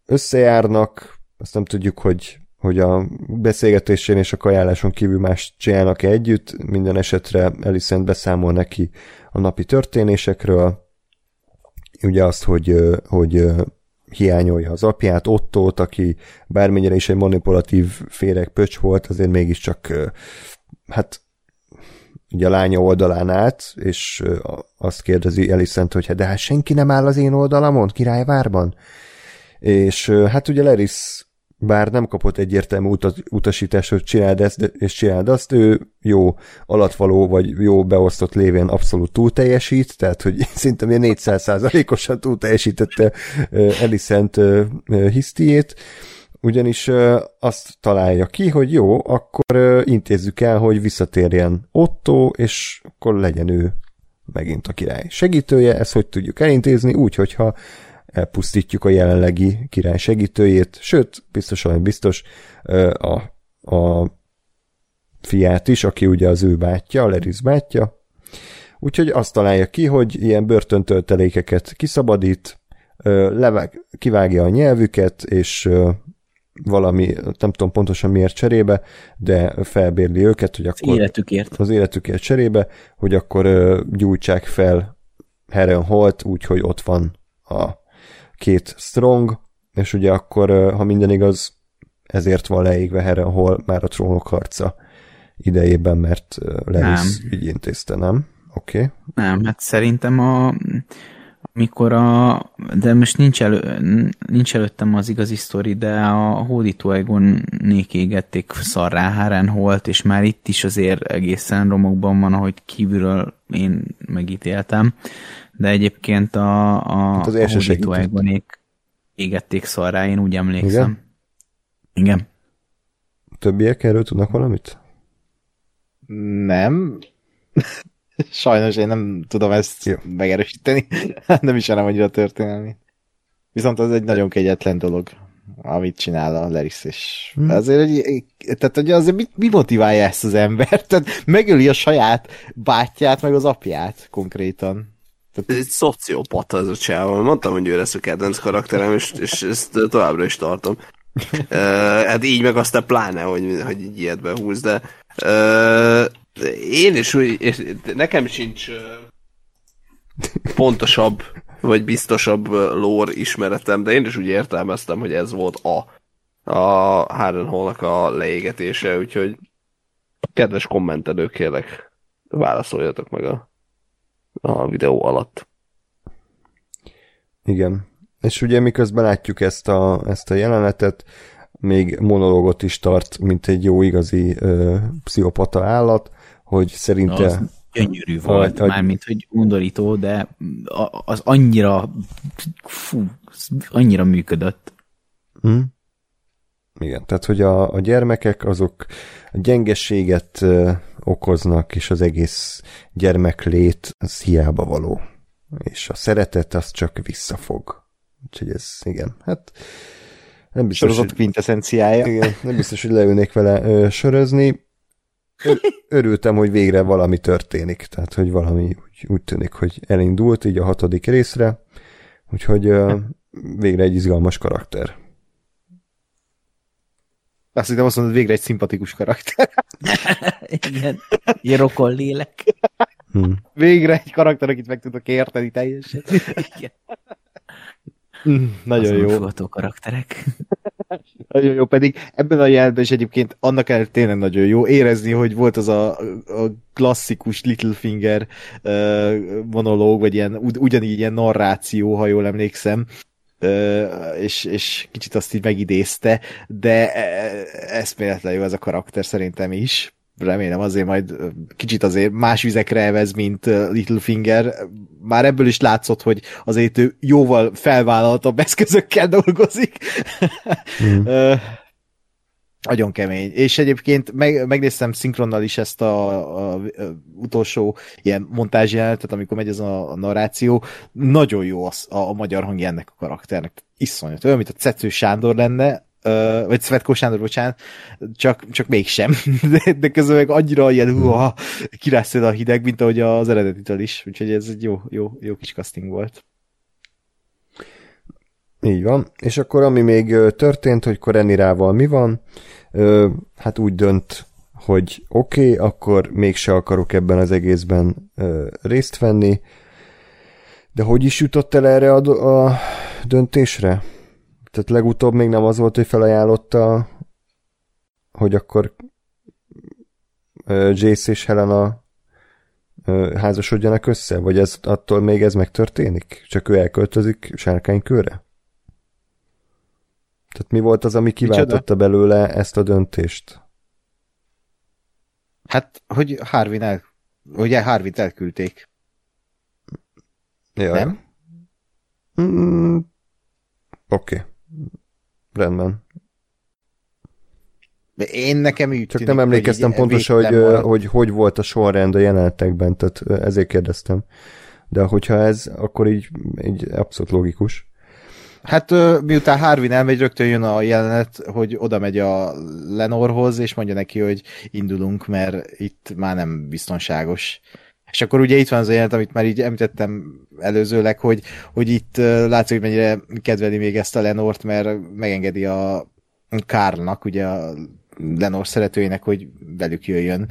összejárnak, azt nem tudjuk, hogy, hogy a beszélgetésén és a kajáláson kívül más csinálnak együtt, minden esetre Elisent beszámol neki a napi történésekről, ugye azt, hogy, hogy hiányolja az apját, Ottót, aki bármennyire is egy manipulatív féreg pöcs volt, azért mégiscsak hát ugye a lánya oldalán át, és azt kérdezi Elisent, hogy de hát senki nem áll az én oldalamon, királyvárban? És hát ugye Leris bár nem kapott egyértelmű utas, utasítást, hogy csináld ezt, és csináld azt, ő jó alatvaló, vagy jó beosztott lévén abszolút túl teljesít, tehát, hogy szinte 400%-osan túl teljesítette Elisent hisztiét, ugyanis azt találja ki, hogy jó, akkor intézzük el, hogy visszatérjen Otto, és akkor legyen ő megint a király segítője. Ezt hogy tudjuk elintézni? Úgy, hogyha elpusztítjuk a jelenlegi király segítőjét, sőt, biztosan, hogy biztos a, a fiát is, aki ugye az ő bátyja, Leris bátyja. Úgyhogy azt találja ki, hogy ilyen börtöntöltelékeket kiszabadít, kivágja a nyelvüket, és valami, nem tudom pontosan miért cserébe, de felbérli őket, hogy akkor... Az életükért. Az életükért cserébe, hogy akkor uh, gyújtsák fel Heren Holt, úgyhogy ott van a két Strong, és ugye akkor, ha minden igaz, ezért van leégve Heren Hall már a trónok harca idejében, mert uh, Leris ügyintézte, nem? Oké. Okay. Nem, hát szerintem a mikor a, de most nincs, elő, nincs előttem az igazi sztori, de a hódító Egonék égették szarrá Háren holt, és már itt is azért egészen romokban van, ahogy kívülről én megítéltem, de egyébként a, a, hát az a hódító Egonék égették szarrá, én úgy emlékszem. Igen? Igen. Többiek erről tudnak valamit? Nem. Sajnos én nem tudom ezt Jó. megerősíteni. nem is hanem annyira történelmi. Viszont az egy nagyon kegyetlen dolog, amit csinál a Leris, és hmm. azért, egy, tehát hogy azért mi, mi motiválja ezt az embert? Tehát megöli a saját bátyját, meg az apját konkrétan. Tehát... Ez egy szociopata ez a csáva. Mondtam, hogy ő lesz a kedvenc karakterem, és, és ezt továbbra is tartom. uh, hát így meg aztán pláne, hogy, hogy így ilyet behúz, de uh, én is úgy, nekem sincs pontosabb, vagy biztosabb lór ismeretem, de én is úgy értelmeztem, hogy ez volt a, a Harrenhallnak a leégetése, úgyhogy kedves kommentelők, kérlek, válaszoljatok meg a, a videó alatt. Igen. És ugye miközben látjuk ezt a, ezt a jelenetet, még monológot is tart, mint egy jó igazi ö, pszichopata állat, hogy szerinte... Az gyönyörű volt, a, a... mármint, hogy undorító, de az annyira fú, annyira működött. Hmm. Igen, tehát, hogy a, a gyermekek azok a gyengességet ö, okoznak, és az egész gyermeklét az hiába való. És a szeretet az csak visszafog. Úgyhogy ez, igen, hát nem biztos, Sorozat quintessenciája. Igen, nem biztos, hogy leülnék vele ö, sörözni örültem, hogy végre valami történik, tehát hogy valami úgy, úgy tűnik, hogy elindult így a hatodik részre, úgyhogy uh, végre egy izgalmas karakter. Azt hiszem azt mondod, végre egy szimpatikus karakter. Igen, ilyen rokon lélek. Hm. Végre egy karakter, akit meg tudok érteni teljesen. Igen. Mm, Nagyon jó. Karakterek. Nagyon jó, pedig ebben a jelben is egyébként annak el tényleg nagyon jó érezni, hogy volt az a, a klasszikus Littlefinger uh, monológ, vagy ilyen, ugy- ugyanígy ilyen narráció, ha jól emlékszem, és, és kicsit azt így megidézte, de eszméletlen jó ez a karakter szerintem is. Remélem azért majd kicsit azért más vizekre evez, mint ö, Littlefinger. Már ebből is látszott, hogy azért ő jóval felvállaltabb eszközökkel dolgozik. Mm. Nagyon kemény. És egyébként meg, megnéztem szinkronnal is ezt a, a, a utolsó ilyen montázsjelenetet, amikor megy ez a, a narráció. Nagyon jó az, a, a magyar hangja ennek a karakternek. Iszonyat. Olyan, mint a Cecő Sándor lenne, ö, vagy Svetko Sándor, bocsánat, csak, csak mégsem. De, de közben meg annyira ilyen húha, kirászol a hideg, mint ahogy az eredetitől is. Úgyhogy ez egy jó, jó, jó kis casting volt. Így van. És akkor ami még történt, hogy Korenirával mi van, hát úgy dönt, hogy oké, okay, akkor mégse akarok ebben az egészben részt venni. De hogy is jutott el erre a, a döntésre? Tehát legutóbb még nem az volt, hogy felajánlotta, hogy akkor Jace és Helena házasodjanak össze? Vagy ez attól még ez megtörténik? Csak ő elköltözik sárkánykőre? Tehát mi volt az, ami kiváltotta belőle ezt a döntést? Hát, hogy Harvin el, ugye Harvin elküldték. Jaj. Nem? Mm, Oké. Okay. Rendben. De én nekem úgy Csak tűnik, nem emlékeztem hogy pontosan, hogy, hogy hogy volt a sorrend a jelenetekben, tehát ezért kérdeztem. De hogyha ez, akkor így, így abszolút logikus. Hát miután Harvin elmegy, rögtön jön a jelenet, hogy oda megy a Lenorhoz, és mondja neki, hogy indulunk, mert itt már nem biztonságos. És akkor ugye itt van az a jelenet, amit már így említettem előzőleg, hogy, hogy itt látszik, hogy mennyire kedveli még ezt a Lenort, mert megengedi a Kárnak, ugye a Lenor szeretőjének, hogy velük jöjjön.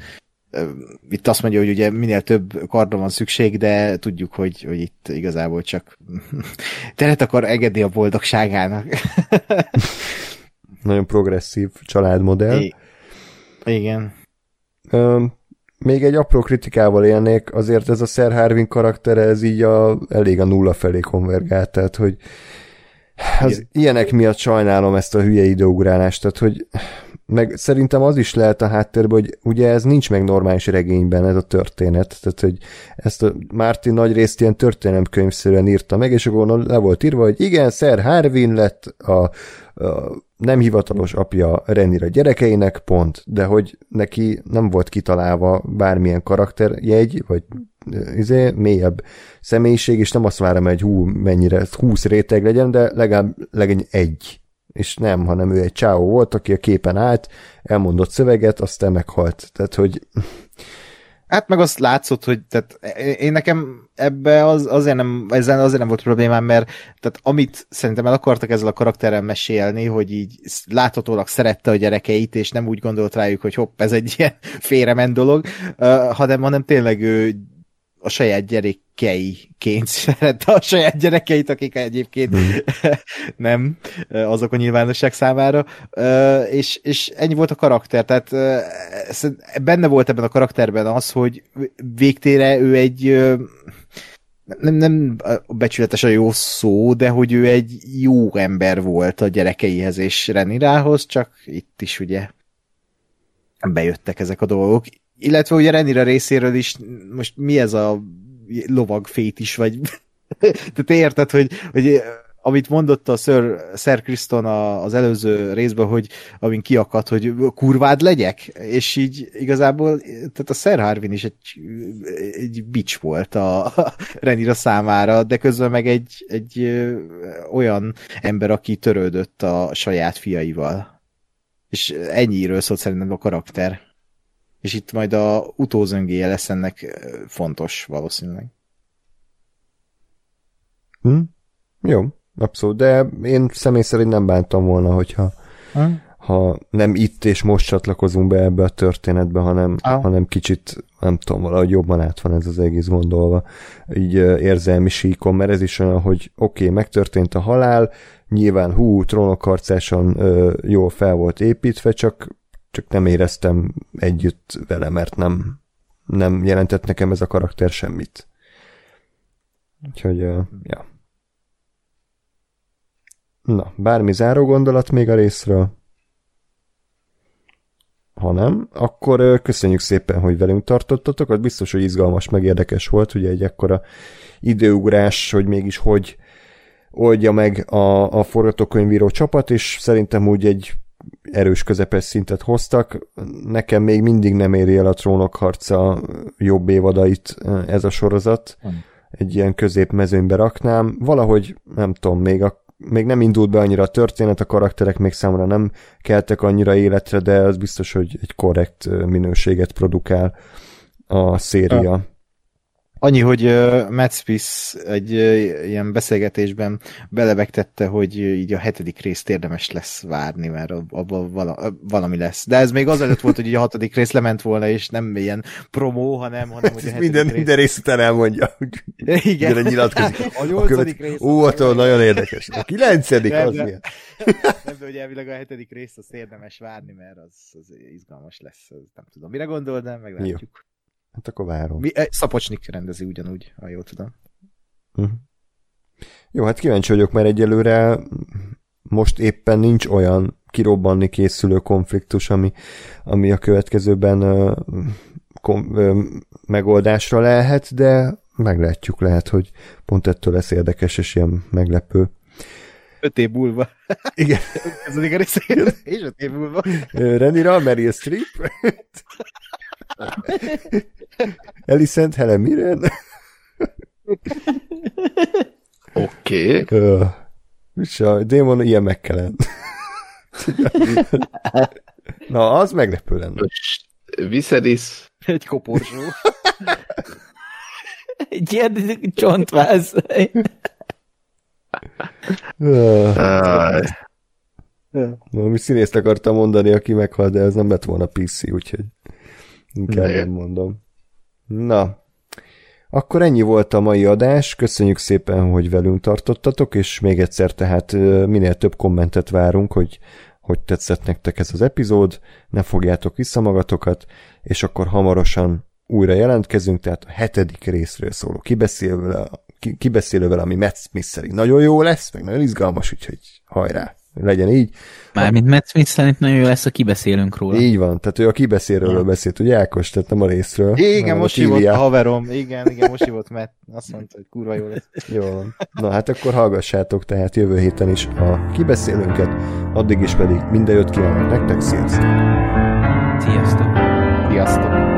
Itt azt mondja, hogy ugye minél több kardra van szükség, de tudjuk, hogy, hogy itt igazából csak teret akar engedni a boldogságának. Nagyon progresszív családmodell. I- Igen. Ö, még egy apró kritikával élnék, azért ez a Sir Harvin karaktere, ez így a, elég a nulla felé konvergált, tehát hogy az Igen. ilyenek miatt sajnálom ezt a hülye időugrálást, tehát hogy meg szerintem az is lehet a háttérben, hogy ugye ez nincs meg normális regényben ez a történet, tehát hogy ezt a Martin nagy részt ilyen történelemkönyvszerűen írta meg, és akkor le volt írva, hogy igen, Sir Harvin lett a nem hivatalos apja Renira gyerekeinek, pont, de hogy neki nem volt kitalálva bármilyen karakterjegy, vagy izé, mélyebb személyiség, és nem azt várom, hogy hú, mennyire, 20 réteg legyen, de legalább legyen egy. És nem, hanem ő egy csáó volt, aki a képen állt, elmondott szöveget, aztán meghalt. Tehát, hogy Hát meg azt látszott, hogy tehát én nekem ebbe az, azért nem, ezzel azért nem volt problémám, mert tehát amit szerintem el akartak ezzel a karakterrel mesélni, hogy így láthatólag szerette a gyerekeit, és nem úgy gondolt rájuk, hogy hopp, ez egy ilyen félrement dolog, uh, hanem, hanem tényleg ő a saját gyerekeiként szerette a saját gyerekeit, akik egyébként Mm. nem ö, azok a nyilvánosság számára, Ö, és, és ennyi volt a karakter, tehát szerint- benne volt ebben a karakterben az, hogy végtére ő egy nem, nem becsületes a jó szó, de hogy ő egy jó ember volt a gyerekeihez és Renirához, csak itt is ugye bejöttek ezek a dolgok. Illetve ugye Renira részéről is most mi ez a lovag fét is, vagy tehát érted, hogy, hogy amit mondott a Sir, Sir Kriston az előző részben, hogy amin kiakadt, hogy kurvád legyek, és így igazából, tehát a Sir Harvin is egy, egy bics volt a, a Renira számára, de közben meg egy, egy olyan ember, aki törődött a saját fiaival. És ennyiről szólt szerintem a karakter. És itt majd a utózöngéje lesz ennek fontos valószínűleg. hm? jó, abszolút, de én személy szerint nem bántam volna, hogyha Hm? ha nem itt és most csatlakozunk be ebbe a történetbe, hanem, Ah. hanem kicsit, nem tudom, valahogy jobban át van ez az egész gondolva, így érzelmi síkon, mert ez is olyan, hogy oké, okay, megtörtént a halál, nyilván hú, trónokharcáson ö, jól fel volt építve, csak, csak nem éreztem együtt vele, mert nem, nem jelentett nekem ez a karakter semmit. Úgyhogy, ö, ja. Na, bármi záró gondolat még a részről? Ha nem, akkor ö, köszönjük szépen, hogy velünk tartottatok, az biztos, hogy izgalmas, meg érdekes volt, ugye egy ekkora időugrás, hogy mégis hogy oldja meg a, a forgatókönyvíró csapat, és szerintem úgy egy erős közepes szintet hoztak. Nekem még mindig nem éri el a trónok harca jobb évadait ö, ez a sorozat. Egy ilyen középmezőnybe raknám. Valahogy, nem tudom, még a még nem indult be annyira a történet, a karakterek még számomra nem keltek annyira életre, de az biztos, hogy egy korrekt ö, minőséget produkál a széria. Annyi, hogy uh, Matt Smith egy uh, ilyen beszélgetésben belevegtette, hogy uh, így a hetedik részt érdemes lesz várni, mert ab- abban vala, valami lesz. De ez még azelőtt volt, hogy így a hatodik rész lement volna, és nem ilyen promó, hanem, hanem hogy a hetedik minden, rész... minden rész után elmondja, Igen. Gyere, nyilatkozik. A nyolcadik következő- rész. Ó, attól nagyon érdekes. A kilencedik, Nem, az de- milyen? Nem, de hogy elvileg a hetedik részt azt érdemes várni, mert az, az izgalmas lesz. Nem tudom, mire gondol, de meglátjuk. Hát akkor várom. Mi, Szapocsnik rendezi ugyanúgy, ha jól tudom. Mhm. Jó, hát kíváncsi vagyok, mert egyelőre most éppen nincs olyan kirobbanni készülő konfliktus, ami, ami a következőben ö, kom, ö, megoldásra lehet, de meglátjuk, lehet, hogy pont ettől lesz érdekes és ilyen meglepő. Öt év múlva. Igen, Kezdődik a rész, és öt év múlva. Renira, Meryl Streep, Alicent, Helen Mirren, Oké. Okay. És a démon ilyen McKellen. Na, az meglepő lenne. Viserys. Egy koporsó. Egy ilyen csontváz. Uh, Valami színészt akartam mondani, aki meghal, de ez nem lett volna PC, úgyhogy inkább nem mondom. Na, akkor ennyi volt a mai adás, köszönjük szépen, hogy velünk tartottatok, és még egyszer tehát minél több kommentet várunk, hogy hogy tetszett nektek ez az epizód, ne fogjátok vissza magatokat, és akkor hamarosan újra jelentkezünk, tehát a hetedik részről szóló kibeszélővel, ki- kibeszélővel ami Matt Smith nagyon jó lesz, meg nagyon izgalmas, úgyhogy hajrá, legyen így. Mármint Matt Smith szerint nagyon jó lesz, a kibeszélünk róla. Így van, tehát ő a kibeszélőről beszélt, ugye Ákos, tehát nem a részről. Igen, most a hívott a haverom. Igen, igen, most hívott, mert azt mondta, hogy kurva jó lesz. Jó van. Na hát akkor hallgassátok tehát jövő héten is a kibeszélőnket, addig is pedig minden jót kívánok nektek, sziasztok! Sziasztok! Sziasztok!